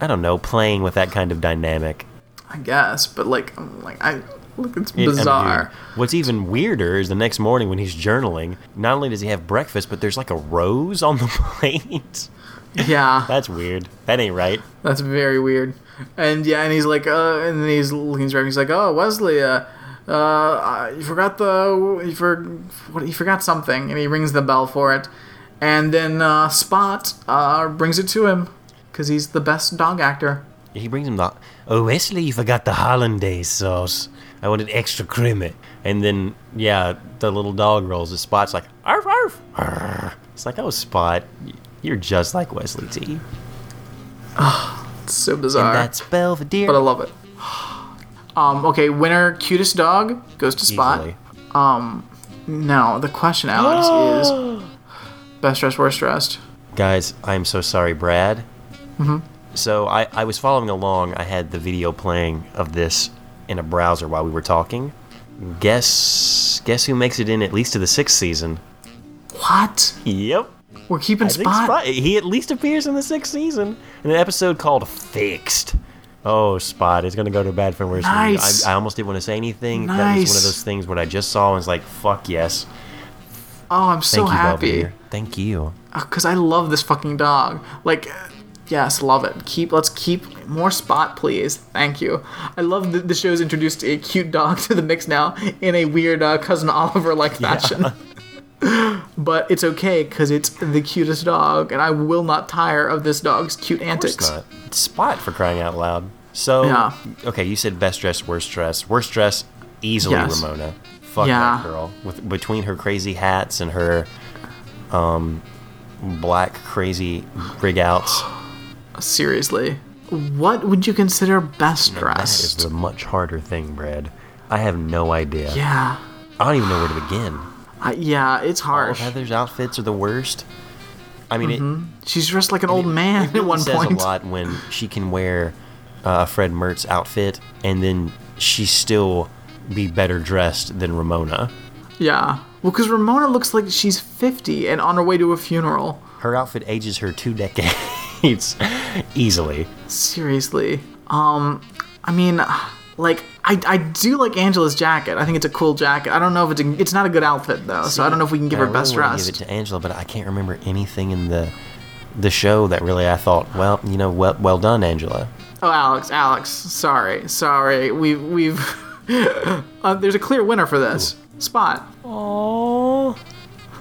I don't know, playing with that kind of dynamic. I guess, but like, I'm like I look, it's It- I mean, bizarre. what's even weirder is the next morning when he's journaling. Not only does he have breakfast, but there's like a rose on the plate. yeah, That's weird. That ain't right. That's very weird. And yeah, and he's like, uh, and then he's looking at He's like, oh, Wesley, uh, uh, you forgot the, you for, what, you forgot something, and he rings the bell for it, and then uh, Spot uh, brings it to him because he's the best dog actor. He brings him the. Oh, Wesley, you forgot the hollandaise sauce. I wanted extra creamy. And then, yeah, the little dog rolls. The spot's like, arf, arf. arr." It's like, oh, Spot, you're just like Wesley T. It's so bizarre, And that's Belvedere. but I love it. Um, okay, winner cutest dog goes to Spot. Easily. Now the question, Alex, is best dressed, worst dressed. Guys, I'm so sorry, Brad. Mm-hmm. So I, I was following along. I had the video playing of this in a browser while we were talking. Guess guess who makes it in at least to the sixth season? What? Yep. We're keeping I Spot. Spot. He at least appears in the sixth season in an episode called "Fixed." Oh, Spot! It's gonna go to bad for worse. Nice. I, I almost didn't want to say anything. That was one of those things where I just saw and was like, "Fuck yes!" Oh, I'm so Thank you, happy. Belvedere. Thank you. because I love this fucking dog. Like, uh, yes, love it. Keep let's keep more spot, please. Thank you. I love that the show's introduced a cute dog to the mix now in a weird uh, cousin Oliver like fashion. but it's okay because it's the cutest dog, and I will not tire of this dog's cute antics. course not. It's Spot for crying out loud. So, Yeah. okay, you said best dressed, worst dressed. Worst dressed, easily Yes. Ramona. Fuck Yeah. that girl. With between her crazy hats and her um black crazy rig outs. Seriously, what would you consider best That is the much harder thing, Brad. I have no idea. Yeah, I don't even know where to begin. uh, yeah, it's of. Heather's outfits are the worst. I mean, it, She's dressed like an old man it at one says point. a lot when she can wear uh, a Fred Mertz outfit and then she still be better dressed than Ramona. Yeah. Well, because Ramona looks like she's 50 and on her way to a funeral. Her outfit ages her two decades easily. Seriously. Um, I mean, like, I, I do like Angela's jacket. I think it's a cool jacket. I don't know if it's a, it's not a good outfit though, so I don't know if we can give I her best really wanna dressed. Give it to Angela, but I can't remember anything in the the show that really I thought, well, you know, well, well done, Angela. Oh, Alex, Alex, sorry, sorry. We we've uh, there's a clear winner for this. Spot. Oh,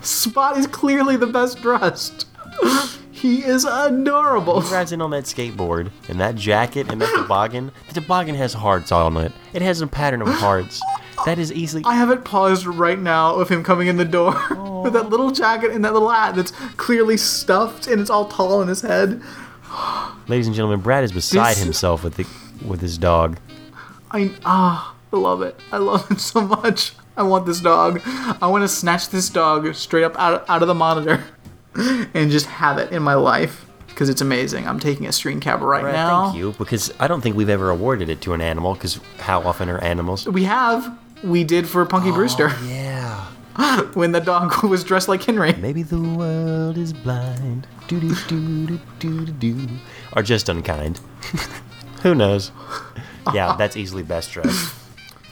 Spot is clearly the best dressed. he is adorable. he rides in on that skateboard and that jacket and that toboggan. The toboggan has hearts on it. It has a pattern of hearts. That is easily. I have it paused right now of him coming in the door with that little jacket and that little hat that's clearly stuffed and it's all tall in his head. Ladies and gentlemen, Brad is beside This- himself with the with his dog. I ah, I love it. I love it so much. I want this dog. I want to snatch this dog straight up out, out of the monitor and just have it in my life because it's amazing. I'm taking a screen cap right Brad, now. Thank you, because I don't think we've ever awarded it to an animal. Because how often are animals? We have. We did for Punky Brewster Yeah. when the dog was dressed like Henry. Maybe the world is blind. Do do do do do do do. Or just unkind. Who knows? Yeah, that's easily best dressed.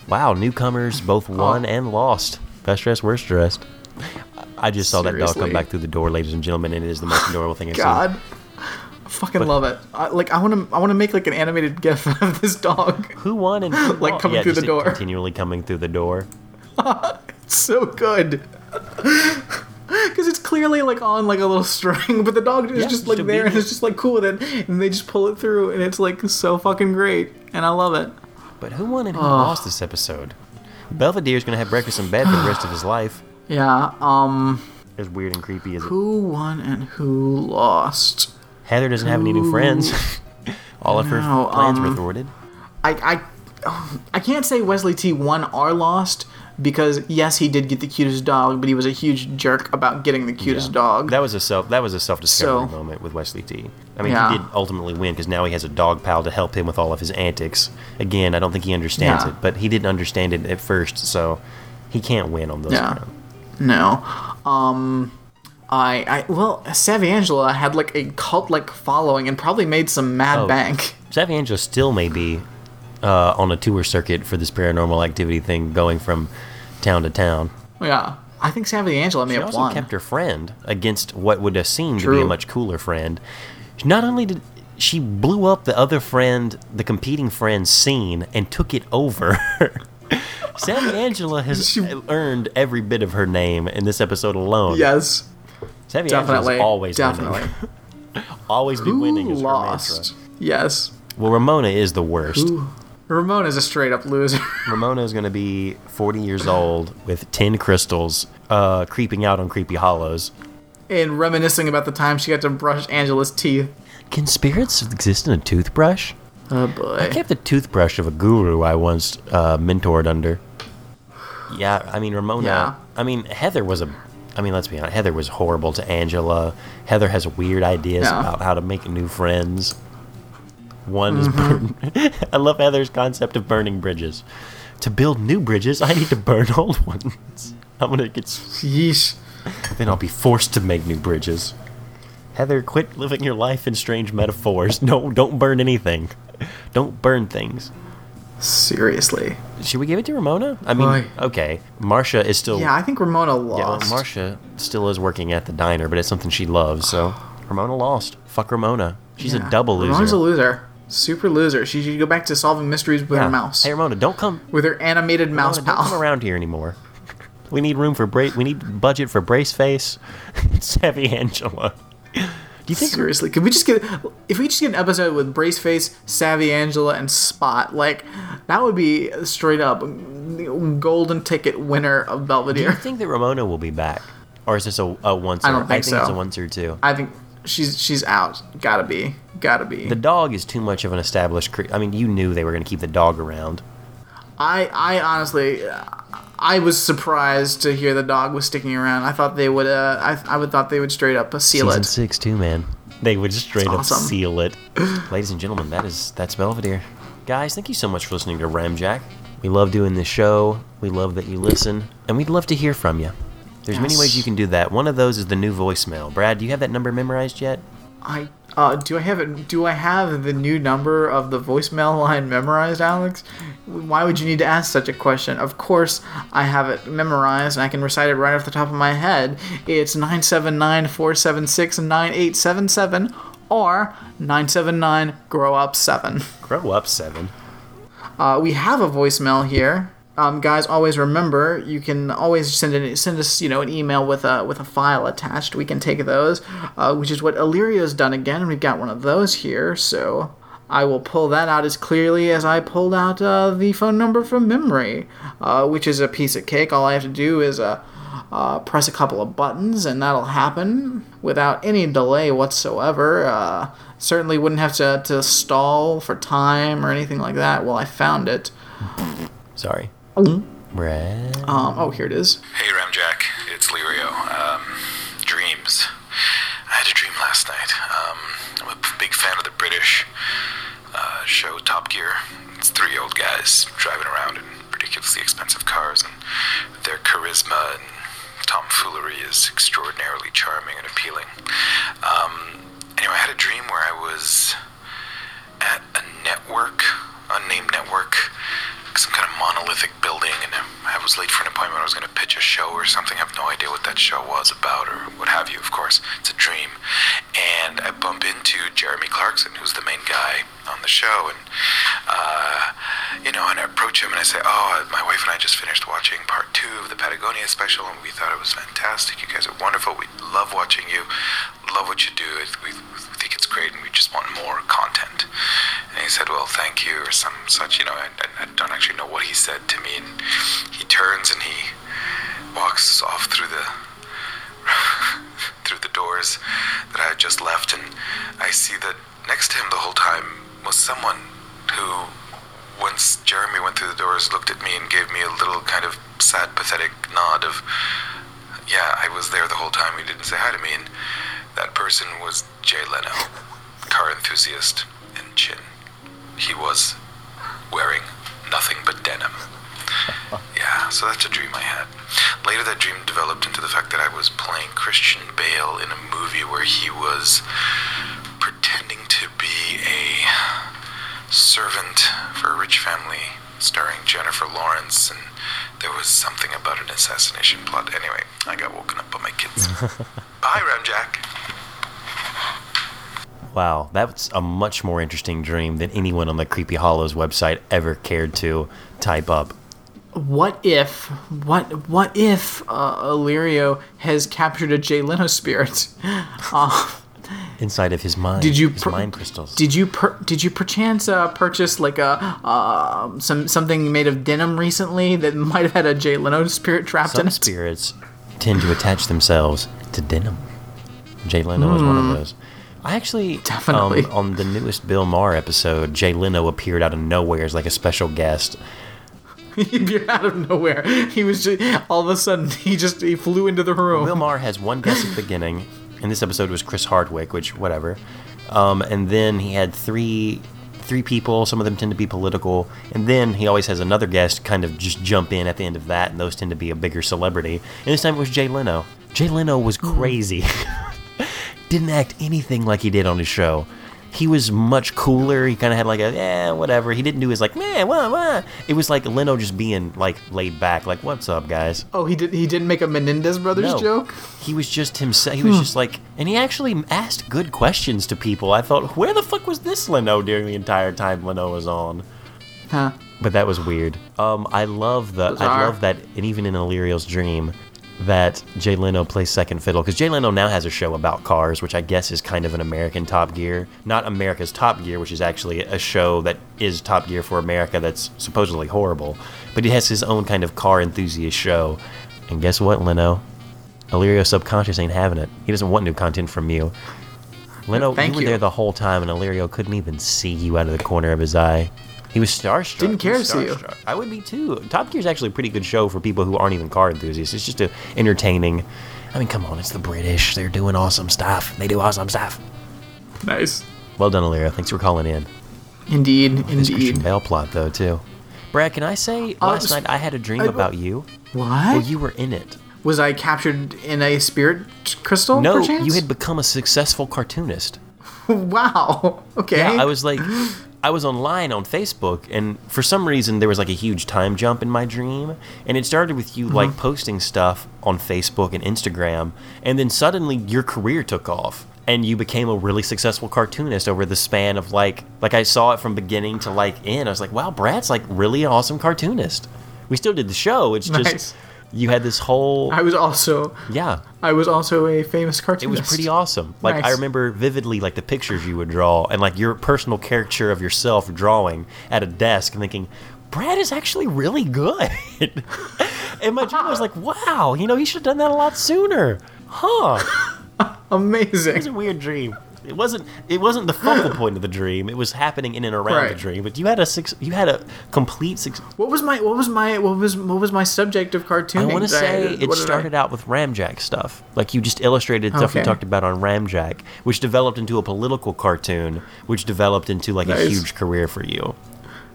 Wow, newcomers both won Oh. and lost. Best dressed, worst dressed. I just saw that dog come back through the door, ladies and gentlemen, and it is the most adorable thing I've seen. God. I fucking love it. I, like I want to I want to make like an animated gif of this dog. Who won and who Like coming yeah, through the door. Continually coming through the door. It's so good. Cuz it's clearly like on like a little string, but the dog is Yeah, just like there and it's just like cool with it and they just pull it through and it's like so fucking great and I love it. But who won and who lost this episode? Belvedere's gonna have breakfast in bed for the rest of his life. Yeah, um As weird and creepy as who won and who lost? Heather doesn't have any new friends. All of her No, plans were um, thwarted. I I I can't say Wesley T won or lost because yes, he did get the cutest dog, but he was a huge jerk about getting the cutest dog. That was a self. That was a self discovery So- moment with Wesley T. I mean, Yeah. he did ultimately win because now he has a dog pal to help him with all of his antics. Again, I don't think he understands Yeah. it, but he didn't understand it at first, so he can't win on those. Yeah. grounds. No. Um I I well, Savvy Angela had like a cult like following and probably made some mad Oh. bank. Savvy Angela still may be uh, on a tour circuit for this paranormal activity thing, going from town to town. Yeah. I think Savvy Angela may She have also won. kept her friend against what would have seemed to be a much cooler friend. Not only did she blew up the other friend, the competing friend's scene, and took it over. Savvy Angela has She- earned every bit of her name in this episode alone. yes. Savvy Definitely. Angela's always definitely. winning. always be Who winning is lost? Yes. Well, Ramona is the worst. Who is a straight up loser. Ramona is going to be 40 years old with 10 crystals uh, creeping out on Creepy Hollows. and reminiscing about the time she got to brush Angela's teeth. Can spirits exist in a toothbrush? Oh boy. I kept a toothbrush of a guru I once uh, mentored under. Yeah, I mean Ramona. Yeah. I mean Heather was a. I mean, let's be honest. Heather was horrible to Angela. Heather has weird ideas Yeah. about how to make new friends. One is Mm-hmm. burn. I love Heather's concept of burning bridges. To build new bridges, I need to burn old ones. I'm gonna get. Yeesh. Then I'll be forced to make new bridges. Heather, quit living your life in strange metaphors. No, don't burn anything. Don't burn things. Seriously. Should we give it to Ramona? I mean, Why? okay. Marsha is still. Yeah, I think Ramona lost. Yeah. Marsha still is working at the diner, but it's something she loves, so Ramona lost. Fuck Ramona. She's Yeah. a double loser. Ramona's a loser. Super loser. She should go back to solving mysteries with Yeah. her mouse. Hey Ramona, don't come. with her animated mouse Ramona, don't come around here anymore. We need room for brace. We need budget for brace face. it's heavy Angela. Do you think Seriously, could we just get if we just get an episode with Braceface, Savvy Angela, and Spot? Like that would be straight up golden ticket winner of Belvedere. Do you think that Ramona will be back, or is this a, a once? I don't or, think I think it's so. a once or two. I think she's she's out. Gotta be. Gotta be. The dog is too much of an established. Cre- I mean, you knew they were going to keep the dog around. I I honestly I was surprised to hear the dog was sticking around. I thought they would uh I I would thought they would straight up seal Season it. six too, man. They would just straight up awesome. seal it. Ladies and gentlemen, that is that's Belvedere. Guys, thank you so much for listening to Ramjack. We love doing this show. We love that you listen, and we'd love to hear from you. There's many ways you can do that. One of those is the new voicemail. Brad, do you have that number memorized yet? I uh do I have it do I have the new number of the voicemail line memorized, Alex? Why would you need to ask such a question? Of course I have it memorized and I can recite it right off the top of my head. It's 979-476-9877 or 979 grow up 7. Grow up, seven. Uh, we have a voicemail here. Um, guys, always remember you can always send an, send us you know an email with a with a file attached. We can take those, uh, which is what Illyrio's done again. We've got one of those here, so I will pull that out as clearly as I pulled out uh, the phone number from memory, uh, which is a piece of cake. All I have to do is uh, uh, press a couple of buttons, and that'll happen without any delay whatsoever. Uh, certainly wouldn't have to, to stall for time or anything like that while I found it. Sorry. Mm-hmm. Um, oh, here it is. Hey Ramjack, it's Lirio. Um, dreams. I had a dream last night. Um, I'm a big fan of the British uh, show Top Gear. It's three old guys driving around in ridiculously expensive cars, and their charisma and tomfoolery is extraordinarily charming and appealing. Um, anyway, I had a dream where I was at a network, unnamed network, some kind of monolithic building, and I was late for an appointment. I was going to pitch a show or something. I have no idea what that show was about or what have you, of course. It's a dream. And I bump into Jeremy Clarkson, who's the main guy on the show, and, uh, you know, and I approach him and I say, Oh, my wife and I just finished watching part two of the Patagonia special, and we thought it was fantastic. You guys are wonderful. We love watching you, love what you do. We, think it's great, and we just want more content. And he said, Well, thank you, or some such. You know, I, I, don't actually know what he said to me. And he turns and he walks off through the through the doors that I had just left, and I see that next to him the whole time was someone who, once Jeremy went through the doors, looked at me and gave me a little kind of sad, pathetic nod of, "Yeah, I was there the whole time. He didn't say hi to me." And that person was Jay Leno, car enthusiast and chin. He was wearing nothing but denim. Yeah, so that's a dream I had. Later, that dream developed into the fact that I was playing Christian Bale in a movie where he was pretending to be a servant for a rich family, starring Jennifer Lawrence, and there was something about an assassination plot. Anyway, I got woken up by my kids. Bye, Ramjack. Wow, that's a much more interesting dream than anyone on the Creepy Hollows website ever cared to type up. What if, what, what if uh, Illyrio has captured a Jay Leno spirit? Uh, Inside of his mind, did you his per- mind crystals? Did you per- did you perchance uh, purchase like a uh, some something made of denim recently that might have had a Jay Leno spirit trapped in it? spirits tend to attach themselves to denim. Jay Leno is one of those. I actually, Hmm. Definitely. um, on the newest Bill Maher episode, Jay Leno appeared out of nowhere as like a special guest. You're out of nowhere. He was just all of a sudden he just he flew into the room. Bill Maher has one guest at the beginning, and this episode was Chris Hardwick, which whatever. Um, and then he had three three people. Some of them tend to be political, and then he always has another guest kind of just jump in at the end of that, and those tend to be a bigger celebrity. And this time it was Jay Leno. Jay Leno was crazy. Didn't act anything like he did on his show. He was much cooler. He kind of had like a yeah, whatever. He didn't do his like man, what, what. It was like Leno just being like laid back, like what's up, guys. Oh, he did. He didn't make a Menendez brothers No. joke. He was just himself. He was just like, and he actually asked good questions to people. I thought, where the fuck was this Leno during the entire time Leno was on? Huh. But that was weird. Um, I love the, I love that, and even in Illyrio's dream, that Jay Leno plays second fiddle because Jay Leno now has a show about cars, which I guess is kind of an American Top Gear, not America's Top Gear, which is actually a show that is Top Gear for America that's supposedly horrible, but he has his own kind of car enthusiast show. And guess what, Leno? Illyrio subconscious ain't having it. He doesn't want new content from you. Leno, Thank you were you. there the whole time, and Illyrio couldn't even see you out of the corner of his eye. He was starstruck. Didn't care to see you. I would be too. Top Gear is actually a pretty good show for people who aren't even car enthusiasts. It's just a entertaining. I mean, come on, it's the British. They're doing awesome stuff. They do awesome stuff. Nice. Well done, Illyrio. Thanks for calling in. Indeed. indeed. This Christian. Bale plot, though, too. Brad, can I say Uh, last night I had a dream I- about you? What? Well, you were in it. Was I captured in a spirit crystal? No, you had become a successful cartoonist. wow. Okay. Yeah, I was like, I was online on Facebook, and for some reason there was like a huge time jump in my dream, and it started with you like mm-hmm. posting stuff on Facebook and Instagram, and then suddenly your career took off, and you became a really successful cartoonist over the span of like, like I saw it from beginning to like end. I was like, wow, Brad's like really an awesome cartoonist. We still did the show. It's Nice. just you had this whole I was also yeah. I was also a famous cartoonist. It was pretty awesome. Like I remember vividly like the pictures you would draw and like your personal caricature of yourself drawing at a desk and thinking, Brad is actually really good. and my dream was like, wow, you know, he should have done that a lot sooner. Huh. Amazing. It was a weird dream. It wasn't. It wasn't the focal point of the dream. It was happening in and around the dream. But you had a six. You had a complete six. What was my what was my what was what was my subject of cartooning? I want to say it did I- started out with Ramjack stuff. Like you just illustrated stuff we talked about on Ramjack, which developed into a political cartoon, which developed into like a huge career for you.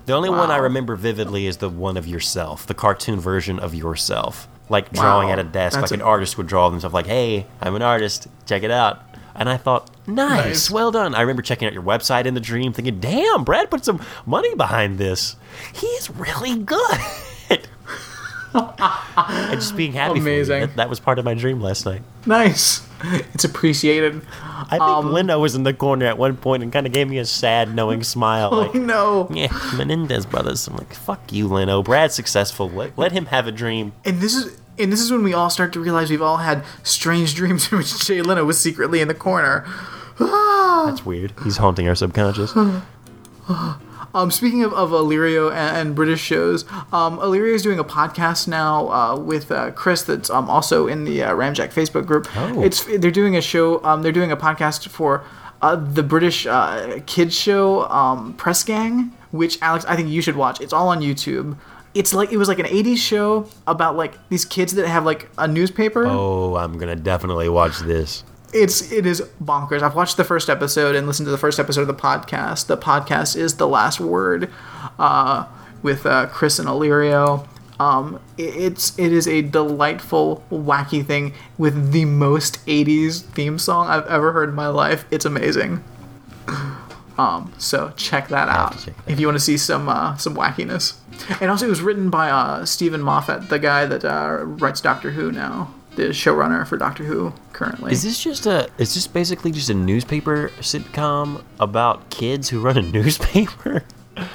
The only one I remember vividly is the one of yourself, the cartoon version of yourself, like drawing Wow. at a desk, That's like an artist would draw themselves. Like, "Hey, I'm an artist. Check it out." And I thought, nice, Nice. well done. I remember checking out your website in the dream, thinking, "Damn, Brad put some money behind this. He's really good." and just being happy. Amazing. That, that was part of my dream last night. Nice. It's appreciated. I think um, Leno was in the corner at one point and kind of gave me a sad, knowing smile. Oh Like, no. yeah, Menendez brothers. I'm like, fuck you, Leno. Brad's successful. Let, let him have a dream. And this is and this is when we all start to realize we've all had strange dreams in which Jay Leno was secretly in the corner. That's weird. He's haunting our subconscious. Um, speaking of, of Illyrio and, and British shows, um, Illyrio is doing a podcast now uh, with uh, Chris. That's um, also in the uh, Ramjack Facebook group. Oh. It's they're doing a show. Um, they're doing a podcast for uh, the British uh, kids show um, Press Gang, which Alex, I think you should watch. It's all on YouTube. It's like it was like an '80s show about like these kids that have like a newspaper. Oh, I'm gonna definitely watch this. It's it is bonkers. I've watched the first episode and listened to the first episode of the podcast. The podcast is the last word, uh, with uh, Chris and Illyrio. Um, i- it's it is a delightful, wacky thing with the most '80s theme song I've ever heard in my life. It's amazing. Um, so check that have out check that if you want to see some uh, some wackiness. And also, it was written by uh, Steven Moffat, the guy that uh, writes Doctor Who now, the showrunner for Doctor Who currently. Is this just a? Is this basically just a newspaper sitcom about kids who run a newspaper?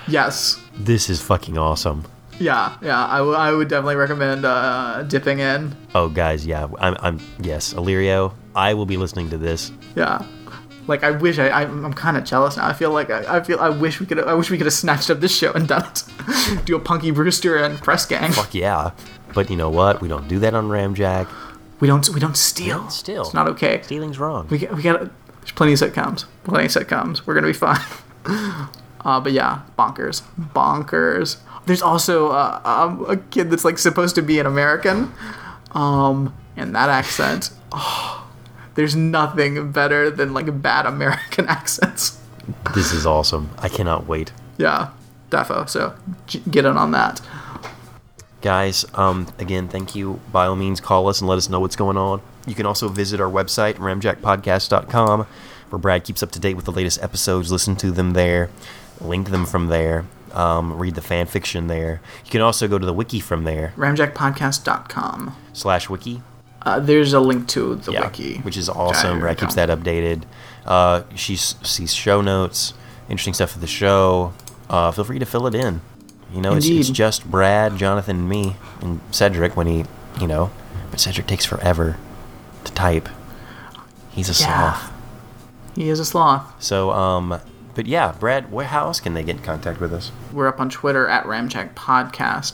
Yes. This is fucking awesome. Yeah, yeah. I, w- I would definitely recommend uh, dipping in. Oh, guys, yeah, I'm, I'm yes, Illyrio. I will be listening to this. Yeah. Like I wish I, I'm, I'm kind of jealous now. I feel like I, I feel I wish we could I wish we could have snatched up this show and done it. Do a Punky Brewster and Press Gang. Fuck yeah, but you know what? We don't do that on Ramjack. We don't we don't steal. don't steal. It's not okay. Stealing's wrong. We we got there's plenty of sitcoms. Plenty of sitcoms. We're gonna be fine. Uh, but yeah, bonkers, bonkers. There's also uh, um, a kid that's like supposed to be an American, um, and that accent. Oh, there's nothing better than like bad American accents. This is awesome. I cannot wait. Yeah, defo. So get in on that. Guys, um, again, thank you. By all means, call us and let us know what's going on. You can also visit our website, ramjackpodcast.com, where Brad keeps up to date with the latest episodes. Listen to them there, link them from there, um, read the fan fiction there. You can also go to the wiki from there, Ramjackpodcast.com. slash wiki. Uh, there's a link to the yeah, wiki, which is awesome. Brad keeps that updated. Uh, she sees show notes, interesting stuff for the show. Uh, feel free to fill it in. You know, it's, it's just Brad, Jonathan, and me, and Cedric when he, you know, but Cedric takes forever to type. He's a Yeah. sloth. He is a sloth. So, um, but yeah, Brad, where, how else can they get in contact with us? We're up on Twitter at Ramjack Podcast.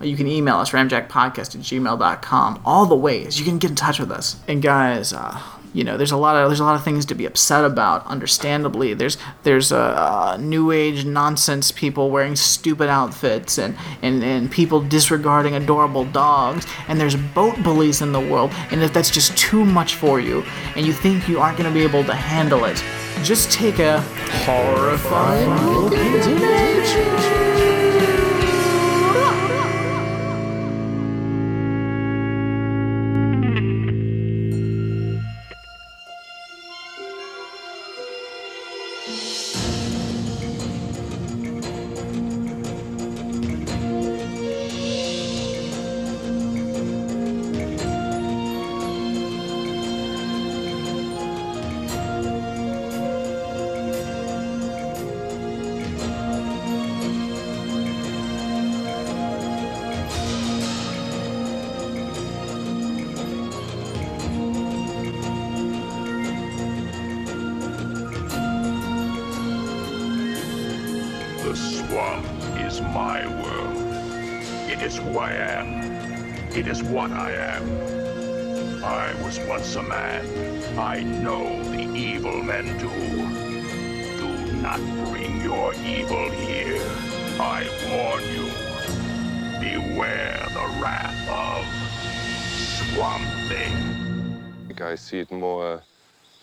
You can email us, ramjackpodcast at gmail.com. All the ways you can get in touch with us. And guys, uh, you know, there's a lot of there's a lot of things to be upset about. Understandably, there's there's uh, new age nonsense people wearing stupid outfits and, and and people disregarding adorable dogs. And there's boat bullies in the world. And if that's just too much for you, and you think you aren't going to be able to handle it, just take a horrifying look into nature.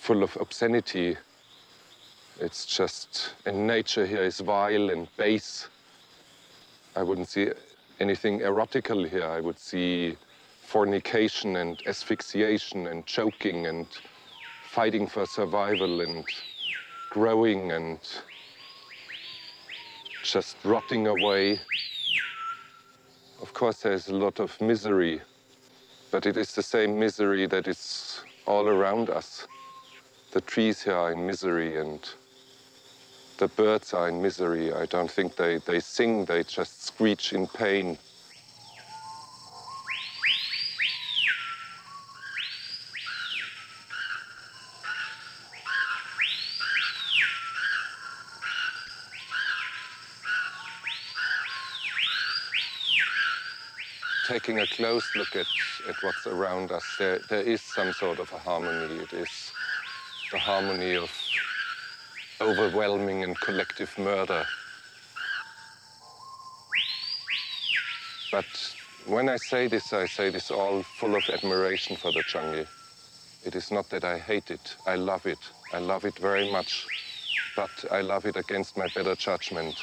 Full of obscenity. It's just, and nature here is vile and base. I wouldn't see anything erotical here. I would see fornication and asphyxiation and choking and fighting for survival and growing and just rotting away. Of course, there's a lot of misery, but it is the same misery that is all around us. The trees here are in misery and the birds are in misery. I don't think they, they sing, they just screech in pain. Taking a close look at, at what's around us, there, there is some sort of a harmony. It is the harmony of overwhelming and collective murder. But when I say this, I say this all full of admiration for the jungle. It is not that I hate it, I love it. I love it very much, but I love it against my better judgment.